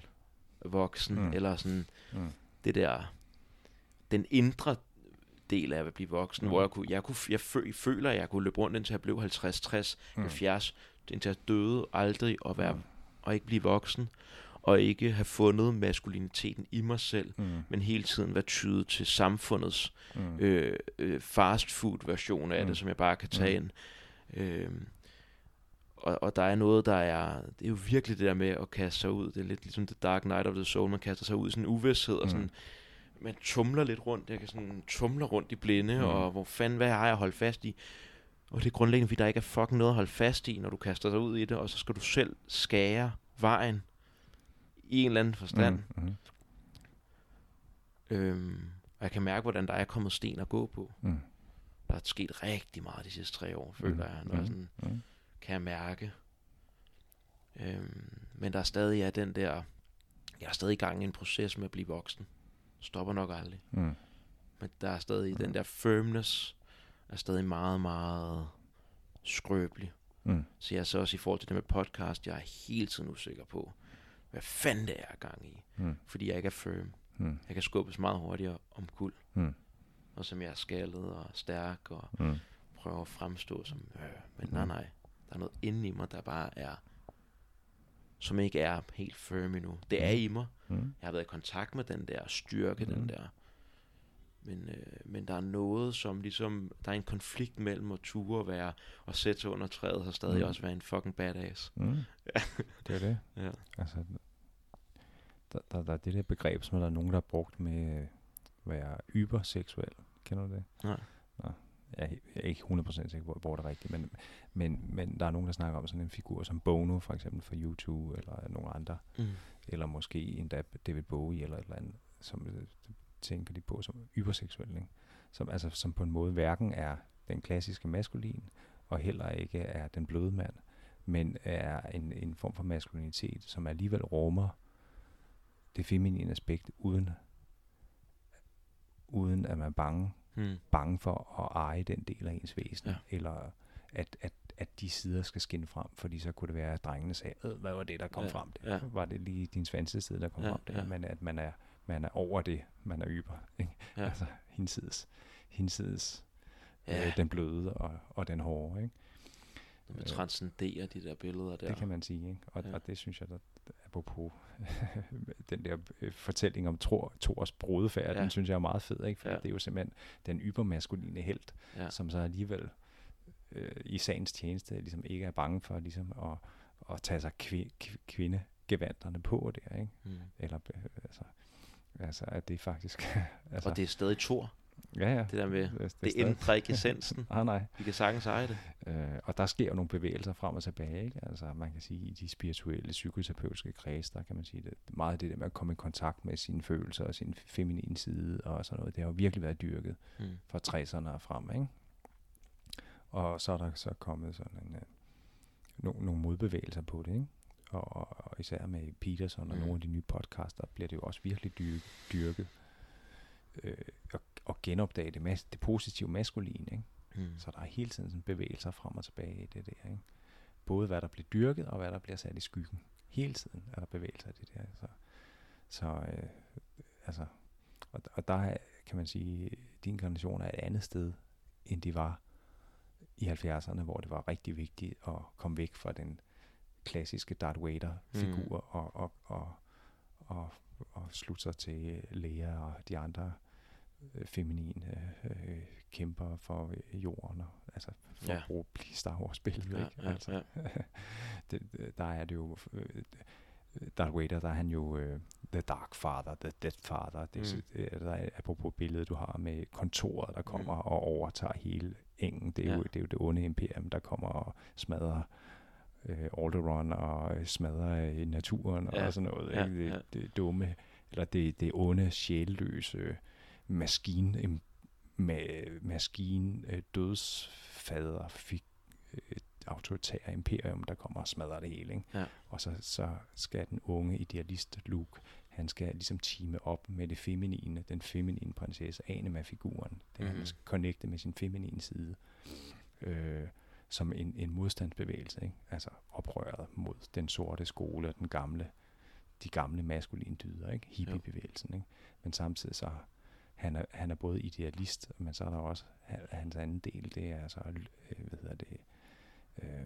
voksen? Mm. Eller sådan, mm. det der, den indre del af at blive voksen, mm. hvor jeg, kunne, jeg, kunne, jeg føler, at jeg kunne løbe rundt indtil jeg blev 50, 60, mm. 70, indtil jeg døde aldrig og, være, mm. Og ikke blive voksen og ikke have fundet maskuliniteten i mig selv, mm. men hele tiden være tydet til samfundets mm. øh, øh, fast food version af mm. det, som jeg bare kan tage mm. ind. Øh, og, og der er noget, der er, det er jo virkelig det der med at kaste sig ud, det er lidt ligesom The Dark Knight of the Soul, man kaster sig ud i sådan en uvidshed, mm. og sådan, man tumler lidt rundt, jeg kan sådan tumler rundt i blinde, mm. og hvor fanden, hvad har jeg holdt fast i? Og det er grundlæggende, fordi der ikke er fucking noget at holde fast i, når du kaster dig ud i det, og så skal du selv skære vejen i en eller anden forstand. Mm, mm. Øhm, og jeg kan mærke, hvordan der er kommet sten at gå på. Mm. Der er sket rigtig meget de sidste tre år, føler mm. jeg. Når mm. sådan, mm. kan jeg mærke. Øhm, men der er stadig er den der... Jeg er stadig i gang i en proces med at blive voksen. Stopper nok aldrig. Mm. Men der er stadig mm. den der firmness, er stadig meget, meget skrøbelig. Mm. Så jeg så også i forhold til det med podcast, jeg er hele tiden usikker på, hvad fanden det er gang i. Mm. Fordi jeg ikke er firm. Mm. Jeg kan skubbes meget hurtigere om kul. Mm. Og som jeg er skaldet og stærk og mm. prøver at fremstå som, øh, men nej nej, der er noget inde i mig, der bare er, som ikke er helt firm endnu. Det er mm. i mig. Mm. Jeg har været i kontakt med den der styrke, mm. den der. Men, øh, men der er noget, som ligesom, der er en konflikt mellem at ture og være, og sætte sig under træet, og stadig mm. også være en fucking badass. Mm. [laughs] det er det. Ja. Altså, der, der, der er det der begreb, som der er nogen, der har brugt med at være yberseksuel. Kender du det? Nej. Nå, jeg er ikke 100% sikker på, hvor det er rigtigt, men, men, men der er nogen, der snakker om sådan en figur som Bono, for eksempel fra YouTube, eller nogle andre, mm. eller måske endda David Bowie, eller et eller andet, som øh, tænker de på som yberseksuel, ikke? Som, altså, som på en måde hverken er den klassiske maskulin, og heller ikke er den bløde mand, men er en, en form for maskulinitet, som alligevel rummer det feminine aspekt, uden, uden at man er bange, hmm. bange for at eje den del af ens væsen, ja. eller at, at, at de sider skal skinne frem, fordi så kunne det være, at drengene sagde, hvad var det, der kom ja. frem? Ja. Var det lige din svanse side, der kom ja. frem? Ja. Men at man er, man er over det, man er yber. Ikke? Ja. Altså hinsides, hinsides ja. øh, den bløde og, og den hårde. Ikke? Man transcenderer de der billeder der. Det kan man sige, ikke? Og, ja. og det synes jeg, der, apropos [laughs] den der øh, fortælling om Thor, Thors brudefærd, ja. den synes jeg er meget fed, ikke? For ja. det er jo simpelthen den ybermaskuline held, ja. som så alligevel øh, i sagens tjeneste ligesom ikke er bange for ligesom at, at tage sig kvi, kvindegevanderne på der, ikke? Mm. Eller øh, altså, altså at det faktisk... [laughs] altså, og det er stadig Thor. Ja, ja. Det der med, det, det, det ændrer ikke essensen. [laughs] ah, nej. Vi kan sagtens eje det. Øh, og der sker jo nogle bevægelser frem og tilbage. Ikke? Altså man kan sige, i de spirituelle, psykoterapeutiske kreds, der kan man sige, det, meget af det der med at komme i kontakt med sine følelser og sin feminine side og sådan noget, det har jo virkelig været dyrket mm. fra 60'erne og frem. Ikke? Og så er der så kommet sådan en, uh, no, nogle modbevægelser på det, ikke? Og, og især med Peterson og mm. nogle af de nye podcaster, bliver det jo også virkelig dyrket. dyrket øh, og, og genopdage det, mas- det positive maskuline. Ikke? Mm. Så der er hele tiden sådan bevægelser frem og tilbage i det der. Ikke? Både hvad der bliver dyrket, og hvad der bliver sat i skyggen. Hele tiden er der bevægelser i det der. Så, så øh, altså, og, og der kan man sige, din inkarnation er et andet sted, end de var i 70'erne, hvor det var rigtig vigtigt at komme væk fra den klassiske Darth Vader-figur mm. og, og, og, og at slutte sig til Lea og de andre øh, feminine øh, kæmper for øh, jorden, og, altså for Ja. at bruge blive Star Wars-billedet, Ja, ikke? ja, altså, ja. [laughs] det, det- der er det jo, øh, Darth Vader, der er han jo øh, The Dark Father, The Death Father, det, Mm. mm. der er apropos billedet, du har med kontoret, der kommer Mm. og overtager hele engen, det er, Ja. jo, det er jo det onde imperium, der kommer og smadrer øh, Alderaan og øh, smadrer øh, naturen Ja, og sådan noget. ja, ikke? Det, ja. det dumme, eller det, det onde, sjælløse maskine, med maskine, øh, dødsfader, fik øh, autoritære imperium, der kommer og smadrer det hele. Ikke? Ja. Og så, så skal den unge idealist Luke, han skal ligesom teame op med det feminine, den feminine prinsesse, Anima-figuren. Det mm. Mhm. han skal connecte med sin feminine side. Øh, som en, en modstandsbevægelse, ikke? altså oprøret mod den sorte skole og den gamle, de gamle maskuline dyder, ikke? hippiebevægelsen. Ikke? Men samtidig så han er, han er både idealist, men så er der også ha- hans anden del, det er så, øh, hvad hedder det, øh,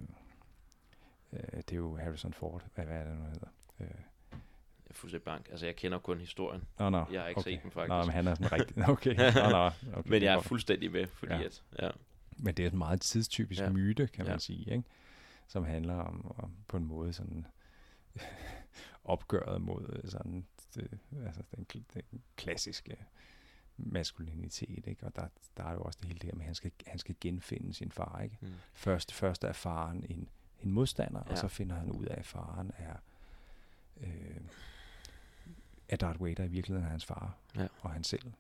øh, det er jo Harrison Ford, hvad, hvad er det nu hedder? Øh, Jeg er fuldstændig bank. Altså, jeg kender kun historien. Nå, nå. Jeg har ikke okay. set den, faktisk. Nå, men han er sådan rigtig... [laughs] Okay, nå, nå. Okay, Men jeg er fuldstændig med, fordi Ja. at... Ja. Men det er et meget tidstypisk Ja. myte, kan man Ja. sige, ikke? som handler om, om på en måde sådan [laughs] opgøret mod øh, sådan, det, altså den, den klassiske maskulinitet, ikke? og der, der er jo også det hele det her med, at han skal, han skal genfinde sin far. Ikke? Mm. Først, først er faren en, en modstander. Ja. og så finder han ud af, at faren er, øh, at Darth Vader i virkeligheden er hans far, Ja. og han selv.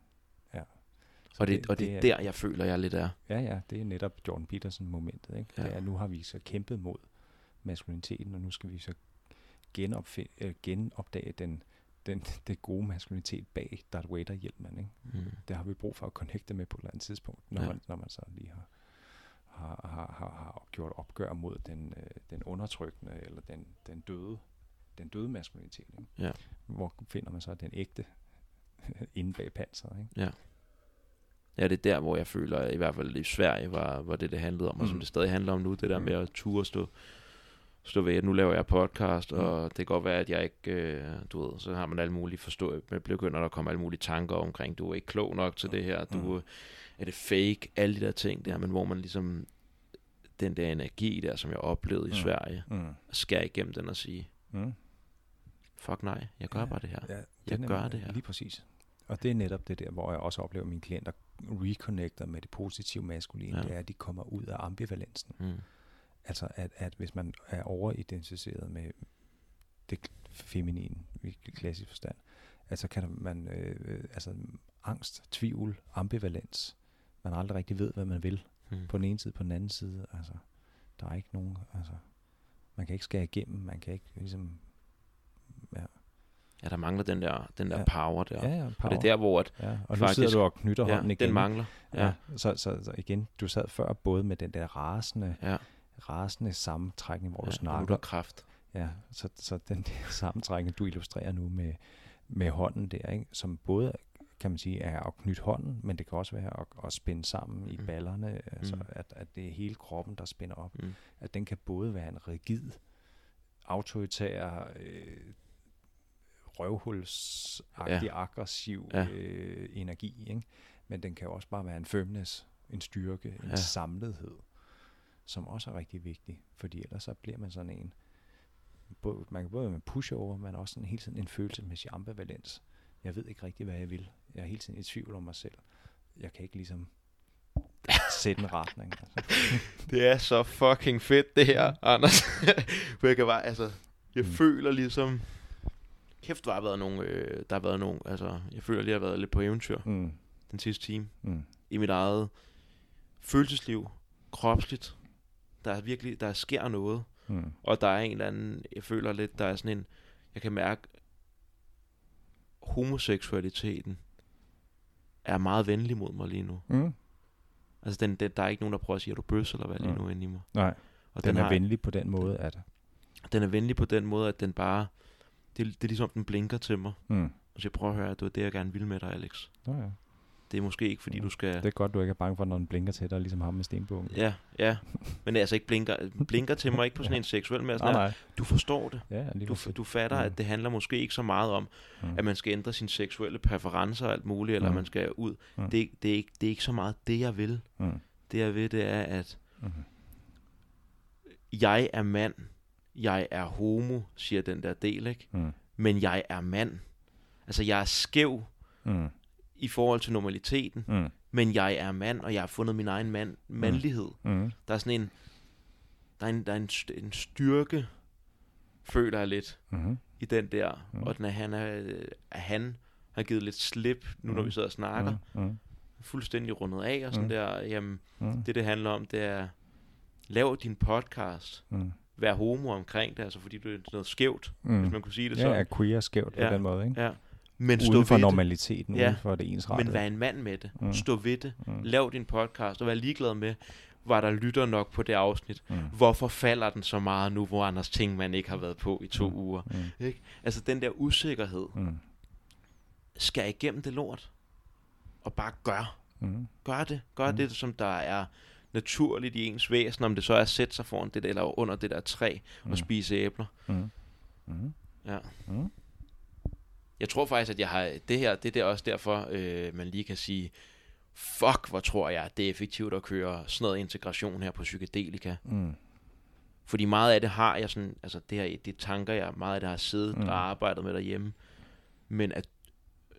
Og det, og det er der, jeg føler, jeg lidt er. Ja, ja, det er netop Jordan Peterson-momentet. Ikke? Ja. Det er, nu har vi så kæmpet mod maskuliniteten, og nu skal vi så genopfi- øh, genopdage den, den, [laughs] det gode maskulinitet bag Darth Vader-hjelmen. Ikke? Mm. Det har vi brug for at connecte med på et eller andet tidspunkt, når, ja. man, når man så lige har, har, har, har, har gjort opgør mod den, øh, den undertrykkende, eller den, den døde den døde maskulinitet. Ikke? Ja. Hvor finder man så den ægte [laughs] inde bag panseret? Ikke? Ja, det er der, hvor jeg føler, at i hvert fald i Sverige var, var det, det handlede om, og som Mm. det stadig handler om nu, det der Mm. med at ture stå, stå ved, at nu laver jeg podcast, Mm. og det kan godt være, at jeg ikke, øh, du ved, så har man alle mulige forstå, men begynder der at komme alle mulige tanker omkring, du er ikke klog nok til det her, du Mm. er det fake, alle de der ting der, men hvor man ligesom, den der energi der, som jeg oplevede i Mm. Sverige, Mm. skærer igennem den og sige, Mm. fuck nej, jeg gør Ja, bare det her. Ja, Jeg gør det her. Lige præcis. Og det er netop det der, hvor jeg også oplever, at mine klienter reconnecter med det positive maskuline. Ja. Det er, at de kommer ud af ambivalensen. Mm. Altså, at, at hvis man er overidentificeret med det feminine i klassisk forstand, altså kan man, øh, altså angst, tvivl, ambivalens, man aldrig rigtig ved, hvad man vil. Mm. På den ene side, på den anden side, altså, der er ikke nogen, altså, man kan ikke skære igennem, man kan ikke ligesom, Ja, der mangler den der, den der Ja. power der. ja, ja, Og power. det er der, hvor at, Ja, og nu Faktisk- sidder du og knytter ja, hånden igen. den mangler. Ja. Ja, Så, så, så igen, du sad før både med den der rasende, ja. rasende sammentrækning, hvor ja. du og er snakker. kraft. Ja, så, så den der [laughs] sammentrækning, du illustrerer nu med, med hånden der, ikke? som både kan man sige, er at knytte hånden, men det kan også være at, at spænde sammen i Mm. ballerne, altså Mm. at, at det er hele kroppen, der spænder op. Mm. At den kan både være en rigid, autoritær, øh, røvhulsagtig, ja. aggressiv Ja. øh, energi, ikke? men den kan også bare være en firmness, en styrke, en Ja. samlethed, som også er rigtig vigtig, fordi ellers så bliver man sådan en, både, man kan både være med pushover, men også sådan hele tiden en følelsesmæssig ambivalens. Jeg ved ikke rigtig, hvad jeg vil. Jeg er hele tiden i tvivl om mig selv. Jeg kan ikke ligesom sætte en retning. Altså. [laughs] Det er så fucking fedt, det her, Anders. [laughs] For jeg kan bare, altså, jeg mm. Mm. føler ligesom... Kæft, der har været nogle, øh, der har været nogle, altså, jeg føler lige, at jeg har været lidt på eventyr Mm, den sidste time. mm, I mit eget følelsesliv, kropsligt. Der er virkelig, der sker noget. mm, Og der er en eller anden, jeg føler lidt, der er sådan en, jeg kan mærke, homoseksualiteten er meget venlig mod mig lige nu. mm. Altså, den, den, der er ikke nogen, der prøver at sige, at du er bøs eller hvad lige Mm. nu inde i mig. Nej, Og den, den er har, venlig på den måde, at... den er venlig på den måde, at den bare, det, det er ligesom, den blinker til mig. Mm. Og så jeg prøver at høre, at det var det, jeg gerne ville med dig, Alex. Nå ja. det er måske ikke, fordi Mm. du skal... Det er godt, du ikke er bange for, når den blinker til dig, ligesom ham med stenbukken. Ja, ja. Men altså ikke blinker, blinker til mig ikke på sådan [laughs] en seksuel mere. Nej, Sådan her, nej. du forstår det. Ja, lige Du, du fatter, Mm. at det handler måske ikke så meget om, Mm. at man skal ændre sine seksuelle præferencer og alt muligt, eller Mm. man skal ud. Mm. Det, er ikke- det, er ikke, det er ikke så meget det, jeg vil. Mm. Det jeg vil, det er, at Mm. jeg er mand, jeg er homo, siger den der del, ikke? Mm. Men jeg er mand. Altså, jeg er skæv Mm. i forhold til normaliteten, Mm. men jeg er mand, og jeg har fundet min egen mand, mandlighed. Mm. Der er sådan en, der er en, der er en, en styrke, føler jeg lidt, Mm. i den der. Mm. Mm. Og den er, han, er, at han har givet lidt slip, nu når Mm. vi sidder og snakker. Mm. Mm. Fuldstændig rundet af, og sådan Mm. der, jamen, Mm. det det handler om, det er, lav din podcast, Mm. Vær homo omkring det, altså fordi du er noget skævt, Mm. hvis man kunne sige det Ja, sådan. er queer skævt på Ja. den måde, ikke? Ja. Men stå Uden for ved normaliteten, Ja. uden for det ens det. Men vær en mand med det. Mm. Stå ved det. Mm. Lav din podcast, og vær ligeglad med, var der lytter nok på det afsnit. Mm. Hvorfor falder den så meget nu, hvor Anders Tingmann ikke har været på i to Mm. uger? Mm. Ikke? Altså den der usikkerhed, Mm. skal igennem det lort. Og bare gør. Mm. Gør det. Gør mm. det, som der er naturligt i ens væsen, om det så er at sætte sig foran det der, eller under det der træ Mm. og spise æbler. Mm. Mm. Ja. Mm. Jeg tror faktisk, at jeg har det her, det er der også derfor, øh, man lige kan sige, fuck, hvor tror jeg, det er effektivt at køre sådan noget integration her på psykedelika. Mm. Fordi meget af det har jeg sådan, altså det her, det tanker jeg, meget af det har siddet Mm. mm. og arbejdet med derhjemme. Men at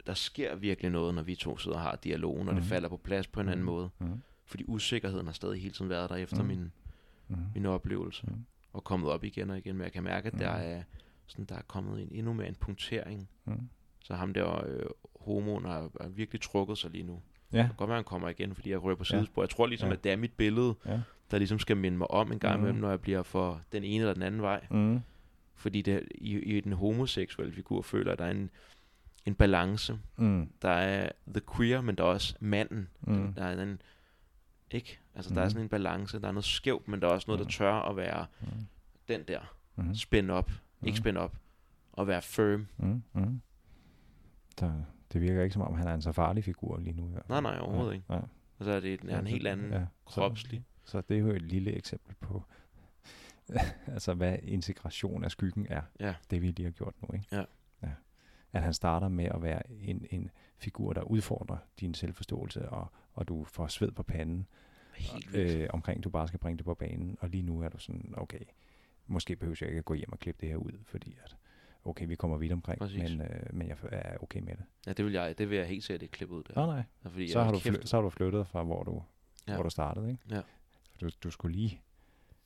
der sker virkelig noget, når vi to sidder og har dialogen, og mm. Det falder på plads på en anden Mhm. måde. Mm. Fordi usikkerheden har stadig hele tiden været der efter Mm. mm. min, Mm. min oplevelse. Mm. Og kommet op igen og igen, men jeg kan mærke, at Mm. der er sådan, der er kommet en, endnu mere en punktering. Mm. Så ham der øh, homoen har, har virkelig trukket sig lige nu. Ja. Det kan godt være, han kommer igen, fordi jeg rører på Ja. sidespor. Jeg tror ligesom, Ja. at det er mit billede, Ja. der ligesom skal minde mig om en gang Mhm. imellem, når jeg bliver for den ene eller den anden vej. Mm. Fordi det, i, i den homoseksuelle figur føler at der er en, en balance. Mm. Der er the queer, men der er også manden. Mm. Der er en, ikke? Altså, der er Mhm. sådan en balance. Der er noget skævt, men der er også noget, der Mhm. tør at være Mm. den der. Mm. Spænd op. Ikke Mhm. spænd op. Og være firm. Mm. Mm. Der, det virker ikke som om, han er en så farlig figur lige nu. Nej, nej, overhovedet ikke. Nej. Altså, er det er en helt anden Ja, kropslig. Så, så det er jo et lille eksempel på, [laughs] altså hvad integration af skyggen er. Ja. Det vi lige har gjort nu, ikke? Ja. ja. At han starter med at være en, en figur, der udfordrer din selvforståelse, og, og du får sved på panden, øh, omkring du bare skal bringe det på banen. Og lige nu er du sådan, okay, måske behøver jeg ikke at gå hjem og klippe det her ud, fordi at, okay, vi kommer vidt omkring, Præcis. men, øh, men jeg er okay med det. Ja, det vil jeg, det vil jeg helt sikkert ikke klippe ud der. Nej, nej. Ja, Fordi Så har, du kæft, fly, så har du flyttet fra, hvor du, Ja. hvor du startede, ikke? Ja. Du, du skulle lige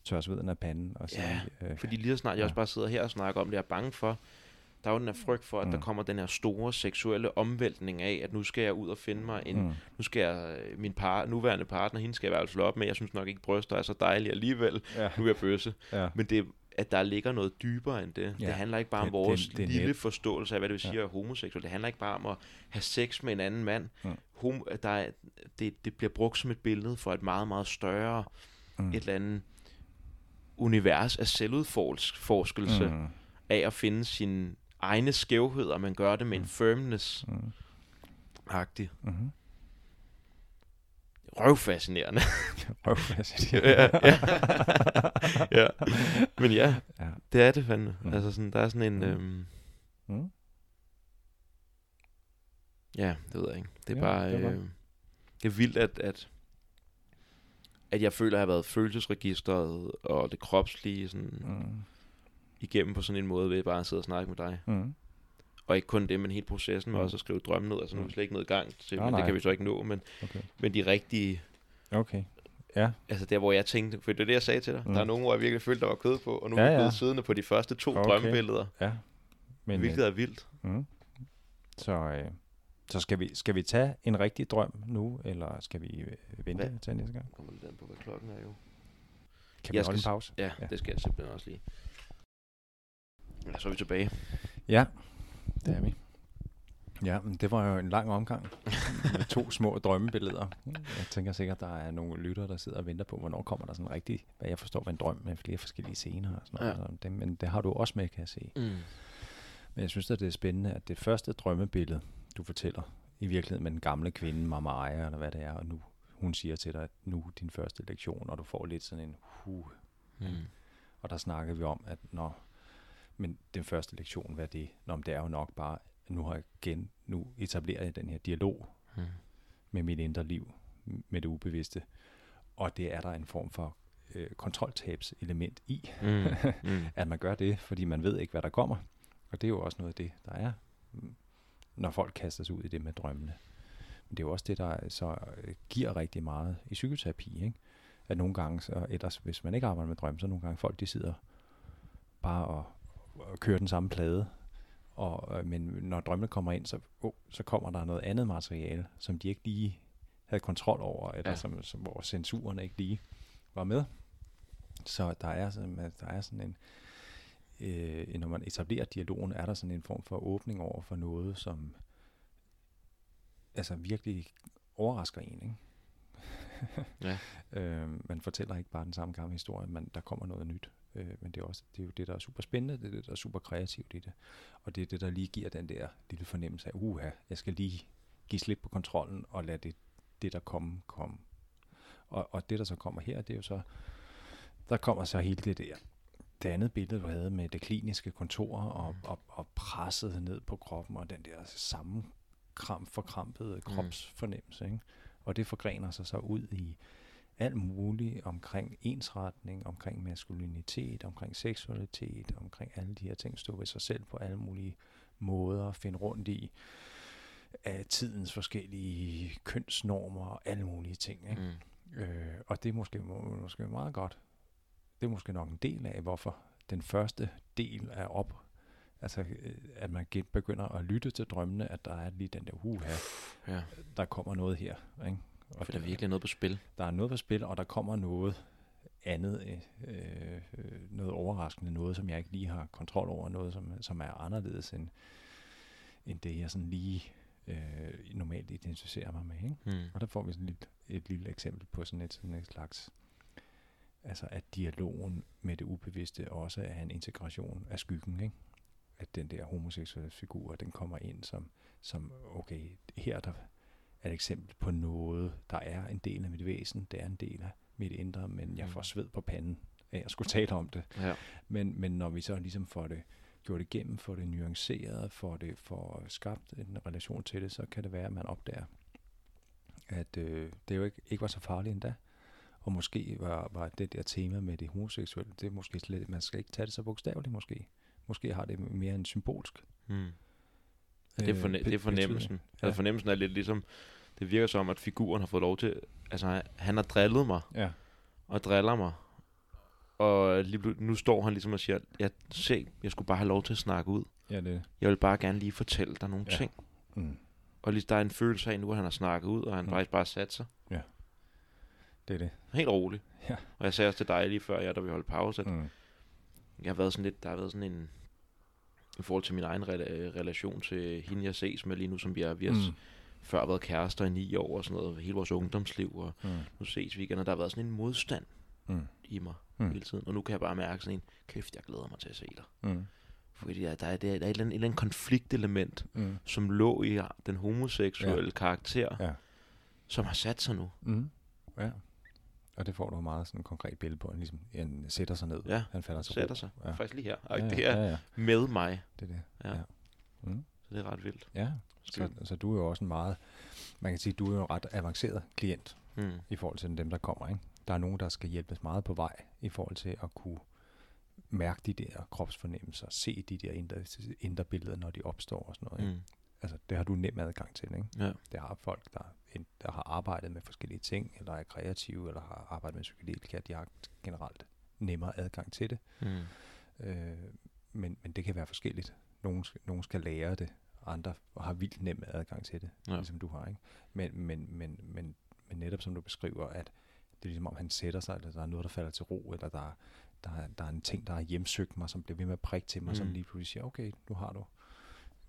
tørre sveden af panden og sige, Ja, øh, Fordi lige så snart jeg Ja. også bare sidder her og snakker om det, jeg er bange for, der er jo den her frygt for, at mm. der Mm. kommer den her store seksuelle omvæltning af, at nu skal jeg ud og finde mig en, mm. nu skal jeg, øh, min par, nuværende partner, hende skal jeg i hvert fald slå op med, jeg synes nok ikke, bryster er så dejlige alligevel, ja, nu er jeg bøsse. ja, Men det, at der ligger noget dybere end det. Ja. Det handler ikke bare om Det- vores det- det lille net. forståelse af, hvad det vil sige Ja. at være homoseksuel. Det handler ikke bare om at have sex med en anden mand. Mm. Homo, der er, det, det bliver brugt som et billede for et meget, meget større, mm, et eller andet univers af selvudforskelse mm. af at finde sine egne skævheder, og man gør det med en Mm. firmness-agtig. mm, mm, Røvfascinerende. [laughs] Røvfascinerende. ja, ja. [laughs] ja. Men ja, ja. det er det fandme. Mm. Altså sådan, der er sådan en... Mm. Øhm, Mm, ja, det ved jeg ikke. Det er Ja, bare... det er øh, godt. det er vildt, at, at, at jeg føler, at jeg har været følelsesregistret og det kropslige sådan, mm. Igennem på sådan en måde ved bare at sidde og snakke med dig. mm, Og ikke kun det, men hele processen med Mm. også at skrive drømme ned. Altså nu er vi Mm. slet ikke i gang til, Nej, men det nej. kan vi så ikke nå. Men, okay. men de rigtige, Okay. Ja, altså der hvor jeg tænkte, for det er det, jeg sagde til dig. Mm. Der er nogen, hvor jeg virkelig følte, der var kød på, og nu Ja, er vi ja. siddende på de første to Okay. drømmebilleder. ja. Men, Hvilket er vildt. øh, mm. Så, øh, så skal, vi, skal vi tage en rigtig drøm nu, eller skal vi øh, vente Hvad? til næste gang? Kommer lidt an på, hvad klokken er jo. Kan vi Jeg holde en skal pause? Ja, Ja. ja, det skal jeg simpelthen også lige. Ja, så er vi tilbage. Ja, det er vi. Ja, men det var jo en lang omgang med to små drømmebilleder. Jeg tænker sikkert, der er nogle lyttere, der sidder og venter på, hvornår kommer der sådan rigtig, hvad jeg forstår, var en drøm med flere forskellige scener og sådan noget. Ja. Det, men det har du også med, kan jeg se. Mm. Men jeg synes, at det er spændende, at det første drømmebillede, du fortæller i virkeligheden med den gamle kvinde, Mama Aya, eller hvad det er, og nu hun siger til dig, at nu er din første lektion, og du får lidt sådan en hu. Mm. Og der snakker vi om, at når, men den første lektion, hvad det? Nå, men det er jo nok bare, nu har jeg igen, nu etablerer jeg den her dialog Mm. med mit indre liv, med det ubevidste, og det er der en form for øh, kontroltabselement i, Mm. [laughs] Mm. at man gør det, fordi man ved ikke, hvad der kommer. Og det er jo også noget af det, der er, når folk kaster sig ud i det med drømmene. Men det er jo også det, der så øh, giver rigtig meget i psykoterapi, ikke? At nogle gange, så ellers hvis man ikke arbejder med drømme, så nogle gange folk, de sidder bare og kører den samme plade, og, øh, men når drømmene kommer ind, så, oh, så kommer der noget andet materiale, som de ikke lige havde kontrol over, eller Ja. som, som, hvor censuren ikke lige var med. Så der er, sådan, der er sådan en, øh, når man etablerer dialogen, er der sådan en form for åbning over for noget, som altså virkelig overrasker en, ikke? Ja. [laughs] øh, man fortæller ikke bare den samme gamle historie, men der kommer noget nyt. Øh, men det er, også, det er jo det, der er super spændende, det er det, der er super kreativt i det. Og det er det, der lige giver den der lille fornemmelse af, uha, jeg skal lige give slip på kontrollen og lade det, det der komme, komme. Og, og det, der så kommer her, det er jo så, der kommer så hele det der, det andet billede, du havde med det kliniske kontor og, og, og presset ned på kroppen og den der sammenkram, forkrampede kropsfornemmelse. Ikke? Og det forgrener sig så ud i alt muligt omkring ensretning, omkring maskulinitet, omkring seksualitet, omkring alle de her ting, stå ved sig selv på alle mulige måder, at finde rundt i af tidens forskellige kønsnormer og alle mulige ting. Ikke? Mm. Øh, og det er måske, må, måske meget godt. Det er måske nok en del af, hvorfor den første del er op, altså øh, at man begynder at lytte til drømmene, at der er lige den der huha, Ja, der kommer noget her. Ikke? Og for der er virkelig noget på spil. der er noget på spil, og der kommer noget andet, øh, noget overraskende, noget, som jeg ikke lige har kontrol over, noget, som, som er anderledes end, end det, jeg sådan lige øh, normalt identificerer mig med. Ikke? Mm. Og der får vi sådan et, et lille eksempel på sådan et, sådan et slags, altså at dialogen med det ubevidste også er en integration af skyggen, ikke? At den der homoseksuelle figur, den kommer ind som, som okay, her er der er et eksempel på noget, der er en del af mit væsen, det er en del af mit indre, men jeg Mm. får sved på panden af at skulle [laughs] tale om det. Ja. Men, men når vi så ligesom får det gjort igennem, får det nuanceret, får det får skabt en relation til det, så kan det være, at man opdager, at øh, det jo ikke, ikke var så farligt endda. Og måske var, var det der tema med det homoseksuelle, det er måske slet, man skal ikke tage det så bogstaveligt måske. Måske har det mere en symbolsk Mm. Det er, forne- øh, det er fornemmelsen. betydning. Ja. Altså fornemmelsen er lidt ligesom, det virker som, at figuren har fået lov til, altså han har drillet mig, Ja, og driller mig. Og lige nu står han ligesom og siger, jeg, se, jeg skulle bare have lov til at snakke ud. ja det Jeg vil bare gerne lige fortælle dig nogle Ja. ja. ting. mm, Og lige der er en følelse af nu, at han har snakket ud, og han Mm. faktisk bare sat sig. det er det. Helt roligt. Ja. Og jeg sagde også til dig lige før, ja, da vi holdt pause, at Mm, jeg har været sådan lidt, der har været sådan en, i forhold til min egen rela- relation til hende, jeg ses med lige nu, som vi er, vi har mm. før været kærester i ni år og sådan noget, hele vores ungdomsliv, og mm, nu ses vi igen, og der har været sådan en modstand mm, i mig Mm. mm. hele tiden. Og nu kan jeg bare mærke sådan en, kæft, jeg glæder mig til at se dig. mm, Fordi der, der, er, der er et eller andet, et eller andet konfliktelement, mm, som lå i den homoseksuelle ja. karakter, Ja. som har sat sig nu. mm, ja. Og det får du meget sådan et konkret billede på, han ligesom han sætter sig ned, Ja, han falder til sætter ro. sig. Ja. Ja. Faktisk lige her. Ja, Og ja, det er ja, ja, med mig. det er det. Ja. Ja. Mm. Så det er ret vildt. Ja, så, så du er jo også en meget, man kan sige, du er jo en ret avanceret klient Mm. i forhold til dem, der kommer. Ikke? Der er nogen, der skal hjælpes meget på vej i forhold til at kunne mærke de der kropsfornemmelser, se de der indre, indre billeder, når de opstår og sådan noget. Ikke? Mm. Altså, det har du nem adgang til. Ikke? Ja. Det har folk, der, der har arbejdet med forskellige ting, eller er kreative, eller har arbejdet med psykedelika, de har generelt nemmere adgang til det. Mm. Øh, men, men det kan være forskelligt. Nogen, nogen skal lære det, andre har vildt nem adgang til det, ja. Ligesom du har. Ikke? Men, men, men, men, men netop som du beskriver, at det er ligesom om han sætter sig, eller der er noget, der falder til ro, eller der, er- der, er- der er en ting, der har hjemsøgt mig, som bliver ved med at prikke til mig, mm. som lige pludselig siger, okay, nu har du,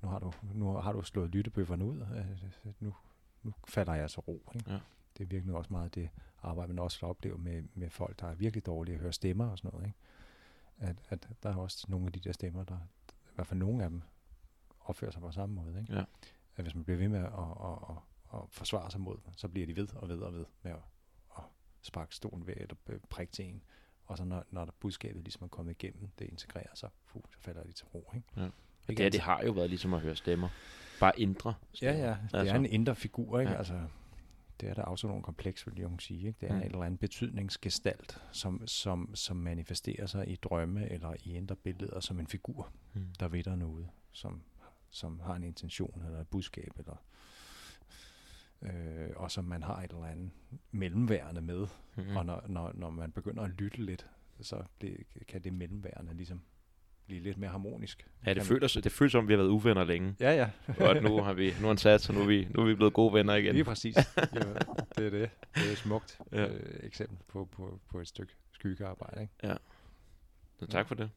nu har du, nu har du slået lyttebøfferne ud, øh, nu, nu falder jeg altså ro. Ikke? Ja. Det er virkelig også meget det arbejde, man også oplever med, med folk, der er virkelig dårlige at høre stemmer og sådan noget. Ikke? At, at der er også nogle af de der stemmer, der i hvert fald nogle af dem opfører sig på samme måde. Ikke? Ja. at hvis man bliver ved med at, at, at, at forsvare sig mod dem, så bliver de ved og ved og ved med at, at sparke stolen ved eller prikke til en. Og så når, når der budskabet ligesom er kommet igennem, det integrerer sig, fuh, så falder de til ro. Ikke? Ja. Ikke Det, her, det har jo været ligesom at høre stemmer. Bare indre Ja, stemmer. ja, det Altså. er en indre figur, ikke? Ja. Altså, det er der også nogle kompleks, vil Jung sige. Ikke? Det er Mm. en eller anden betydningsgestalt, som, som, som manifesterer sig i drømme eller i indre billeder som en figur, Mm. der ved der noget, som, som har en intention eller et budskab, eller, øh, og som man har et eller andet mellemværende med. Mm. Og når, når, når man begynder at lytte lidt, så det, kan det mellemværende ligesom blive lidt mere harmonisk. Ja, det føles, det føles som, vi har været uvenner længe. Ja, ja. Og nu har vi, nu har han sat, så nu er vi, nu er vi blevet gode venner igen. Lige præcis. Jo, det er det. Det er et smukt Ja. ja. øh, eksempel på, på, på et stykke skyggearbejde. Ikke? Så tak for det.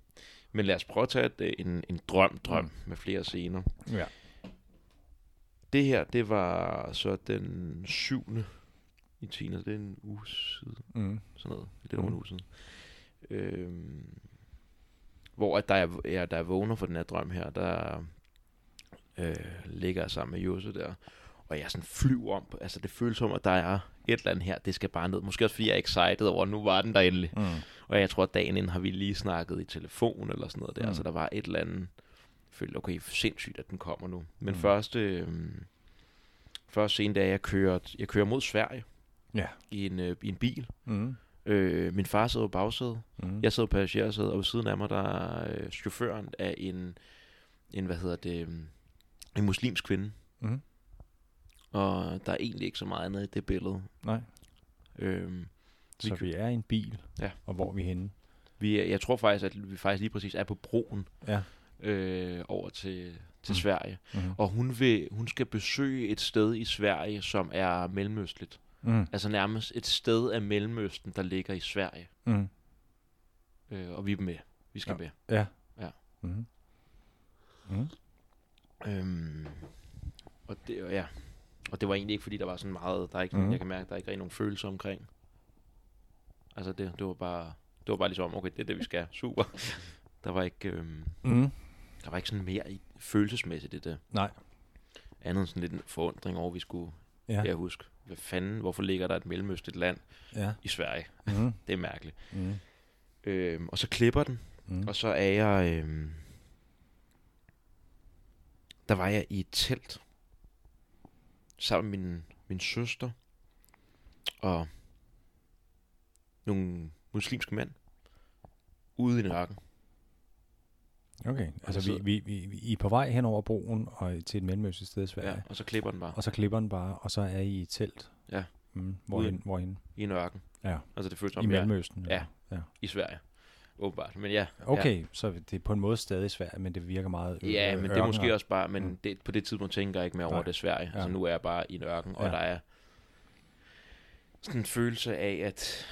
Men lad os prøve at tage et, en, en drøm, drøm Mm. med flere scener. Ja. Det her, det var så den 7. i 10. Det er en uge siden. Mm. Sådan noget. Lidt over en Mm. uge siden. Øhm, hvor at der er, ja, der er vågner for den her drøm her, der øh, ligger jeg sammen med Jose der, og jeg sådan flyver om. Altså det føles som, at der er et eller andet her, det skal bare ned. Måske også fordi jeg er excited over, at nu var den der endelig. Mm. Og jeg tror, at dagen inden har vi lige snakket i telefon eller sådan noget der, Mm. så der var et eller andet, jeg følte, okay, sindssygt, at den kommer nu. Men Mm. første, øhm, første scene, da jeg kører, jeg kører mod Sverige Ja. i en, øh, i en bil. Mm. Øh, min far sidder på bagsædet, Mm. jeg sidder på passagersædet, og ved siden af mig, der er øh, chaufføren af en, en, hvad hedder det, øhm, en muslimsk kvinde. Mm. Og der er egentlig ikke så meget andet i det billede. Nej. Øhm, Vi Så kø- vi er i en bil, Ja. og hvor er vi henne? vi er, jeg tror faktisk, at vi faktisk lige præcis er på broen Ja. øh, over til, til Mm. Sverige. Mm. Og hun, vil, hun skal besøge et sted i Sverige, som er mellemøstligt. Mm. Altså nærmest et sted af Mellemøsten, der ligger i Sverige. Mm. Øh, og vi er med. Vi skal Ja. med. Ja. Ja. Mm. Mm. Øhm, og det, ja. og det var egentlig ikke, fordi der var sådan meget, der er ikke, mm. jeg kan mærke, der er ikke rigtig nogen følelser omkring. Altså det, det var bare, det var bare ligesom, okay, det er det, vi skal. Super. Der var ikke, øhm, Mm. der var ikke sådan mere i, følelsesmæssigt i det. Nej. Andet end sådan lidt en forundring over, at vi skulle, Ja. ja. jeg huske, hvad fanden, hvorfor ligger der et mellemøstligt land Ja. i Sverige? Mm. [laughs] Det er mærkeligt. Mm. Øhm, og så klipper den, Mm. og så er jeg, øhm, der var jeg i et telt, sammen med min, min søster, og nogle muslimske mænd, ude i en ørken. Okay, altså så- vi, vi, vi, I er på vej hen over broen og til et mellemøstligt sted i Sverige, Ja, og så klipper den bare og så klipper den bare, og så er I i et telt. Ja. Mm. Hvorhen? Hvorhen? i en ørken. Ja. Altså det føles I som, er Mellemøsten? Ja. ja. i Sverige. Åbenbart. Men ja. Okay, ja. så det er på en måde stadig Sverige, men det virker meget Ja, ja men det er måske også bare, men Mm. mm. det, på det tidspunkt tænker jeg ikke mere over Nej. det Sverige. Ja. Altså nu er jeg bare i en ørken, og Ja. der er sådan en følelse af, at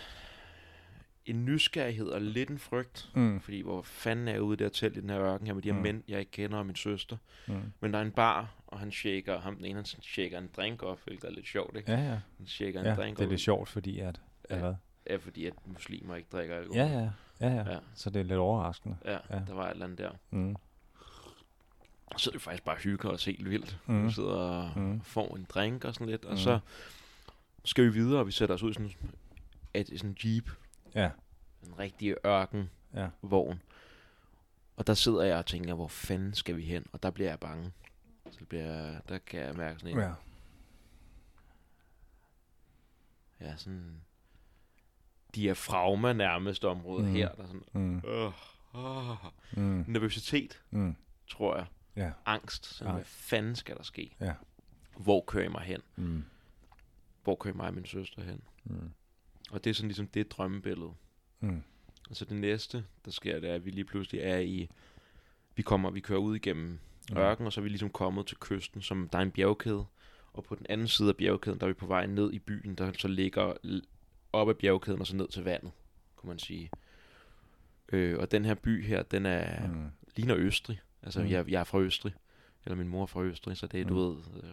en nysgerrighed og lidt en frygt. Mm. Fordi hvor fanden er jeg ude i det her telt i den her ørken her med de her Mm. mænd, jeg ikke kender, og min søster. Mm. Men der er en bar, og han shaker, ham den ene, han shaker en drink op, hvilket er lidt sjovt, ikke? Ja, ja. Han shaker en ja drink det er lidt sjovt, fordi at... Ja. Hvad? Ja, fordi at muslimer ikke drikker alkohol. Ja, ja, ja, ja, Ja. Så det er lidt overraskende. Ja, Ja. der var et eller andet der. Mm. Så er det faktisk bare hygge os helt vildt. Mm. Vi sidder og Mm. får en drink og sådan lidt, og Mm. så skal vi videre, og vi sætter os ud i sådan, et, sådan en jeep, Ja, en rigtig ørken ja. vogn. Og der sidder jeg og tænker, hvor fanden skal vi hen? Og der bliver jeg bange. Så bliver, der kan jeg mærke sådan en, Ja. ja, sådan diafragma nærmest område Mm. her. Der er sådan, Mm. øh, øh, Mm. nervøsitet, Mm. tror jeg. Ja. Angst. Så Ja. hvad fanden skal der ske? Ja. Hvor kører jeg mig hen? Mm. Hvor kører mig og min søster hen? Mm. Og det er sådan ligesom det drømmebillede. Mm. Og så det næste, der sker, det er, at vi lige pludselig er i... Vi kommer, vi kører ud igennem Mm. ørken, og så er vi ligesom kommet til kysten, som der er en bjergkæde. Og på den anden side af bjergkæden, der er vi på vej ned i byen, der så ligger op ad bjergkæden og så ned til vandet, kunne man sige. Øh, og den her by her, den er, mm. Ligner Østrig. Altså, Mm. jeg, jeg er fra Østrig. Eller min mor er fra Østrig, så det er, mm. Du ved, øh,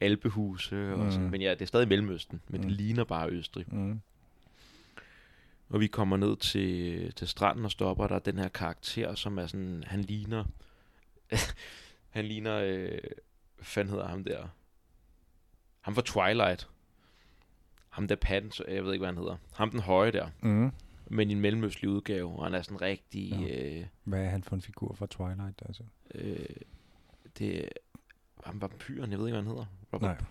alpehuse og sådan. Mm. Men ja, det er stadig Mellemøsten, men Mm. det ligner bare Østrig. Mm. Og vi kommer ned til, til stranden og stopper, der er den her karakter, som er sådan, han ligner, [laughs] han ligner øh, hvad fanden hedder ham der? Ham fra Twilight. Ham der patten, jeg ved ikke, hvad han hedder. Ham den høje der. Mm. Men i en mellemøstlig udgave, og han er sådan rigtig... Ja. Øh, Hvad er han for en figur fra Twilight? Altså? øh, det ham vampyren, jeg ved ikke, hvad han hedder. Robert Nej.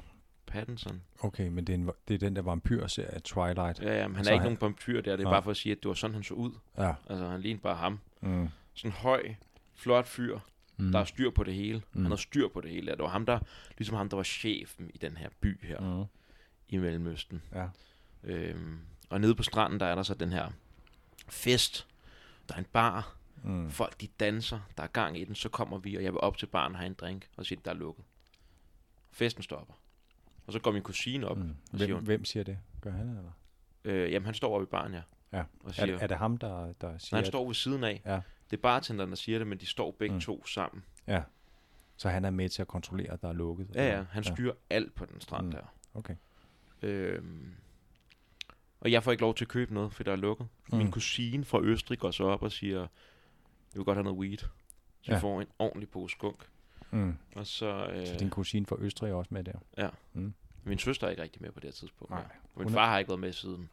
Pattinson. Okay, men det er, en, det er den der vampyrserie Twilight. Ja, ja, men han Så er ikke han- nogen vampyr der, det er Nej. bare for at sige, at det var sådan, han så ud. Ja. Altså, han lignede bare ham. Mm. Sådan en høj, flot fyr, Mm. der har styr på det hele. Mm. Han har styr på det hele. Det var ham, der, ligesom ham, der var chefen i den her by her Mm. i Mellemøsten. Ja. Øhm, og nede på stranden, der er der så den her fest. Der er en bar. Mm. Folk, de danser. Der er gang i den. Så kommer vi, og jeg vil op til baren og have en drink. Og siger, der er lukket. Festen stopper. Og så går min kusine op. Mm. og siger Hvem, hun- hvem siger det? Gør han, eller? Øh, jamen, han står oppe i baren, ja. Ja. Og Er, siger, det, er det ham, der, der siger Nej, han står ved siden af. Ja. Det er bartenderen, der siger det, men de står begge Mm. to sammen. Ja. Så han er med til at kontrollere, at der er lukket? Ja, ja. Han styrer alt på den strand Mm. der. Okay. Øhm, og jeg får ikke lov til at købe noget, for der er lukket. Mm. Min kusine fra Østrig går så op og siger, jeg vil godt have noget weed. Så Ja. jeg får en ordentlig pose skunk. Mm. Og så, øh, Så din kusine fra Østrig er også med der? min søster er ikke rigtig med på det her tidspunkt. Nej. Nej. Min Hun er- far har ikke været med siden.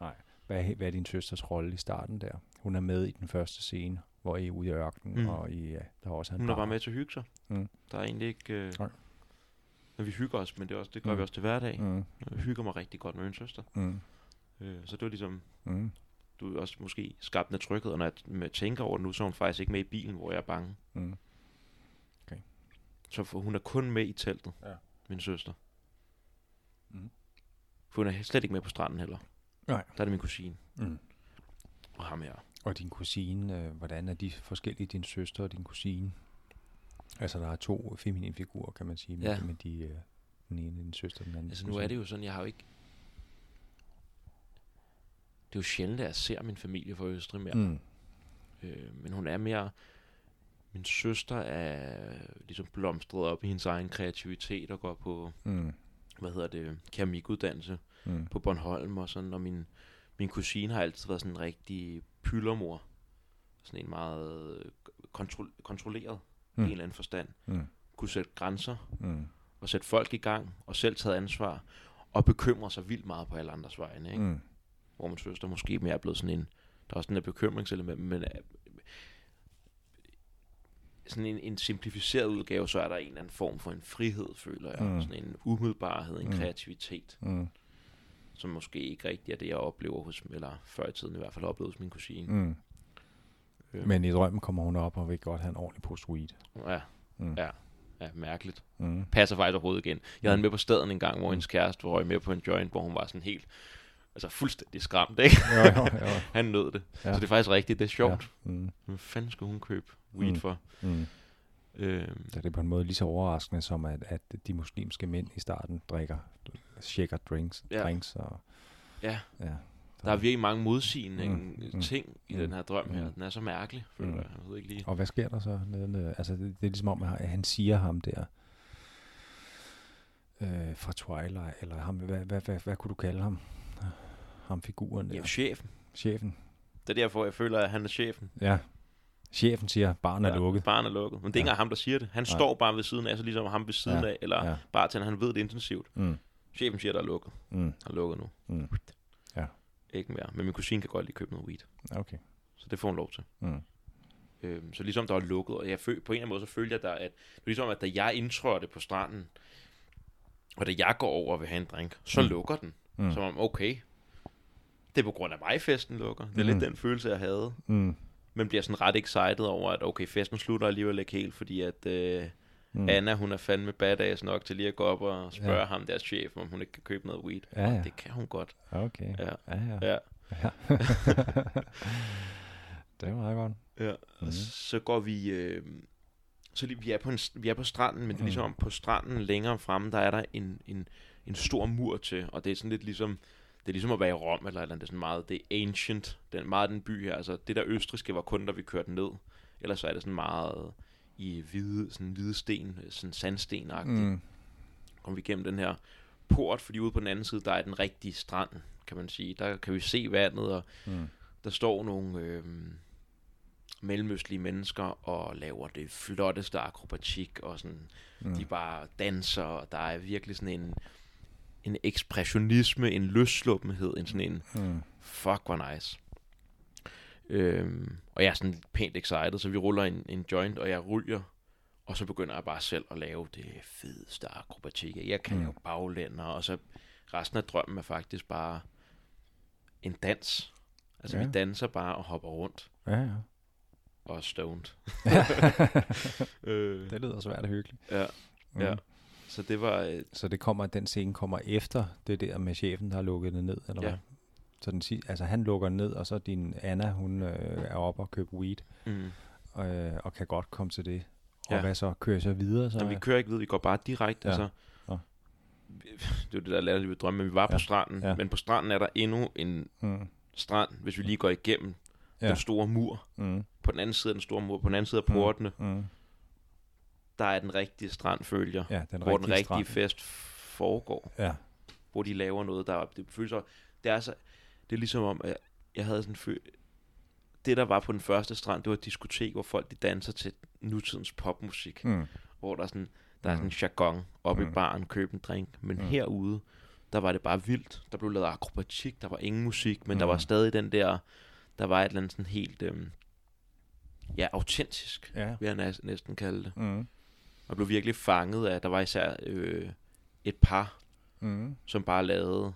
Hvad er, hvad er din søsters rolle i starten der? Hun er med i den første scene, hvor I er ude i ørkenen, mm. Mm. og I, ja, der er også en Hun er bar. bare med til at hygge sig. Mm. Der er egentlig ikke... Øh, Nej. men vi hygger os, men det, er også, det gør Mm. vi også til hverdag. Mm. Jeg hygger mig rigtig godt med min søster. Mm. Øh, så det var ligesom, Mm. du er også måske skabt af tryghed, og når jeg tænker over det nu, så er hun faktisk ikke med i bilen, hvor jeg er bange. Mm. Så for, hun er kun med i teltet, Ja. min søster. Mm. For hun er slet ikke med på stranden heller. Nej. Der er det min kusine Mm. og ham her. Og din kusine, øh, hvordan er de forskellige, din søster og din kusine? Altså, der er to feminine figurer, kan man sige, med, Ja. med de, øh, den ene din søster, den anden Altså nu er det jo sådan, jeg har jo ikke... Det er jo sjældent, at jeg ser min familie fra Østrig mere. Mm. Øh, men hun er mere... Min søster er ligesom blomstret op i hendes egen kreativitet og går på, Mm. hvad hedder det, keramikuddannelse Mm. på Bornholm og sådan, og min, min kusine har altid været sådan en rigtig pyllermor. Sådan en meget øh, kontrol, kontrolleret mm. I en eller anden forstand. Mm. Kunne sætte grænser Mm. og sætte folk i gang og selv taget ansvar og bekymre sig vildt meget på alle andres vegne. Ikke? Mm. Hvor min søster måske mere er blevet sådan en, der er også den der bekymringselement, men sådan en, en simplificeret udgave, så er der en eller anden form for en frihed, føler jeg. Mm. Mm. Sådan en umiddelbarhed, en Mm. mm. kreativitet, Mm. som måske ikke rigtig er det, jeg oplever hos, eller før i tiden i hvert fald oplevede hos min kusine. Mm. Øh, Men i drømmen kommer hun op og vil godt have en ordentlig pose weed. Ja, Mm. Ja. ja, mærkeligt. Mm. Passer faktisk overhovedet igen. Jeg havde hende med på staden en gang, hvor Mm. hendes kæreste var med på en joint, hvor hun var sådan helt, altså fuldstændig skræmt, ikke? Jo, jo, jo. [laughs] Han nød det. Ja. Så det er faktisk rigtigt, det er sjovt. Ja. Mm. Hvad fanden skulle hun købe weed Mm. for? Mm. Øhm, Så det er på en måde lige så overraskende, som at, at de muslimske mænd i starten drikker, shaker drinks, Ja. drinks og, ja, ja. der er virkelig mange modsigende Mm, mm. mm, ting i mm, den her drøm her. mm. Den er så mærkelig, føler Mm. jeg. Jeg ved ikke lige. Og hvad sker der så? Nede, nede? Altså, det, det er ligesom om, at han siger ham der øh, fra Twilight, eller ham, hvad, hvad, hvad, hvad kunne du kalde ham? Ham figuren der. Ja, chefen. Chefen. Det er derfor, jeg føler, at han er chefen. Ja. Chefen siger, barn er ja, lukket. Barn er lukket. Men det er ikke engang ham, der siger det. Han Nej. står bare ved siden af, så ligesom ham ved siden Ja, af, eller ja. ja. bartender, han ved det intensivt. Mm. Chefen siger, der er lukket. Mm. Han er lukket nu. Mm. Ja. Ikke mere. Men min kusine kan godt lige købe noget weed. Okay. Så det får hun lov til. Mm. Øhm, så ligesom der var lukket, og jeg føl, på en eller anden måde, så følte jeg, der, at det ligesom, at da jeg indtrådte på stranden, og da jeg går over og vil have en drink, så Mm. lukker den. Mm. Som om, okay, det er på grund af mig, festen lukker. Det er Mm. lidt den følelse, jeg havde. Mm. Men bliver sådan ret excited over, at okay, festen slutter alligevel ikke helt, fordi at øh, Mm. mm. Anna, hun er fandme badass nok til lige at gå op og spørge Ja. ham, deres chef, om hun ikke kan købe noget weed. Ja, ja. Det kan hun godt. Okay. Ja. Ja, ja. Ja. ja. [laughs] det var meget godt. Ja, og så går vi... Øh, så lige, vi, er på en, vi er på stranden, men det er Mm. ligesom om på stranden længere fremme, der er der en, en, en stor mur til, og det er sådan lidt ligesom... Det er ligesom at være i Rom, eller, eller det er sådan meget, det er ancient, er meget den by her, altså det der østriske var kun, da vi kørte ned, ellers så er det sådan meget i hvide, sådan hvide sten, sådan sandsten Mm. Kom vi igennem den her port, fordi ude på den anden side, der er den rigtige strand, kan man sige. Der kan vi se vandet, og Mm. der står nogle, øh, mellemøstlige mennesker og laver det flotteste akrobatik, og sådan, mm. de bare danser, og der er virkelig sådan en, en ekspressionisme, en løssluppenhed, en sådan en, Mm. fuck, hvor nice. Øhm, og jeg er sådan pænt excited, så vi ruller en, en joint, og jeg ryger, og så begynder jeg bare selv at lave det fedeste akrobatik. Jeg kan Mm. lave baglænder, og så resten af drømmen er faktisk bare en dans. Altså Ja. vi danser bare og hopper rundt Ja, ja. og stoned. [laughs] øh, Det lyder svært og hyggeligt. ja, Mm. ja. Så det var... øh, Så det kommer, den scene kommer efter det der med chefen, der har lukket det ned, eller Ja. hvad? Så den, si- altså han lukker ned, og så din Anna, hun øh, er oppe og køber weed, Mm. øh, og kan godt komme til det. Og Ja. hvad så? Kører så videre? Så, Så vi kører ikke videre, vi går bare direkte. Ja. Ja. Altså. Vi- det var det, der lavede ved drømme, men vi var på Ja. stranden. Ja. Men på stranden er der endnu en mm, strand, hvis vi lige går igennem Ja. ja. den store mur. mm, På den anden side af den store mur, på den anden side af Mm. portene, mm. Der er den rigtige strandfølger. Ja, den hvor den rigtige rigtige strand. fest foregår. Ja, Hvor de laver noget, der det føles det er så, det er ligesom om, at jeg havde sådan fø- det der var på den første strand, det var et diskotek, hvor folk de danser til nutidens popmusik. mm, hvor der er sådan, der er Mm. sådan en jargon oppe Mm. i baren, køb en drink. Men Mm. mm. herude, der var det bare vildt. Der blev lavet akrobatik, der var ingen musik, men mm. der Mm. var stadig den der, der var et eller andet sådan helt, øhm, ja, autentisk, ja. vil jeg næ- næsten kalde det. Mm, Og blev virkelig fanget af, der var især øh, et par, mm, som bare lavede,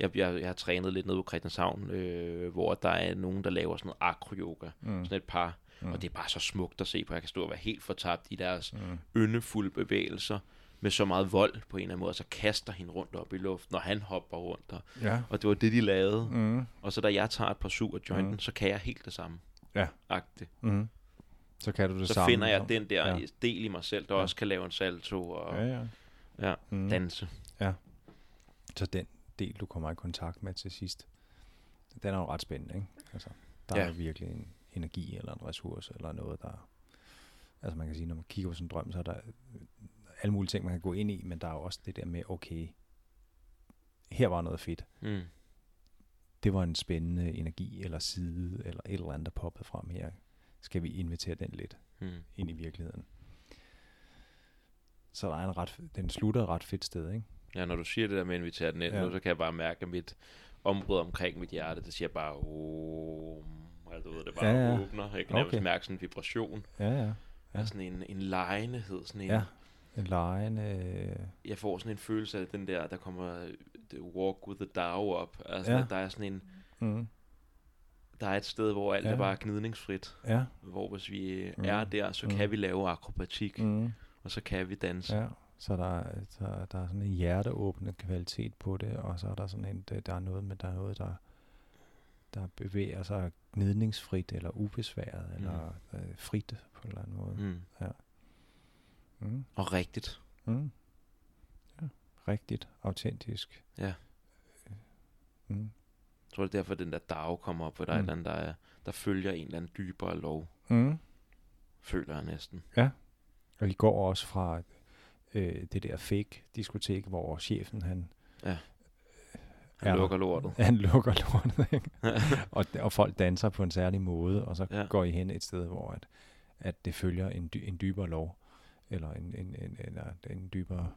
jeg, jeg, jeg har trænet lidt nede på Christianshavn, øh, hvor der er nogen, der laver sådan noget akro-yoga, mm, sådan et par, mm, og det er bare så smukt at se på. Jeg kan stå og være helt fortabt i deres mm, yndefulde bevægelser med så meget vold på en eller anden måde, og så kaster hende rundt op i luften, når han hopper rundt. Og, ja. og det var det, de lavede. Mm. Og så da jeg tager et par af jointen, mm. så kan jeg helt det samme. Ja. Agtigt. mm. Så kan du det Så samme. finder jeg den der Ja. ja. del i mig selv, der Ja. ja. også kan lave en salto og Ja, ja. ja, Mm. danse. Så den del, du kommer i kontakt med til sidst, den er jo ret spændende, ikke? Altså, der Ja. er virkelig en energi eller en ressource eller noget, der... Altså man kan sige, når man kigger på sådan en drøm, så er der alle mulige ting, man kan gå ind i, men der er jo også det der med, okay, her var noget fedt. Mm. Det var en spændende energi eller side eller et eller andet, der poppede frem her. Skal vi invitere den lidt Mm. ind i virkeligheden? Så der er en ret, den slutter et ret fedt sted, ikke? Ja, når du siger det der med at invitere den ind Ja. nu, så kan jeg bare mærke, at mit område omkring mit hjerte, det siger bare, oh, altså, du ved, det bare Ja, ja, åbner. Jeg kan nærmest Okay. mærke sådan en vibration. Ja, ja. Ja. Sådan en, en legenhed, sådan en, Ja. En lejende... øh, jeg får sådan en følelse af den der, der kommer the walk with the Tao op. Altså, ja. der er sådan en, Mm, der er et sted, hvor alt Ja. ja. er bare gnidningsfrit. ja. Hvor hvis vi Mm. er der, så Mm. kan vi lave akrobatik, mm. Og så kan vi danse. Ja, så der, er- der, er sådan en hjerteåbende kvalitet på det, og så er der sådan en, der, er noget med, der er noget, der, der bevæger sig gnidningsfrit, eller ubesværet, mm. eller øh, frit på en eller anden måde. Mm. Mm. Og rigtigt. Mm. Ja, rigtigt, autentisk. Ja. Mm. Jeg tror, det er derfor, den der Tao kommer op, for der er Mm. et eller andet, der, er, der følger en eller anden dybere lov, Mm. føler jeg næsten. Og I går også fra øh, det der fake diskotek, hvor chefen han, Han Er lukker lortet. [laughs] han lukker lortet, ikke? [laughs] og, og folk danser på en særlig måde, og så ja. Ja. går I hen et sted, hvor at, at det følger en, dy, en dybere lov, eller en, en, en, en, en dybere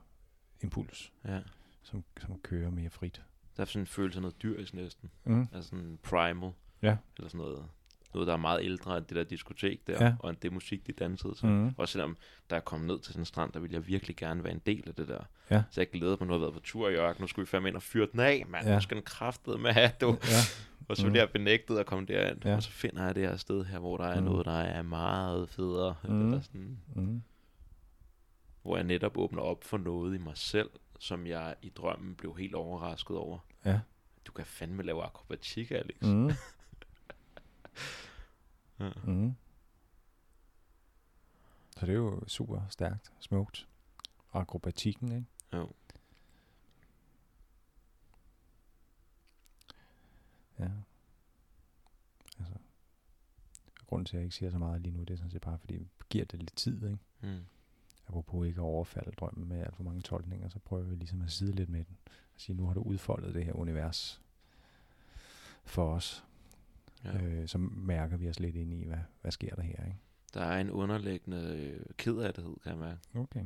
impuls, ja. som, som kører mere frit. Der er sådan en følelse af noget dyrisk næsten. Mm. Altså sådan primal. Ja. Eller sådan noget. Noget, der er meget ældre end det der diskotek der, Ja. og end det musik, de dansede til. Mm. Også selvom, da jeg kom ned til sådan en strand, der ville jeg virkelig gerne være en del af det der. Ja. Så jeg glædede mig, nu har været på tur i ørken, nu skulle vi fandme ind og fyre den af, mand. Ja. Nu skal den kraftede med have, du. Ja. [laughs] Og så Mm. ville jeg benægtet at komme derind. Ja. Og så finder jeg det her sted her, hvor der er Mm. noget, der er meget federe. Mm. Eller sådan, Mm. hvor jeg netop åbner op for noget i mig selv, som jeg i drømmen blev helt overrasket over. Ja. Du kan fandme lave akrobatik, Alex. Mm. Ja. [laughs] Mm. Så det er jo super stærkt, smukt. Akrobatikken, ikke? Jo. Ja. Altså, grunden til, at jeg ikke siger så meget lige nu, det er sådan set bare, fordi vi giver det lidt tid, ikke? Mm. Apropos ikke at overfalde drømmen med alt for mange tolkninger, så prøver vi ligesom at sidde lidt med den. Og sige, nu har du udfoldet det her univers for os. Ja. øh, så mærker vi os lidt ind i, hvad, hvad sker der her, ikke? Der er en underliggende øh, kederlighed, kan jeg mærke. Okay.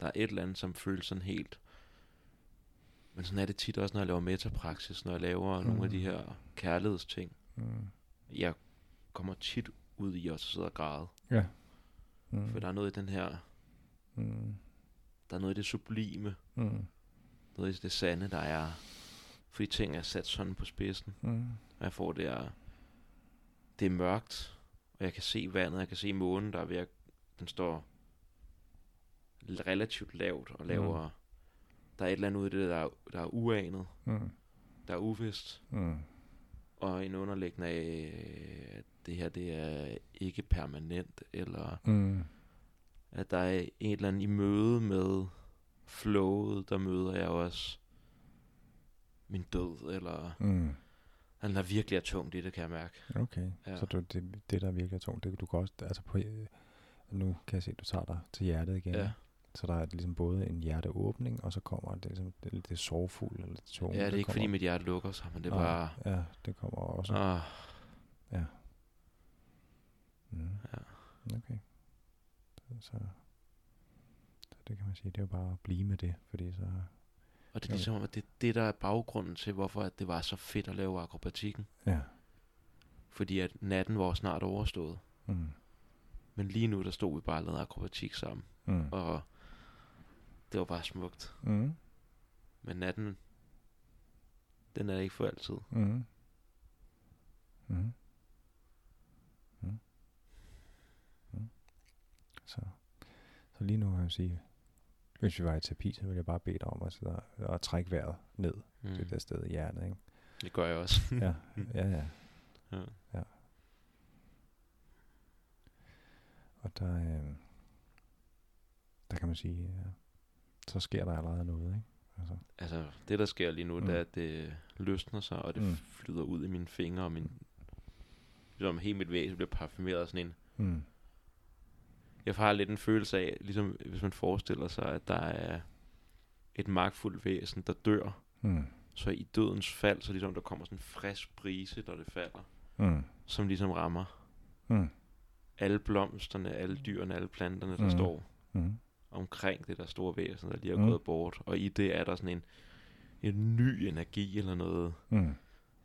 Der er et eller andet, som føles sådan helt... Men sådan er det tit også, når jeg laver metapraksis, når jeg laver mm. nogle af de Mm. her kærlighedsting. Mm. Jeg kommer tit ud i at sidde og græde. Ja. Mm. For der er noget i den her... Mm. Der er noget i det sublime. Mm. Noget i det sande, der er... Fordi ting er sat sådan på spidsen. Mm. Og jeg får det er... Det er mørkt. Og jeg kan se vandet. Jeg kan se månen, der er ved at... Den står relativt lavt og laver... Mm. Der er et eller andet ude i det, der er, der er uanet. Mm. Der er uvist. Mm. Og en underliggende af, at det her, det er ikke permanent. Eller Mm. At der er en eller anden i møde med flowet, der møder jeg også min død. Eller Mm. han er virkelig er tungt i det, kan jeg mærke. Okay. Ja. Ja. Så du, det, det, der virkelig er tungt, det du kan også, altså på, øh, nu kan jeg se, at du tager dig til hjertet igen. Ja. Så der er ligesom både en hjerteåbning, og så kommer det, ligesom, det, det er sorgfuld, eller det tunge. Ja, det er ikke kommer, fordi mit hjerte lukker sig, men det er Nej, bare... Ja, det kommer også. Ah, Mm. Ja. Okay. Så, så, det kan man sige, det er jo bare at blive med det, fordi så... og det er ligesom om, at det er det, der er baggrunden til, hvorfor at det var så fedt at lave akrobatikken. Ja. Fordi at natten var snart overstået. Mm. Men lige nu, der stod vi bare og lavede akrobatik sammen. Mm. Og det var bare smukt. Mm. Men natten, den er ikke for altid. Mm. Mm. Mm. Så, så lige nu kan jeg sige, hvis vi var i terapi, så ville jeg bare bede dig om at, sidde og, og trække vejret ned mm. Mm. det der sted i hjernen. Ikke? Det gør jeg også. Ja, [laughs] ja, ja. ja. Ja. Og der, øh, der kan man sige, ja, så sker der allerede noget, ikke? Altså, Altså, det der sker lige nu, Mm. det er, at det løsner sig, og det Mm. flyder ud i mine fingre, og min... Ligesom hele mit væsen bliver parfumeret af sådan en... mm, Jeg har lidt en følelse af, ligesom hvis man forestiller sig, at der er et magtfuldt væsen, der dør, mm, så i dødens fald, så ligesom der kommer sådan en frisk brise, når det falder, mm, som ligesom rammer mm, alle blomsterne, alle dyrene, alle planterne, der Mm. mm. står mm, omkring det der store væsen, der lige er Mm. mm. gået bort. Og i det er der sådan en, en ny energi eller noget. mm.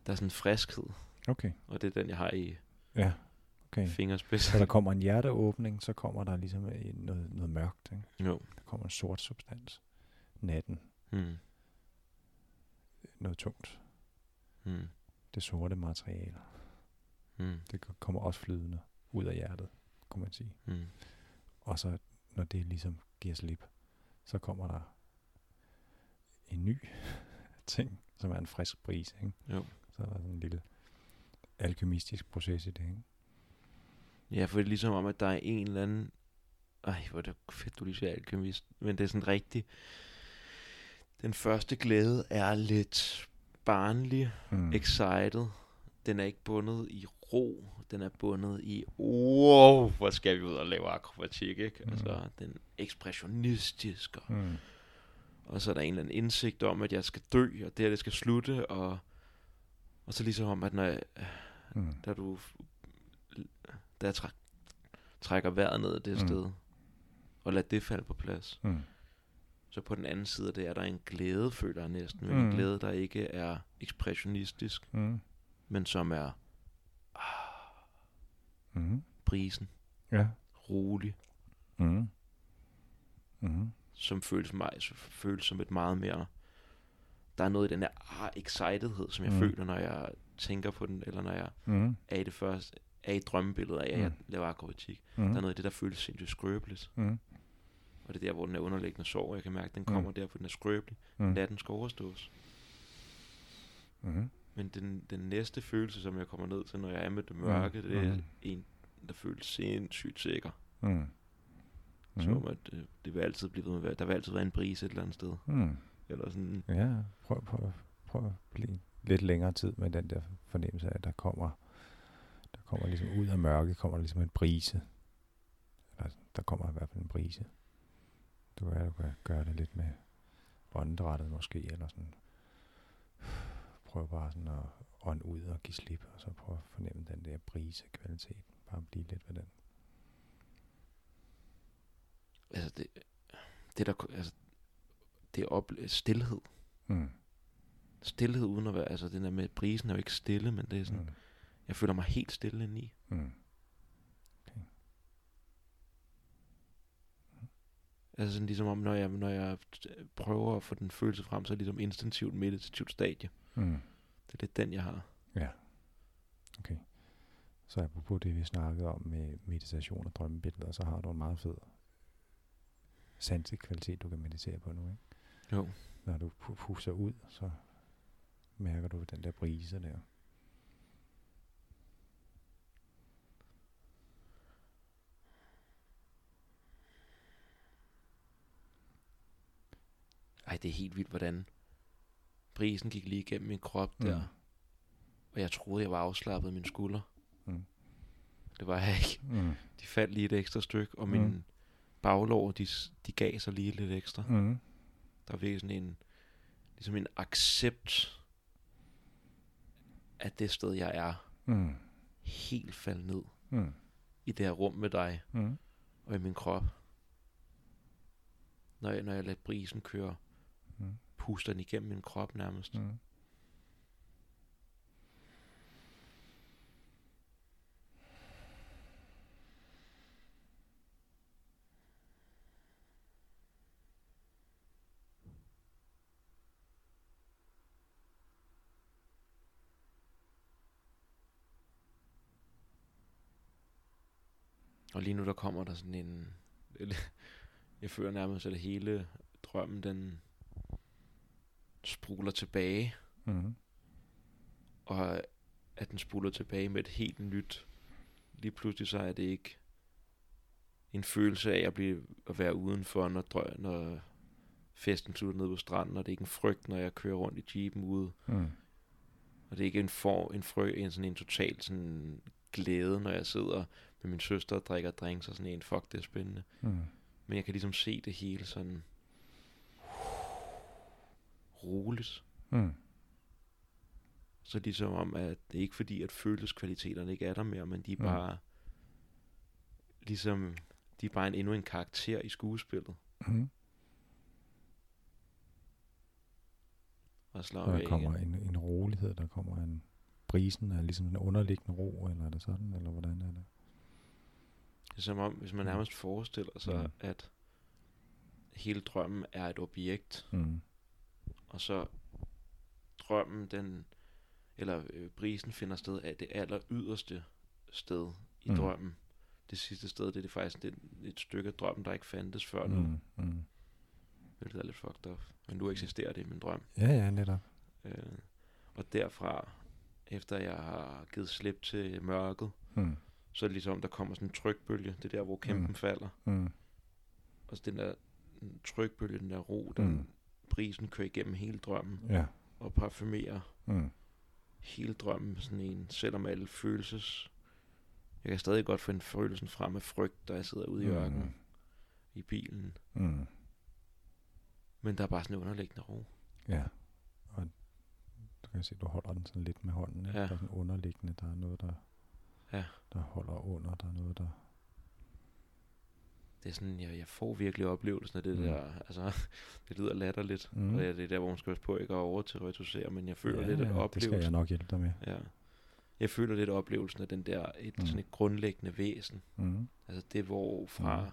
Der er sådan en friskhed, Okay, og det er den, jeg har i ja, okay. fingerspidsen. Så der kommer en hjerteåbning, så kommer der ligesom en- noget, noget mørkt, ikke? Jo. Der kommer en sort substans. Natten, Mm. noget tungt. Mm. Det sorte materiale, Mm. det kommer også flydende ud af hjertet, kunne man sige. Mm. Og så, når det ligesom giver slip, så kommer der en ny [laughs] ting, som er en frisk brise, ikke? Jo. Så er der sådan en lille alkymistisk proces i det, ikke? Ja, for det er ligesom om, at der er en eller anden... Ej, hvor er det fedt, du lige siger alkemist. Men det er sådan rigtig... Den første glæde er lidt barnlig, Mm. excited. Den er ikke bundet i ro. Den er bundet i, wow, hvor skal vi ud og lave akrobatik, ikke? Mm. Altså, den ekspressionistisk. Og, Mm. og så er der en eller anden indsigt om, at jeg skal dø, og det her, det skal slutte. Og, og så ligesom om, at når jeg, Mm. da du jeg træk, trækker vejret ned det Mm. sted, og lader det falde på plads, Mm. så på den anden side af det er der en glæde, føler jeg næsten, men Mm. en glæde, der ikke er ekspressionistisk, Mm. men som er Mm. prisen, Ja. rolig, Mm. Mm. som føles, mig, som føles som et meget mere, der er noget i den her ah, excitedhed, som jeg mm. føler, når jeg tænker på den, eller når jeg Mm. er i det første, er i drømmebilledet af, at jeg Mm. laver akrobatik. Mm. Der er noget i det, der føles sindssygt skrøbeligt. Mm. Og det er der, hvor den er underliggende sorg. Jeg kan mærke, at den Mm. kommer der, hvor den er skrøbelig. Mm. Natten skal overstås. Mm. Men den, den næste følelse, som jeg kommer ned til, når jeg er med det mørke, Mm. det er Mm. en, der føles sindssygt sikker. Mm. Mm. Som om, at det, det vil altid blive ved med. Der vil altid være en brise et eller andet sted. Mm. Eller sådan, Ja, prøv, prøv, prøv at blive lidt længere tid med den der fornemmelse af, at der kommer, der kommer ligesom ud af mørket, kommer der ligesom en brise. Eller der kommer i hvert fald en brise. Du kan, du kan gøre det lidt med åndedrættet måske, eller sådan. prøve bare sådan at ånde ud og give slip, og så prøve at fornemme den der brise kvalitet. Bare blive lidt ved den. Altså, det, det der, altså, det er op, stillhed. Mm. Stillhed uden at være, altså den der med, brisen er jo ikke stille, men det er sådan, Mm. Jeg føler mig helt stille indeni. Mm. Altså sådan ligesom om, når jeg, når jeg prøver at få den følelse frem, så er det ligesom instinktivt meditativt stadie. Mm. Det er lidt den, jeg har. Okay. Så apropos det, vi snakkede om med meditation og drømmebilleder, så har du en meget fed sansekvalitet, du kan meditere på nu, ikke? Jo. Når du pu- puster ud, så mærker du den der brise der. Ej, det er helt vildt, hvordan brisen gik lige igennem min krop der. Mm. Og jeg troede, jeg var afslappet i mine skuldre. Mm. Det var jeg ikke. Mm. De faldt lige et ekstra stykke, og Mm. min baglår, de, de gav sig lige lidt ekstra. Mm. Der var virkelig sådan en, ligesom en accept af det sted, jeg er, Mm. helt faldet ned Mm. i det her rum med dig Mm. og i min krop. Når jeg, når jeg lader brisen køre, Mm. Puster den igennem min krop nærmest. Mm. Og lige nu der kommer der sådan en... [laughs] Jeg føler nærmest, at hele drømmen, den spuler tilbage. Mm. Og at den spuler tilbage med et helt nyt... Lige pludselig så er det ikke en følelse af at, blive, at være udenfor, når, drø, når festen slutter ned på stranden, og det er ikke en frygt, når jeg kører rundt i jeepen ude. Mm. Og det er ikke en, for, en frø, en sådan en total sådan glæde, når jeg sidder med min søster og drikker drinks og sådan en, fuck, det er spændende. Mm. Men jeg kan ligesom se det hele sådan roligt. Mm. Så ligesom om, at det er ikke fordi, at følelseskvaliteterne ikke er der mere, men de er Mm. bare ligesom, de er bare en, endnu en karakter i skuespillet. Mm. Og slår der kommer en, en rolighed, der kommer en brisen er ligesom en underliggende ro, eller er det sådan, eller hvordan er det? Det er som om, hvis man Mm. nærmest forestiller sig, Mm. at hele drømmen er et objekt, Mm. Og så drømmen, den, eller øh, brisen finder sted af det aller yderste sted i Mm. mm. drømmen. Det sidste sted, det er det faktisk det, er et stykke af drømmen, der ikke fandtes før nu, mm. Mm. Hvilket er lidt fucked up. Men nu eksisterer det i min drøm. Ja, ja, netop. Øh, og derfra, efter jeg har givet slip til mørket, Mm. så er det ligesom, der kommer sådan en trykbølge. Det er der, hvor kæmpen Mm. falder. Mm. Og så den der trykbølge, den der ro, den Mm. Brisen kører igennem hele drømmen Ja. og parfumerer Mm. hele drømmen sådan en, selvom alle følelses... Jeg kan stadig godt finde følelsen frem af frygt, da jeg sidder ude i ørkenen i bilen. Mm. Men der er bare sådan en underliggende ro. Ja. Og du kan se, du holder den sådan lidt med hånden. Ikke? Ja. Der er sådan underliggende, der er noget, der, Ja. der holder under, der er noget, der... Det er sådan, jeg, jeg får virkelig oplevelsen af det Mm. der. Altså, [laughs] det lyder latterligt. Mm. Og det er der, hvor man skal passe på ikke at overteoretisere, men jeg føler ja, lidt, ja, det skal oplevelsen... jeg nok hjælpe dig med. Ja. Jeg føler lidt oplevelsen af den der, et, Mm. sådan et grundlæggende væsen. Mm. Altså det, hvor fra... Mm.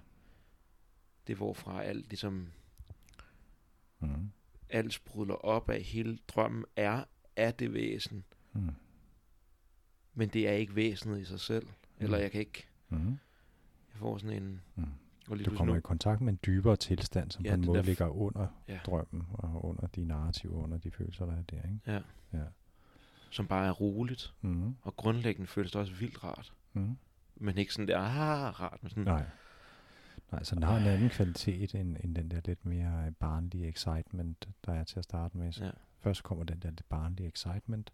Det, hvorfra alt ligesom Mm. alt sprudler op af hele drømmen er af det væsen, Mm. men det er ikke væsenet i sig selv. Eller Mm. jeg kan ikke, Mm. jeg får sådan en, Mm. Og lige Du kommer nu, i kontakt med en dybere tilstand, som Ja, på en måde der ligger under Ja. drømmen, og under de narrativer, under de følelser, der er der. Ikke? ja, Ja. som bare er roligt, Mm. og grundlæggende føles det også vildt rart. Mm. Men ikke sådan der, ah, rart, men sådan, Nej. Nej, så den har en anden kvalitet end, end den der lidt mere øh, barnlige excitement, der er til at starte med. Så ja, Først kommer den der lidt barnlige excitement,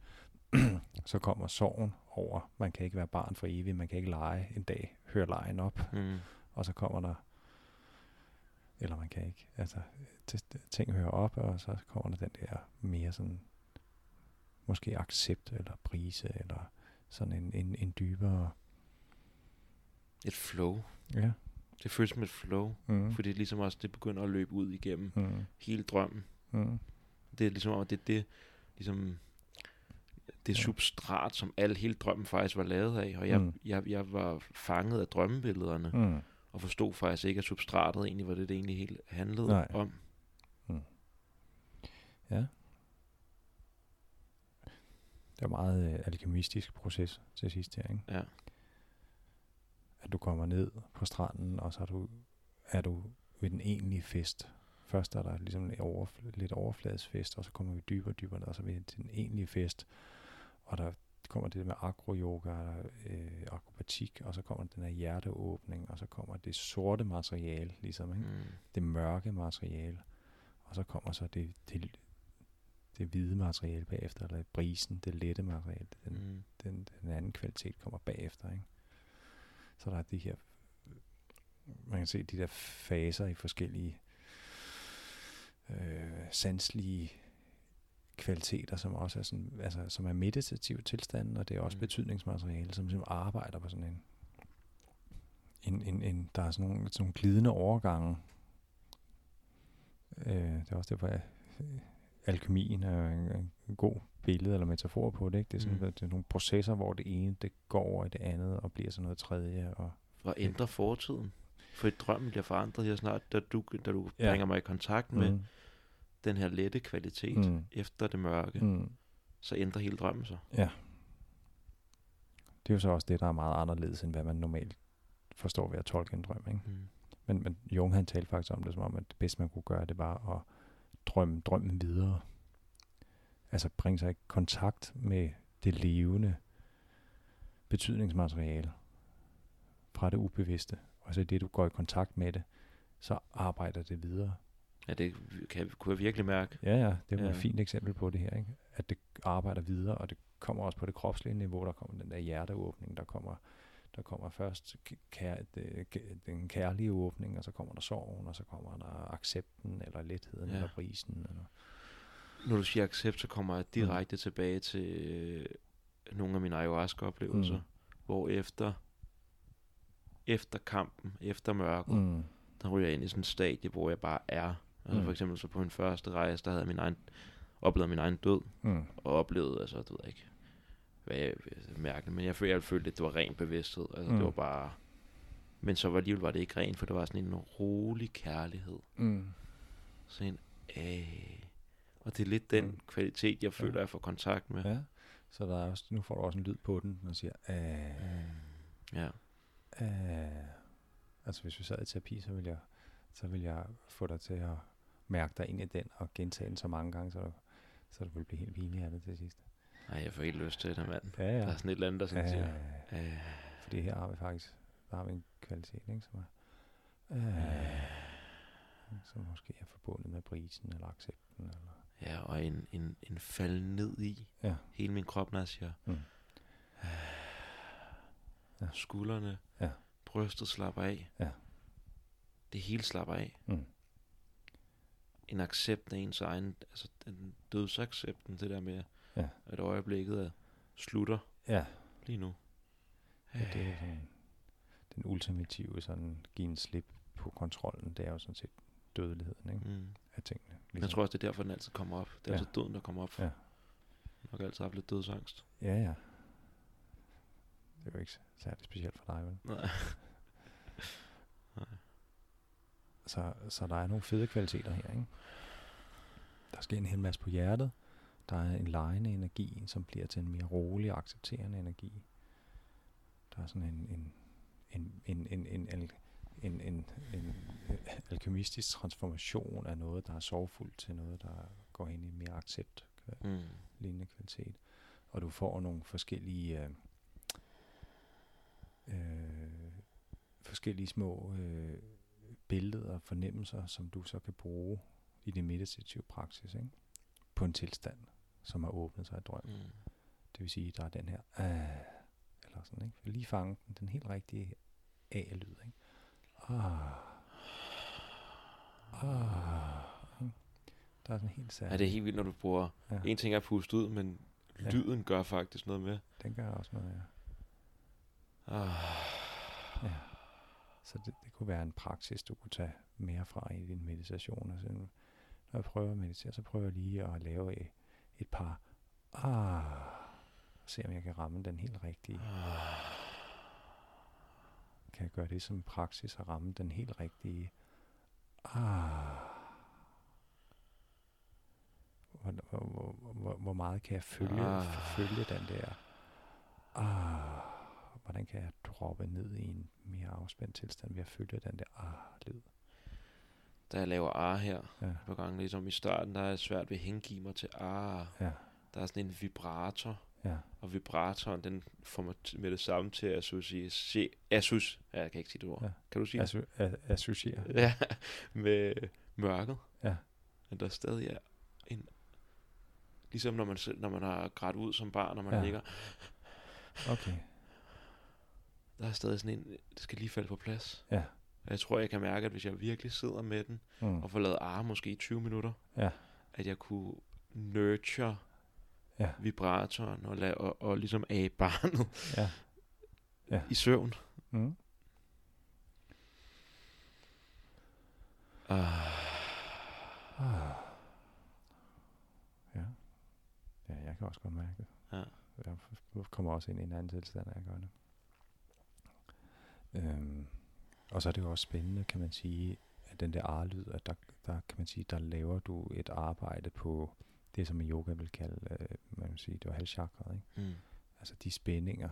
[clears throat] så kommer sorgen over, man kan ikke være barn for evigt, man kan ikke lege en dag, høre lejen op, mm, og så kommer der, eller man kan ikke, altså ting hører op, og så kommer der den der mere sådan måske accept eller prise, eller sådan en, en, en dybere... Et flow. Ja. Det føles som et flow, Mm. fordi det er ligesom også, det begynder at løbe ud igennem Mm. hele drømmen. Mm. Det er ligesom det er det, ligesom, det Ja. substrat, som al hele drømmen faktisk var lavet af. Og jeg, Mm. jeg, jeg var fanget af drømmebillederne, Mm. Og forstod faktisk ikke, at substratet egentlig var det, det egentlig helt handlede Nej. om. Ja. Det er en meget øh, alkemistisk proces til sidst her, ikke? Ja. At du kommer ned på stranden, og så er du, er du ved den egentlige fest. Først er der ligesom lidt, overfl- lidt overfladesfest, og så kommer vi dybere og dybere ned, og så er vi til den egentlige fest. Og der kommer det med agro-yoga, øh, akrobatik, og så kommer den her hjerteåbning, og så kommer det sorte materiale, ligesom, ikke? Mm. det mørke materiale, og så kommer så det, det, det hvide materiale bagefter, eller brisen, det lette materiale, den, Mm. den, den anden kvalitet kommer bagefter. Ikke? Så der er de her, man kan se de der faser i forskellige øh, sanselige kvaliteter, som også er sådan, altså, som er meditative tilstande, og det er også Mm. betydningsmateriale, som simpelthen arbejder på sådan en, en, en, en der er sådan nogle, sådan nogle glidende overgange. Øh, det er også derfor, at øh, alkemien er en, en god billede eller metafor på det. Ikke? Det, er sådan, Mm. det er nogle processer, hvor det ene det går over i det andet og bliver sådan noget tredje. Og, at ændre fortiden. For drømmen bliver forandret her snart, da du, da du Ja. bringer mig i kontakt med mm, den her lette kvalitet Mm. efter det mørke, mm, så ændrer hele drømmen sig. ja. Det er jo så også det, der er meget anderledes, end hvad man normalt forstår ved at tolke en drøm. Ikke? Mm. Men, men Jung han talte faktisk om det, som om, at det bedste man kunne gøre, det var at drømme drømmen videre. Altså bringe sig i kontakt med det levende betydningsmateriale fra det ubevidste. Og så det, du går i kontakt med det, så arbejder det videre. Ja, det kan, kunne jeg virkelig mærke. Ja, ja, det er ja. Et fint eksempel på det her, ikke? At det arbejder videre, og det kommer også på det kropslige niveau, der kommer den der hjerteåbning, der kommer, der kommer først kær, den kærlige åbning, og så kommer der sorgen, og så kommer der accepten, eller letheden, Ja. eller prisen. Eller, Når du siger accept, så kommer jeg direkte mm. tilbage til øh, nogle af mine ayahuasca-oplevelser, mm. Mm. hvor efter, efter kampen, efter mørket, mm. mm, der ryger jeg ind i sådan et stadie, hvor jeg bare er. Altså Mm. for eksempel så på min første rejse, der havde jeg min egen, oplevet min egen død, mm, og oplevede, altså, du ved ikke, hvad jeg mærkede, men jeg følte, jeg følte, at det var ren bevidsthed. Altså, mm. det var bare... Men så var alligevel var det ikke rent, for det var sådan en rolig kærlighed. mm, Sådan en, øh. Og det er lidt den Mm. kvalitet, jeg føler, Ja. jeg får kontakt med. ja. Så der er også, nu får du også en lyd på den, når siger, øh, Ja. øh. Altså hvis vi sad i terapi, så ville jeg, så ville jeg få dig til at mærke dig ind i den, og gentage den så mange gange, så så du vil blive helt pinlig af det til sidst. Ej, jeg får helt lyst til det, mand. Ja, Ja. ja. Der er sådan et eller andet, der sådan Øh, siger, øh, fordi her har vi faktisk der har vi en kvalitet, ikke, som er, øh, som måske er forbundet med prisen eller accepten. Eller, ja, og en, en, en fald ned i Ja. hele min krop, når jeg siger, Mm. Ja. skuldrene, Ja. brystet slapper af. Ja. Det hele slapper af. mm, En accept af ens egen, altså den dødsaccepten, det der med, Ja. at øjeblikket er, slutter ja, lige nu. ja, det er sådan, den ultimative sådan, give en slip på kontrollen, det er jo sådan set dødeligheden ikke, Mm. af tingene. Men jeg tror også, det er derfor, den altid kommer op. Det er Ja. altså døden, der kommer op. Ja. Nok altid haft lidt dødsangst. Ja, ja. Det er jo ikke særlig specielt for dig, vel? Nej. [laughs] Så, så der er nogle fede kvaliteter her. Ikke? Der sker en hel masse på hjertet. Der er en lejende energi, som bliver til en mere rolig og accepterende energi. Der er sådan en, en, en, en, en, en, en en, en, en alkymistisk transformation af noget, der er sorgfuldt, til noget, der går ind i mere accept mm. lignende kvalitet. Og du får nogle forskellige øh, øh, forskellige små øh, billeder og fornemmelser, som du så kan bruge i din meditative praksis, ikke? på en tilstand, som har åbnet sig i drøm. Mm. Det vil sige, der er den her, ah, eller sådan, ikke? Lige fange den, den helt rigtige A-lyd, ikke? Ah. Ah. Der er sådan helt særligt. Ja, det er helt vildt, når du bruger... Ja. En ting er at puste ud, men Ja. Lyden gør faktisk noget med. Den gør også noget, ja. Ah, ja. Så det, det kunne være en praksis, du kunne tage mere fra i din meditation. Altså, når jeg prøver at meditere, så prøver jeg lige at lave et, et par ah, se om jeg kan ramme den helt rigtige. Kan jeg gøre det som praksis at ramme den helt rigtige ah. Hvor, hvor, hvor, hvor, hvor meget kan jeg følge, Ah. følge den der ah. Hvordan kan jeg droppe ned i en mere afspændt tilstand ved at følge den der ah-lyd? da jeg laver ar her, Ja, på gange ligesom i starten, der er svært ved at hengive mig til ar. ja, Der er sådan en vibrator, ja, og vibratoren, den får mig med det samme til at associere, assos, ja, jeg kan ikke sige det ord. Ja. Kan du sige det? Asso- a- associere. Ja, [laughs] med mørket. Ja. Men der stadig er en... Ligesom når man, når man har grædt ud som barn, når man ja. ligger, Okay, der er stadig sådan en, det skal lige falde på plads. ja. Og jeg tror, jeg kan mærke, at hvis jeg virkelig sidder med den, Mm. og får lavet ar måske i 20 minutter, Ja. at jeg kunne nurture Ja. vibratoren og, la- og, og ligesom af barnet Ja. [laughs] Ja. i søvn. Mm. Ah, Ah. Ja. Ja, jeg kan også godt mærke det. Ja. Jeg kommer også ind i en anden tilstand, når jeg gør det. Øhm, og så er det jo også spændende, kan man sige, at den der arlyd, at der, der kan man sige, der laver du et arbejde på det, som i yoga vil kalde, øh, man vil sige, det var halschakret, ikke? mm, Altså de spændinger,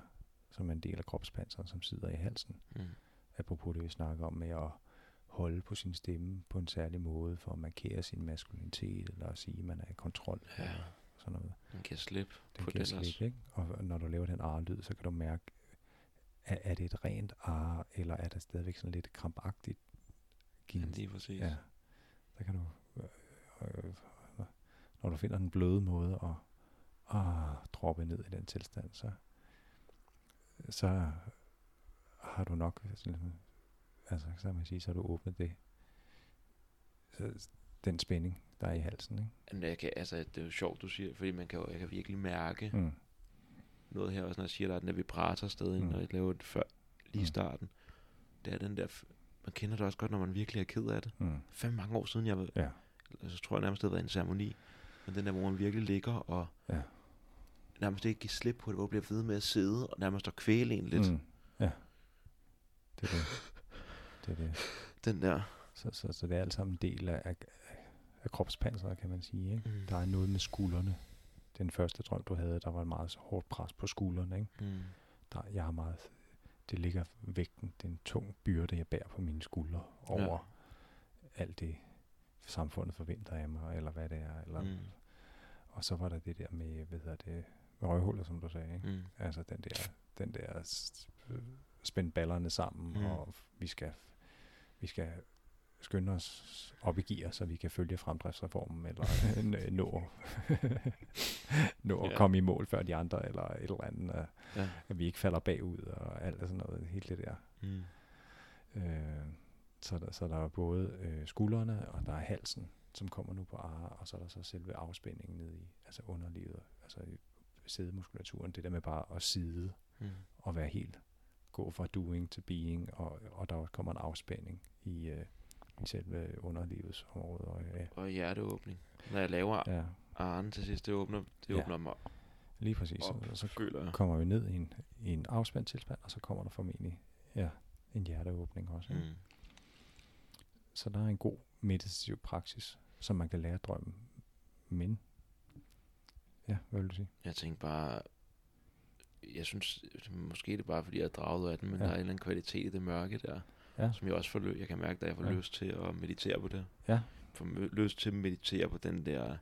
som er en del af kropspanseret, som sidder i halsen. mm, apropos det, vi snakker om med at holde på sin stemme på en særlig måde for at markere sin maskulinitet, eller at sige, at man er i kontrol, Ja. eller sådan noget. den kan slippe Den på kan den slippe, ikke? Og når du laver den ar-lyd, så kan du mærke, er, er det et rent ar, eller er der stadigvæk sådan lidt krampagtigt? Gin? lige præcis. Ja, der kan du, øh, øh, når du finder den bløde måde at ah, droppe ned i den tilstand, så, så har du nok, sådan, altså så man sige, så har du åbnet det, så, den spænding, der er i halsen, ikke? Men jeg kan, altså, det er jo sjovt, du siger, fordi man kan jeg kan virkelig mærke Mm. Noget her, også når jeg siger, at der er den der vibrator stadig, Mm. når jeg laver det før, lige i Mm. starten. Det er den der, man kender det også godt, når man virkelig er ked af det. Mm. Fem mange år siden, jeg Ja. altså, tror jeg nærmest, det har været en ceremoni. Men den der, hvor man virkelig ligger og Ja. nærmest ikke give slip på det, hvor du bliver ved med at sidde og nærmest at kvæle en lidt. Mm. Ja. Det er det. Det er det. [laughs] Den der. Så, så, så det er alt sammen en del af, af, af kropspanseret, kan man sige. Ikke? Mm. Der er noget med skuldrene. Den første drøm, du havde, der var et meget så hårdt pres på skuldrene. Ikke? Mm. Der, jeg har meget, det ligger vægten, det er en tung byrde, jeg bærer på mine skuldre over ja. alt det, samfundet forventer af mig, eller hvad det er. Eller, mm. Og så var der det der med, hvad hedder det, røghullet, som du sagde. Ikke? Mm. Altså den der, den der spænde ballerne sammen, mm. Og vi skal, vi skal skynde os op i gear, så vi kan følge fremdriftsreformen, eller [laughs] n- nå, nå at Ja. komme i mål før de andre, eller et eller andet, at, Ja. at vi ikke falder bagud, og alt sådan noget, helt det der. Mm. Øh, så, der, så der er både øh, skuldrene, og der er halsen, som kommer nu på ar, og så er der så selve afspændingen nede i, altså underlivet, altså i sædemuskulaturen, det der med bare at sidde, Mm. og være helt, gå fra doing til being, og, og der kommer en afspænding i, øh, i selve underlivets område. Og, ja, Og hjerteåbning. Når jeg laver ja, arnen til sidst, det åbner, det Ja. åbner mig lige præcis. op, Så, så føler jeg. kommer vi ned i en, i en afspændt tilstand, og så kommer der formentlig ja, en hjerteåbning også. Ikke? Mm. Så der er en god meditativ praksis, som man kan lære at drømme. Men, ja, hvad vil du sige? Jeg tænkte bare, jeg synes, måske er det bare fordi, jeg er draget af den, men Ja. ja. der er en eller anden kvalitet i det mørke der, Ja. som jeg også får, lø- jeg kan mærke, at jeg får Ja. lyst til at meditere på det. Ja. Får lyst til at meditere på den der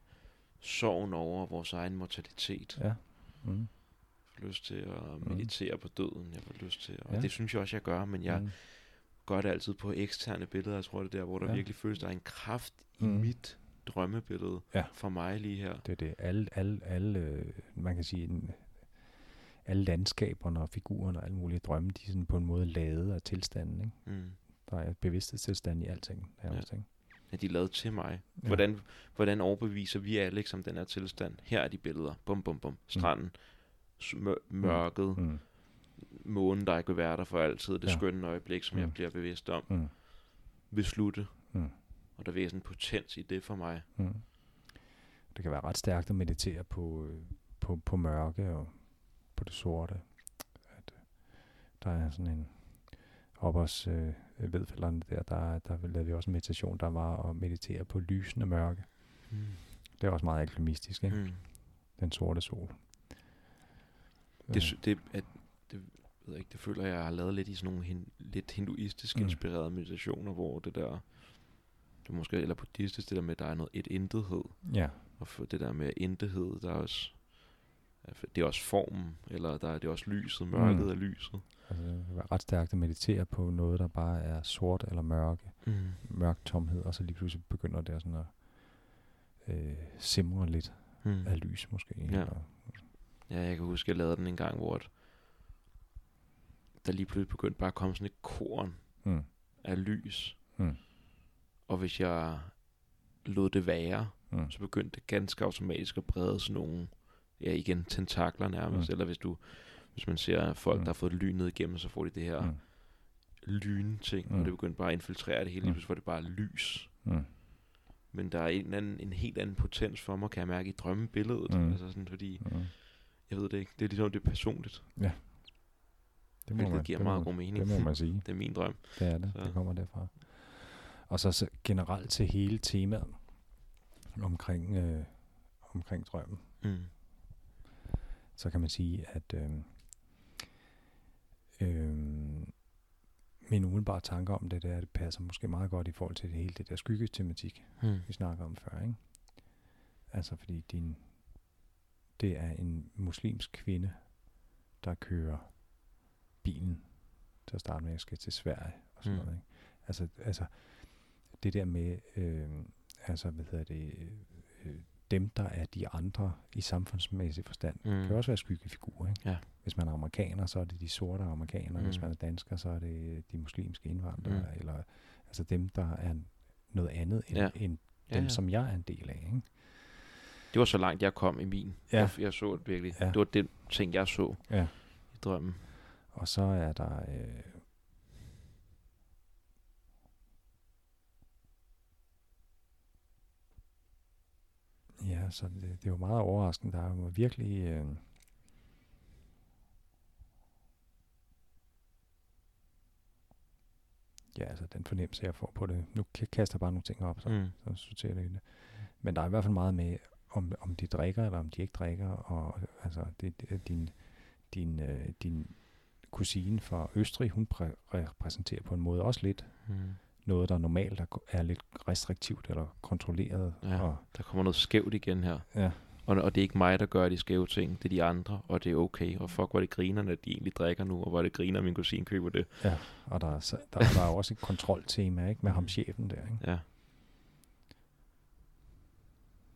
sorgen over vores egen mortalitet. Ja. Mm. Jeg får lyst til at meditere på døden. Jeg får lyst til, og Ja. det synes jeg også, jeg gør, men jeg Mm. mm. gør det altid på eksterne billeder. Jeg tror, det er der, hvor der Ja. virkelig føles, der er en kraft i Mm. mit drømmebillede Ja. for mig lige her. Det er det. Alle, alle, alle man kan sige, en, alle landskaberne og figurerne og alle mulige drømme, de er sådan på en måde lavet af tilstanden. Ikke? Mm. Der er bevidsthedstilstand i alting. Nærmest, ikke? at de er lavet til mig. Ja. Hvordan, hvordan overbeviser vi Alex om den her tilstand? Her er de billeder. Bum, bum, bum. Stranden. Smør, mørket. Mm. Månen, der ikke vil være der for altid. Det Ja. skønne øjeblik, som jeg Mm. bliver bevidst om. Mm. Vil slutte. Mm. Og der vil sådan en potens i det for mig. Mm. Det kan være ret stærkt at meditere på, øh, på, på mørke og på det sorte. At, øh, der er sådan en op os øh, vedfælderne der, der, der lavede vi også en meditation, der var at meditere på lysende mørke. Mm. Det er også meget alkymistisk, ikke? Mm. Den sorte sol. Det, Øh, det, at, det, ved jeg ikke, det føler jeg, jeg har lavet lidt i sådan nogle hin, lidt hinduistisk Mm. inspirerede meditationer, hvor det der, det måske, eller buddhistisk, det der med, at der er noget, et intethed. ja, Og for det der med intethed, der er også, det er også formen, eller der er det er også lyset, mørket Mm. er lyset. altså det være ret stærkt at meditere på noget, der bare er sort eller mørke. Mm. Mørk tomhed, og så lige pludselig begynder det sådan at øh, simre lidt Mm. af lys måske. Ja. Eller, Ja, jeg kan huske, jeg lavede den en gang, hvor at der lige pludselig begyndte bare at komme sådan et korn mm, af lys. Mm. Og hvis jeg lod det være, mm, så begyndte det ganske automatisk at brede sådan nogle, ja igen, tentakler nærmest. Mm. Eller hvis du, hvis man ser folk, Mm. der har fået lyn ned igennem, så får de det her mm, lyn-ting, Mm. og det begyndte bare at infiltrere det hele, Mm. pludselig får det bare lys. mm, Men der er en, anden, en helt anden potens for mig, kan jeg mærke i drømmebilledet. Mm. Altså sådan, fordi, mm. jeg ved det ikke, det er ligesom, det er personligt. Det Hvilket giver det meget må, god mening. Det må man sige. [laughs] Det er min drøm. Det er det. Så. Det kommer derfra. Og så, så generelt til hele temaet omkring, øh, omkring drømmen, Mm. Så kan man sige, at øh, øh, min umiddelbare tanker om det, er, at det passer måske meget godt i forhold til det hele det der skyggetematik, Mm. vi snakker om før, ikke? Altså fordi din, det er en muslimsk kvinde, der kører bilen til at starte med, jeg skal til Sverige og sådan Mm. mm. noget, ikke? Altså, altså det der med, øh, altså hvad hedder det, øh, dem der er de andre i samfundsmæssig forstand, Mm. kan også være skyggefigurer, ikke? Ja. Hvis man er amerikaner, så er det de sorte amerikanere. Mm. Hvis man er dansker, så er det de muslimske indvandrere. Mm. Eller altså dem, der er noget andet end, Ja. ja. end Ja, dem, ja. som jeg er en del af. Ikke? Det var så langt, jeg kom i min. Ja. Jeg, jeg så det virkelig. Ja. Det var den ting, jeg så Ja. i drømmen. Og så er der... Øh, ja, så det, det er jo meget overraskende. Der er jo virkelig... Øh, ja, altså den fornemmelse, jeg får på det. Nu kaster jeg bare nogle ting op, så, Mm. så sorterer det. Men der er i hvert fald meget med, om, om de drikker, eller om de ikke drikker. Og altså, det, det, din, din, øh, din kusine fra Østrig, hun præ- repræsenterer på en måde også lidt Mm. Noget, der normalt er, er lidt restriktivt eller kontrolleret. Ja. Og, Der kommer noget skævt igen her. ja, Og, og det er ikke mig, der gør de skæve ting. Det er de andre, og det er okay. Og fuck, hvor det grinerne, at de egentlig drikker nu, og hvor er det griner, at min kusine køber det. ja, og der er, der, der er også et kontroltema ikke, med ham [laughs] chefen der. Ikke? Ja.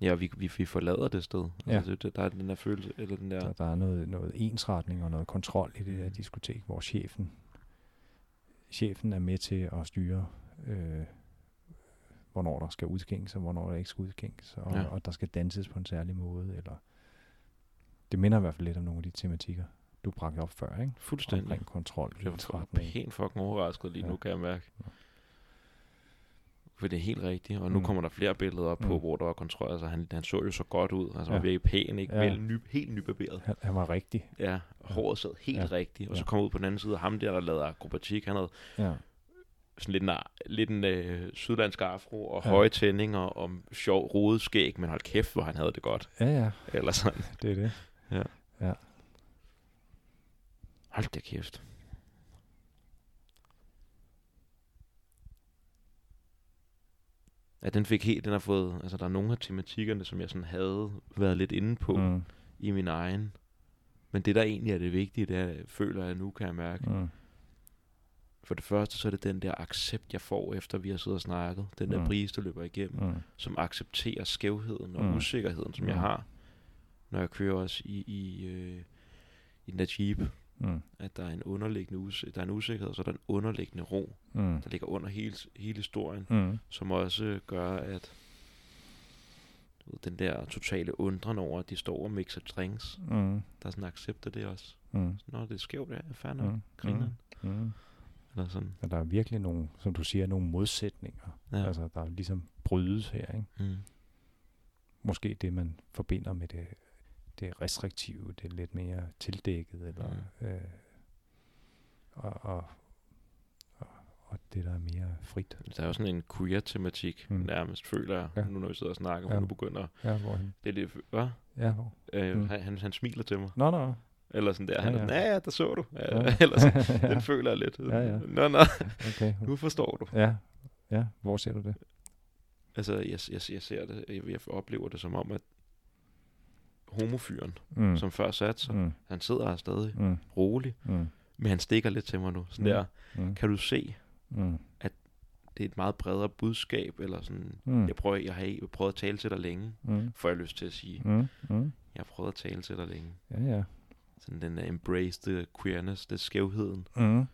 Ja, vi, vi, vi forlader det sted. Ja. Altså, det, der er den der følelse, eller den der... Der, der er noget, noget ensretning og noget kontrol i det der Mm. diskotek, hvor chefen, chefen er med til at styre, øh, hvornår der skal udskænkes, og hvornår der ikke skal udskænkes, og, Ja. og der skal danses på en særlig måde. Eller det minder i hvert fald lidt om nogle af de tematikker, du bragte op før, ikke? Fuldstændig. Omkring kontrol, Jeg var pænt fucking overrasket lige Ja. nu, kan jeg mærke. Ja. For det er helt rigtigt, og nu Mm. kommer der flere billeder op på, Mm. hvor der var kontrol. Altså, han, han så jo så godt ud. Altså, han Ja. var virkelig pæn, ikke? Ja. Vel, ny, helt nybarberet. Han, han var rigtig. Ja, håret sad helt Ja. rigtigt. Og så Ja. kom ud på den anden side af ham der, der lavede akrobatik. Han havde Ja. Sådan lidt en, lidt en øh, sydlandsk afro og Ja. høje tændinger og sjov rodet skæg, men hold kæft, hvor han havde det godt. ja, ja, Eller sådan. [laughs] det er det. Hold da kæft. Ja, den fik helt, den har fået, altså der er nogle af tematikkerne, som jeg sådan havde været lidt inde på. Mm. i min egen. Men det, der egentlig er det vigtige, det er, føler jeg nu, kan jeg mærke. Mm. For det første, så er det den der accept, jeg får, efter vi har siddet og snakket. Den der Mm. brise, der løber igennem, Mm. som accepterer skævheden og Mm. usikkerheden, som jeg Mm. har, når jeg kører også i, i, øh, i den der jeep. Mm. At der er en underliggende us- der er en usikkerhed, så der er en underliggende ro, Mm. der ligger under hele, hele historien, Mm. som også gør, at du ved, den der totale undren over, at de står og mixer drinks, Mm. der er sådan accept af det også. Mm. Nå, det er skævt, ja, nok, Mm. griner. Mm. Eller sådan. Og der er virkelig nogle, som du siger, nogle modsætninger. Ja. Altså, der er ligesom brydes her, ikke? Mm. Måske det, man forbinder med det, det restriktive, det lidt mere tildækket, eller, Mm. øh, og, og, og, det, der er mere frit. Der er jo sådan en queer-tematik, mm. Nærmest, føler jeg, ja. Nu når vi sidder og snakker, Ja. ja. nu begynder Ja, hvorhen? det er lidt, hvad? Ja, hvor? Øh, Mm. mm. han, han smiler til mig. Nå, nå. Eller sådan der. Ja, Han er ja. sådan, ja, ja, der så du. Ja, Ja. [laughs] Eller sådan, [laughs] ja. den føler jeg lidt. Ja, ja. Nå, nå, Okay. nu forstår du. Ja, ja. Hvor ser du det? Altså, jeg, jeg, jeg ser det, jeg, jeg oplever det som om, at homofyren, Mm. som før satte sig, mm. Han sidder her stadig Mm. rolig, Mm. men han stikker lidt til mig nu. Sådan Mm. der, Mm. kan du se, Mm. det er et meget bredere budskab, eller sådan, Mm. jeg, prøver, jeg har ikke prøvet at tale til dig længe, Mm. får jeg lyst til at sige. Mm. Mm. Jeg har prøvet at tale til dig længe. Ja, ja. Sådan den der embrace the queerness, det skævheden. Mm.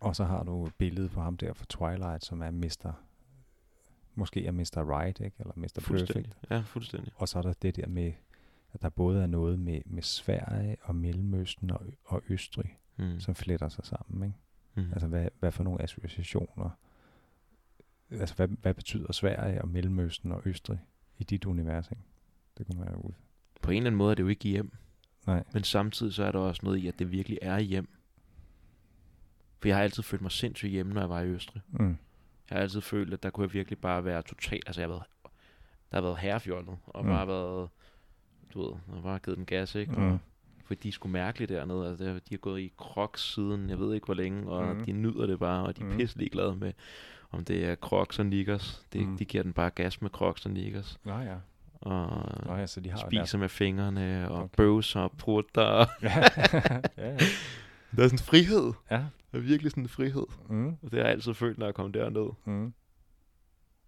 Og så har du billedet på ham der fra Twilight, som er Mr. Måske er Mr. Right, ikke? Eller Mr. Perfect. Ja, fuldstændig. Og så er der det der med, at der både er noget med, med Sverige og Mellemøsten og, og Østrig, Mm. som fletter sig sammen, ikke? Mm. Altså, hvad, hvad for nogle associationer? Altså, hvad, hvad betyder Sverige og Mellemøsten og Østrig i dit univers, ikke? Det kunne man jo ud. På en eller anden måde er det jo ikke hjem, Nej. men samtidig så er der også noget i, at det virkelig er hjem. For jeg har altid følt mig sindssygt hjemme, når jeg var i Østrig. Mm. Jeg har altid følt, at der kunne jeg virkelig bare være totalt... Altså, jeg har været, der har været herrefjollet, og Mm. bare været... Du ved, har bare givet den gas, ikke? Mm. Og, for de er sgu mærkeligt dernede. Altså, de har gået i crocs siden, jeg ved ikke hvor længe, og Mm. de nyder det bare, og de er Mm. pisselig glade med, om det er crocs og knickers. Det, Mm. De giver den bare gas med crocs og knickers. Nå ja. Og Nå ja, så de har spiser med fingrene, og Okay. bøvser og ja, [laughs] ja, ja. Der er sådan en frihed. ja. Der er virkelig sådan en frihed. Mm. Og det har jeg altid følt, når jeg kom derned. Mm.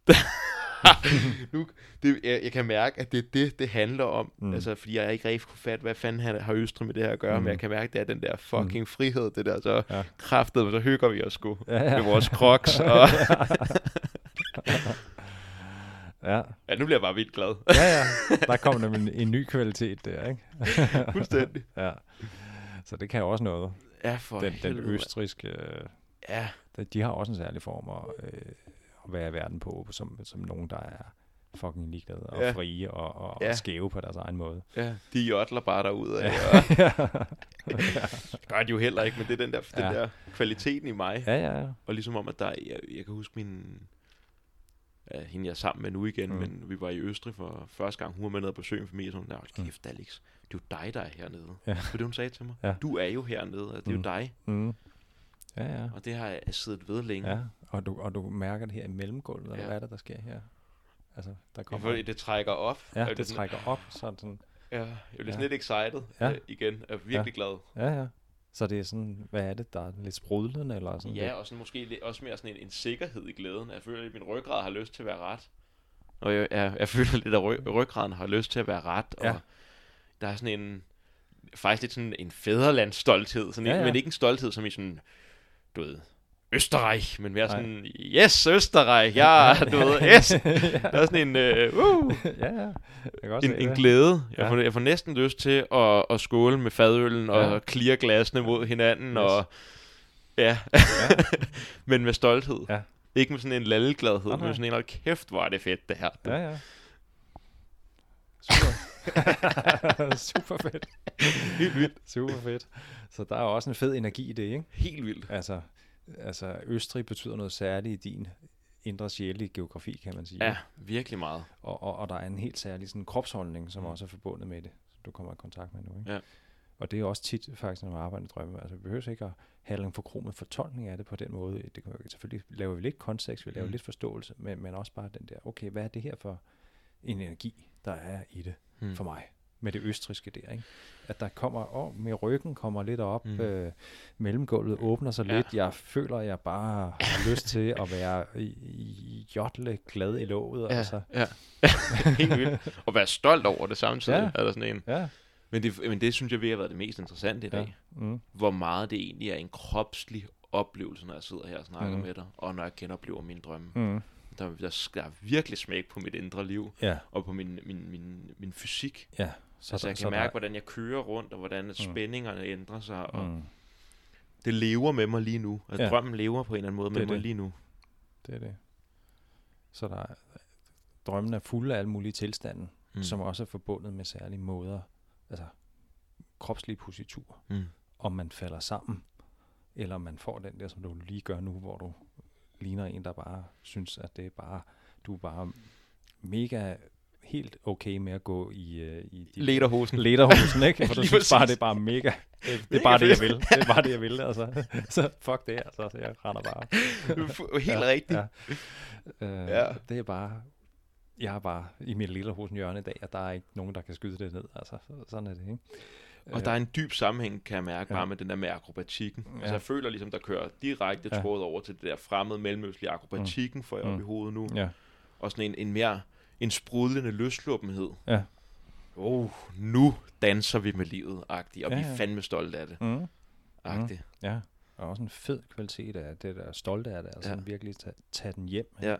[laughs] nu, det, jeg, jeg kan mærke, at det er det, det handler om. Mm. Mm. Altså, fordi jeg ikke rigtig kunne fatte, hvad fanden har, har Østrig med det her at gøre. Mm. Mm. Men jeg kan mærke, det er den der fucking mm. frihed, det der så Ja. kraftet, så hygger vi os sgu Ja, ja. med vores crocs. Og, [laughs] ja. ja, nu bliver jeg bare vildt glad. ja, ja. Der kom nemlig en, en ny kvalitet der, ikke? [laughs] Fuldstændig. ja. Så det kan jo også noget. Ja, for Den, den østriske, øh, Ja, de- har også en særlig form at, øh, at være i verden på, som, som nogen, der er fucking ligeglade og Ja. frie og, og, Ja. og skæve på deres egen måde. ja, de jodler bare derudad. Ja. Ja. [laughs] Det gør de jo heller ikke, men det er den der, den Ja. der kvaliteten i mig. ja, ja, ja. Og ligesom om, at der, jeg, jeg kan huske min, ja, hende jeg er sammen med nu igen, Mm. mm. men vi var i Østrig for første gang, hun var med ned og besøge en familie, så hun der, hold kæft Alex, det er jo dig, der er hernede. Mm. Ja. Det var det, hun sagde til mig. Ja. Du er jo hernede, og det er Mm. jo dig. Mm. Ja, ja. Og det har jeg siddet ved længe. Ja, og du, og du mærker det her i mellemgulvet, eller Ja. hvad er det, der sker her? Altså, der kommer... føler, det trækker op. Ja, det trækker op, sådan, sådan Ja, jeg bliver Ja. sådan lidt excited Ja. ja. igen. Jeg er virkelig glad. Ja, ja. Så det er sådan, hvad er det, der er lidt sprudlende, eller sådan Ja, lidt? og sådan måske også mere sådan en, en sikkerhed i glæden. Jeg føler, at min ryggrad har lyst til at være ret. Og jeg, jeg, jeg føler lidt, at ry, ryggraden har lyst til at være ret. Og Ja. der er sådan en, faktisk lidt sådan en fædrelandsstolthed. Sådan Ja, ja. Men ikke en stolthed som i sådan, du ved, Østerreich, men mere Nej. sådan, yes, Østerreich, ja, [laughs] du ved, yes. [laughs] Der er sådan en, uh, uh, ja, ja. Jeg en, se en glæde. Jeg, Ja. får, jeg får næsten lyst til at, at skåle med fadøllen og Ja. clear glasene mod hinanden. Yes. Og, ja, Ja. [laughs] men med stolthed. Ja. Ikke med sådan en lallegladhed, Nej, men nej. sådan en, hold kæft, hvor er det fedt, det her. Ja, ja. Super. Super fedt. Helt vildt. Super fedt. Så der er også en fed energi i det, ikke? Helt vildt. Altså, altså Østrig betyder noget særligt i din indre sjælige geografi, kan man sige. Ja, virkelig meget. Og, og, og der er en helt særlig sådan, kropsholdning, som Mm. også er forbundet med det, som du kommer i kontakt med nu. Ikke? Ja. Og det er også tit faktisk, når man arbejder i drømme. Altså, vi behøver ikke at have en forkromet fortolkning af det på den måde. Det kan, selvfølgelig laver vi lidt kontekst, vi laver Mm. lidt forståelse, men, men også bare den der, okay, hvad er det her for en energi, der er i det Hmm. for mig? Med det østriske der, ikke? At der kommer, åh, med ryggen kommer lidt op, mm. Mm. øh, mellemgulvet åbner sig Ja. lidt. Jeg føler, at jeg bare har lyst til at være jotle glad i låget. Ja, Altså. ja. [laughs] Helt vildt. Og være stolt over det samtidig. Ja. Er der sådan en, Ja, Men det, men det synes jeg virkelig har været det mest interessante i dag. Ja. Mm. Hvor meget det egentlig er en kropslig oplevelse, når jeg sidder her og snakker Mhm. med dig, og når jeg genoplever mine drømme. Mm. Der, der, der er virkelig smæk på mit indre liv, Ja, og på min, min, min, min fysik. ja. Så altså, jeg kan mærke, hvordan jeg kører rundt, og hvordan mm. spændingerne ændrer sig, og Mm. det lever med mig lige nu. Og Ja. drømmen lever på en eller anden måde Det med er mig det. lige nu. Det er det. Så der er, drømmen er fuld af alle mulige tilstande, Mm. som også er forbundet med særlige måder, altså kropslige positur. Mm. Om man falder sammen, eller man får den der, som du lige gør nu, hvor du ligner en, der bare synes, at det er bare, du er bare mega helt okay med at gå i, uh, i de Lederhosen. lederhosen, ikke? [laughs] For du synes bare, det er bare mega, det, det er bare det, jeg vil. Det er bare det, jeg vil, altså. [laughs] Så fuck det, altså. Så jeg render bare. Helt Ja, rigtigt. Ja. Øh, Ja. Det er bare, jeg er bare i mit lille hosen hjørne i dag, og der er ikke nogen, der kan skyde det ned. Altså, så- sådan er det, ikke? Og der er en dyb sammenhæng, kan jeg mærke, Ja. bare med den der med akrobatikken. Ja. Altså Ja. jeg føler ligesom, der kører direkte Ja. tråd over til det der fremmede mellemøstlige akrobatikken, får jeg op Mm. i hovedet nu. Ja, Og sådan en, en mere, en sprudlende løsluppenhed. ja. Oh, nu danser vi med livet, agtigt, og Ja, vi er ja. fandme stolte af det, Mm. agtigt. Ja, og også en fed kvalitet af det, der er stolte af det, altså Ja. ja. virkelig tage, tage den hjem. Ja.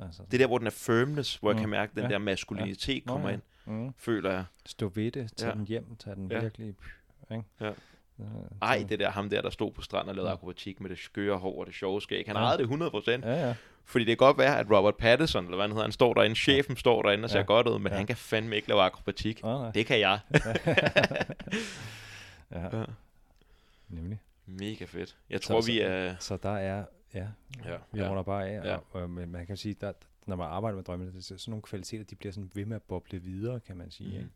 Altså, Det er der, hvor den er firmness, hvor jeg Mm. kan mærke, at den Ja. der maskulinitet Nå, kommer ja. ind, mm. føler jeg. Stå ved det, tage Ja. ja. den hjem, tage den Ja. ja. virkelig, ikke? Ja. Ja, Ej, det der ham der, der stod på stranden og lavede Ja. akrobatik med det skøre hår og det sjove skæg. Han Ja. ejede det 100%. Ja, ja. Fordi det kan godt være, at Robert Pattinson, eller hvad han hedder, han står derinde, chefen står derinde og ser Ja. godt ud, men Ja. han kan fandme ikke lave akrobatik. Oh, nej. Det kan jeg. [laughs] ja. Ja. Nemlig. Mega fedt. Jeg tror, så- vi er... Så der er, ja, Ja, vi ja. runder bare af, Ja. og, og, men man kan sige, at når man arbejder med drømmene, det er sådan nogle kvaliteter, de bliver sådan ved med at boble videre, kan man sige. Mm. Ikke?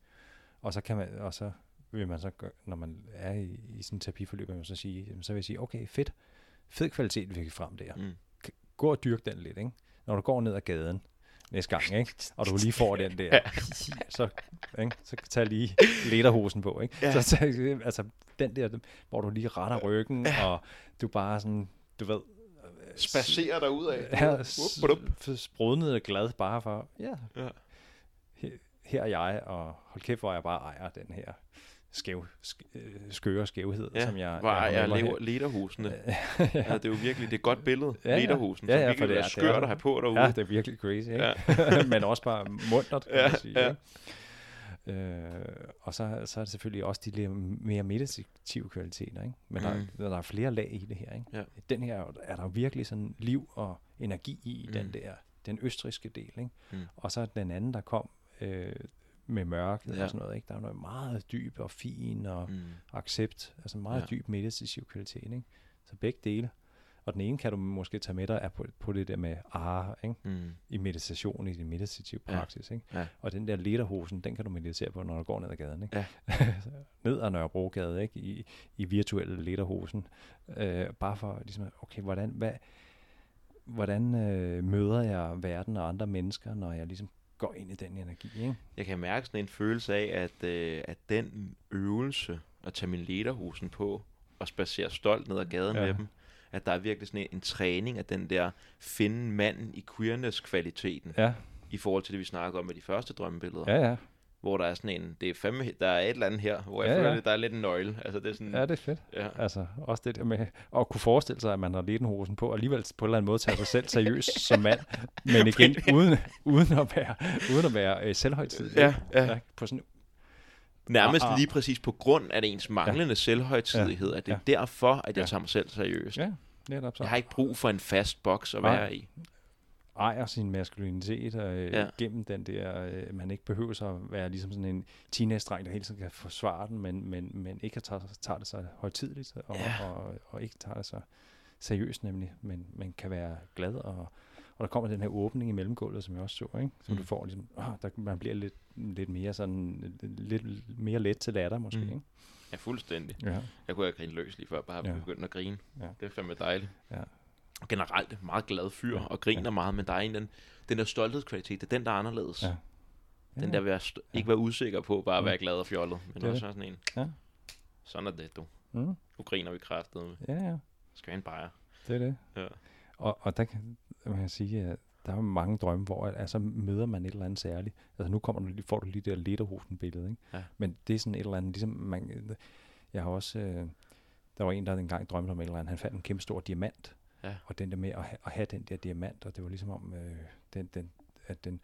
Og så kan man, og så vil man så, gøre, når man er i, i sådan en terapiforløb, man så sige, så vil jeg sige, okay, fedt, fed kvalitet, vi fik frem der. Mm. Gå og dyrk den lidt, ikke? Når du går ned ad gaden næste gang, ikke? Og du lige får den der, så, ikke? så tag lige lederhosen på, ikke? Ja. Så tag, altså, den der, hvor du lige retter ryggen, og du bare sådan, du ved, Spacerer der ud af. her s- sprudnet og glad bare for, ja, Ja. her, her er jeg, og hold kæft, hvor jeg bare ejer den her skæv, sk- øh, skøre skævhed, Ja, som jeg, hvor har jeg, jeg lever lederhusene. her. [laughs] Ja, det er jo virkelig det er et godt billede. Ja, ja. Lederhusen. Ja, som ja, virkelig for det er- det er skørt at have på derude. Ja, det er virkelig crazy, ikke? Ja. [laughs] Men også bare muntert, kan Ja, man sige. ja. Ikke? Øh, og så, så er det selvfølgelig også de lidt mere meditative kvaliteter, ikke? Men. Mm. der, der er flere lag i det her, ikke? Ja. Den her er der virkelig sådan liv og energi i, Mm. den der, den østriske del, ikke? Mm. Og så den anden, der kom øh, med mørket Ja. og sådan noget, ikke? Der er noget meget dyb og fin og Mm. accept, altså meget Ja. ja. dyb meditativ kvalitet, ikke? Så begge dele. Og den ene kan du måske tage med dig er på, på det der med ah, ikke? Mm. i meditation, i din meditative Ja. praksis. Ikke? Ja. Og den der lederhosen, den kan du meditere på, når du går ned ad gaden. Ikke? Ja. [laughs] ned ad Nørrebrogade, ikke? I, i virtuelle lederhosen. Øh, bare for ligesom, okay, hvordan, hvad, hvordan øh, møder jeg verden og andre mennesker, når jeg ligesom går ind i den energi. Ikke? Jeg kan mærke sådan en følelse af, at, øh, at den øvelse at tage min lederhusen på og spacere stolt ned ad gaden Ja. med dem, at der er virkelig sådan en, en træning af den der finde manden i queerness-kvaliteten Ja, i forhold til det, vi snakkede om med de første drømmebilleder. ja, ja. Hvor der er sådan en, det er fandme, der er et eller andet her, hvor jeg Ja, føler, ja. at der er lidt en nøgle. Altså det er sådan, Ja, det er fedt. ja. Altså, også det der med at kunne forestille sig, at man har lederhosen på, og alligevel på en eller anden måde tage sig selv seriøst [laughs] som mand, men igen, uden, uden at være, uden at være øh, selvhøjtidlig. Ja, ja. På sådan, Nærmest Ah, ah. lige præcis på grund af ens manglende ja. selvhøjtidighed, at det er derfor, at jeg Ja. tager mig selv seriøst. ja, netop så. Jeg har ikke brug for en fast boks at Nej. være i. ejer sin maskulinitet øh, Ja. gennem den der, øh, man ikke behøver så at være ligesom sådan en teenage-dreng, der hele tiden kan forsvare den, men, men, men ikke tager, tager det så højtidligt, og, Ja. ja. og, og ikke tager det så seriøst nemlig, men man kan være glad, og, og der kommer den her åbning i mellemgulvet, som jeg også så, ikke? som Mm. du får ligesom, ah, der, man bliver lidt, lidt mere sådan, lidt mere let til latter måske, Mm. ikke? Ja, fuldstændig. Ja. Jeg kunne have grinet løs lige før, bare have Ja. begyndt at grine. Ja. Det er fandme dejligt. Ja. Og generelt meget glad fyr, Ja. og griner Ja. meget, men der er en den, den der stolthedskvalitet, det er den, der er anderledes. Ja. Den Ja. der vil st- Ja. ikke være usikker på, bare at være glad og fjollet, men Det er også sådan en. Ja. Sådan er det, du. Mm. Nu griner vi kraftet med. Ja, ja. Skal have en bajer? Det er det. Ja. Og, og der kan man sige, at der er mange drømme, hvor altså, møder man et eller andet særligt. Altså nu kommer du, lige- får du lige det der lederhosen-billede, ikke? Ja. Men det er sådan et eller andet, ligesom man, jeg har også, øh, der var en, der engang drømte om et eller andet, han fandt en kæmpe stor diamant, Ja. og den der med at, ha- at have den der diamant, og det var ligesom om, øh, den, den, at den,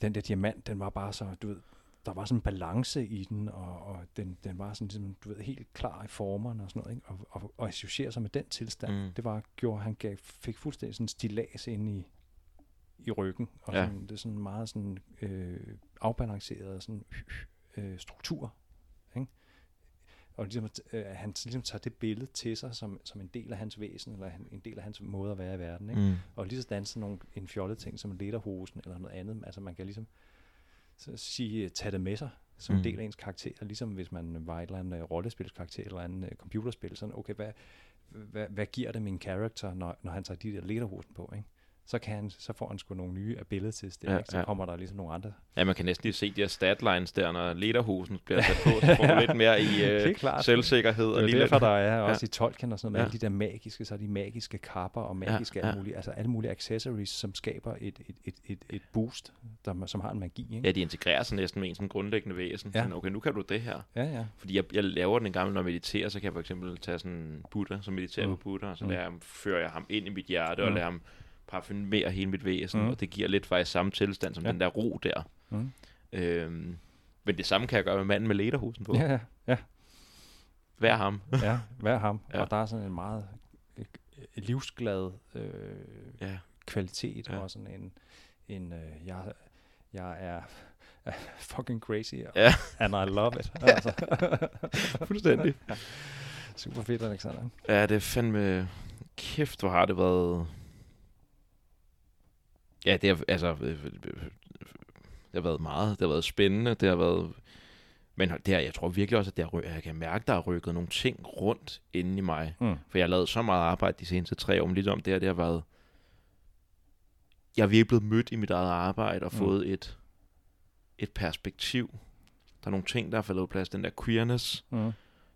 den der diamant, den var bare så, du ved, der var sådan en balance i den, og, og den, den var sådan ligesom, du ved, helt klar i formerne og sådan noget, ikke? Og, og, og associere sig med den tilstand, Mm. det var, gjorde, han gav, fik fuldstændig sådan en stilas ind i, i ryggen, og Ja. sådan, det er sådan meget sådan øh, afbalanceret sådan, øh, struktur? Og ligesom, øh, han ligesom tager det billede til sig som, som en del af hans væsen, eller en del af hans måde at være i verden, ikke? Mm. Og lige sådan sådan nogle, en fjollet ting som lederhosen eller noget andet. Altså man kan ligesom så sige, øh, tage det med sig som Mm. en del af ens karakter. Ligesom hvis man var et eller andet uh, rollespilskarakter eller andet uh, computerspil. Sådan, okay, hvad, hvad, hvad giver det min karakter, når, når han tager de der lederhosen på, ikke? Så, kan han, så får han sgu nogle nye abilities der, Ja, ikke? Så ja. kommer der ligesom nogle andre. Ja, man kan næsten lige se de her statlines der, når lederhosen bliver sat på, [laughs] så får du lidt mere i [laughs] øh, selvsikkerhed. Det og er lige derfor, lidt, der er [laughs] også i Tolkien og sådan noget, med Ja. alle de der magiske, så de magiske kapper og magiske Ja, ja, alle mulige, altså alle mulige accessories, som skaber et, et, et, et, et boost, der, som har en magi, ikke? Ja, de integrerer sig næsten med en sådan grundlæggende væsen. Ja. Sådan, okay, nu kan du det her. Ja, ja. Fordi jeg, jeg laver den en gang, når jeg mediterer, så kan jeg for eksempel tage sådan Buddha, som mediterer Mm. på Buddha, og så Mm. lader jeg fører jeg ham ind i mit hjerte, og Mm. lader ham parfumere hele mit væsen, Mm. og det giver lidt faktisk samme tilstand som Ja. den der ro der. Mm. Øhm, men det samme kan jeg gøre med manden med lederhosen på. Ja, ja. Vær ham. [laughs] ja, er ham? Ja. Og der er sådan en meget øh, livsglad øh, Ja. kvalitet, Ja. og sådan en, en øh, jeg, jeg er fucking crazy, Ja. [laughs] and I love it. [laughs] Altså. Fuldstændig. Super fedt, Alexander. Ja, det er fandme... Kæft, hvor har det været... Ja, det har, altså, øh, øh, det har været meget. Det har været spændende. Det har været... Men det her, jeg tror virkelig også, at det har, jeg kan mærke, der har rykket nogle ting rundt inde i mig. Mm. For jeg har lavet så meget arbejde de seneste tre år, men ligesom det her, det har været... Jeg er virkelig blevet mødt i mit eget arbejde og Mm. fået et, et perspektiv. Der er nogle ting, der har faldet plads. Den der queerness, Mm.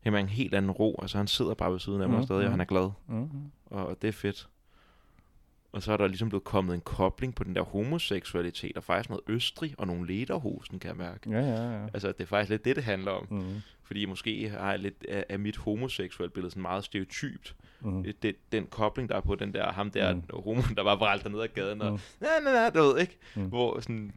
Jamen, en helt anden ro. Altså, han sidder bare ved siden af mig Mm, stadig, og mm. han er glad. Mm. Og, og det er fedt. Og så er der ligesom blevet kommet en kobling på den der homoseksualitet, og faktisk noget østrig og nogle lederhosen, kan jeg mærke. Ja, ja, ja. Altså, det er faktisk lidt det, det handler om. Mm. Fordi måske har jeg lidt af, af mit homoseksuelle billede sådan meget stereotypt. Mm. Det, den kobling, der er på den der, ham der Mm. [laughs] homo, der var vralt ned ad gaden, og Mm. nej, nej, nej, du ved ikke, Mm. hvor sådan,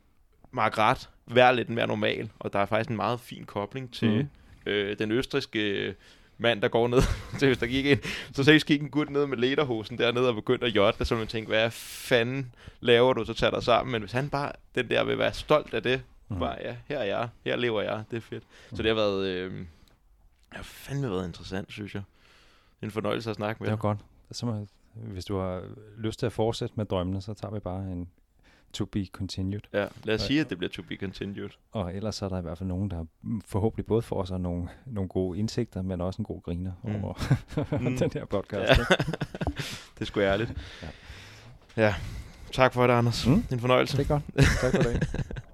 Margret, vær lidt mere normal, og der er faktisk en meget fin kobling til mm. øh, den østriske mand, der går ned [laughs] til hvis der gik ind. Så seriøst gik en gut ned med lederhosen dernede og begyndte at jotte, så man tænkte, hvad fanden laver du, så tager dig sammen. Men hvis han bare, den der vil være stolt af det, Mm. bare, ja, her er jeg, her lever jeg, det er fedt. Så det har været, øh, det har fandme været interessant, synes jeg. Det er en fornøjelse at snakke med Det dig. godt. Så må, hvis du har lyst til at fortsætte med drømmene, så tager vi bare en to be continued. Ja, lad os Ja. sige, at det bliver to be continued. Og ellers er der i hvert fald nogen, der forhåbentlig både får sig nogle, nogle gode indsigter, men også en god griner Mm. over [laughs] Mm. den her podcast. Ja. [laughs] det er sgu ærligt. Ja. Ja. Tak for det, Anders. Mm. En fornøjelse. Det er godt. Tak for det. [laughs]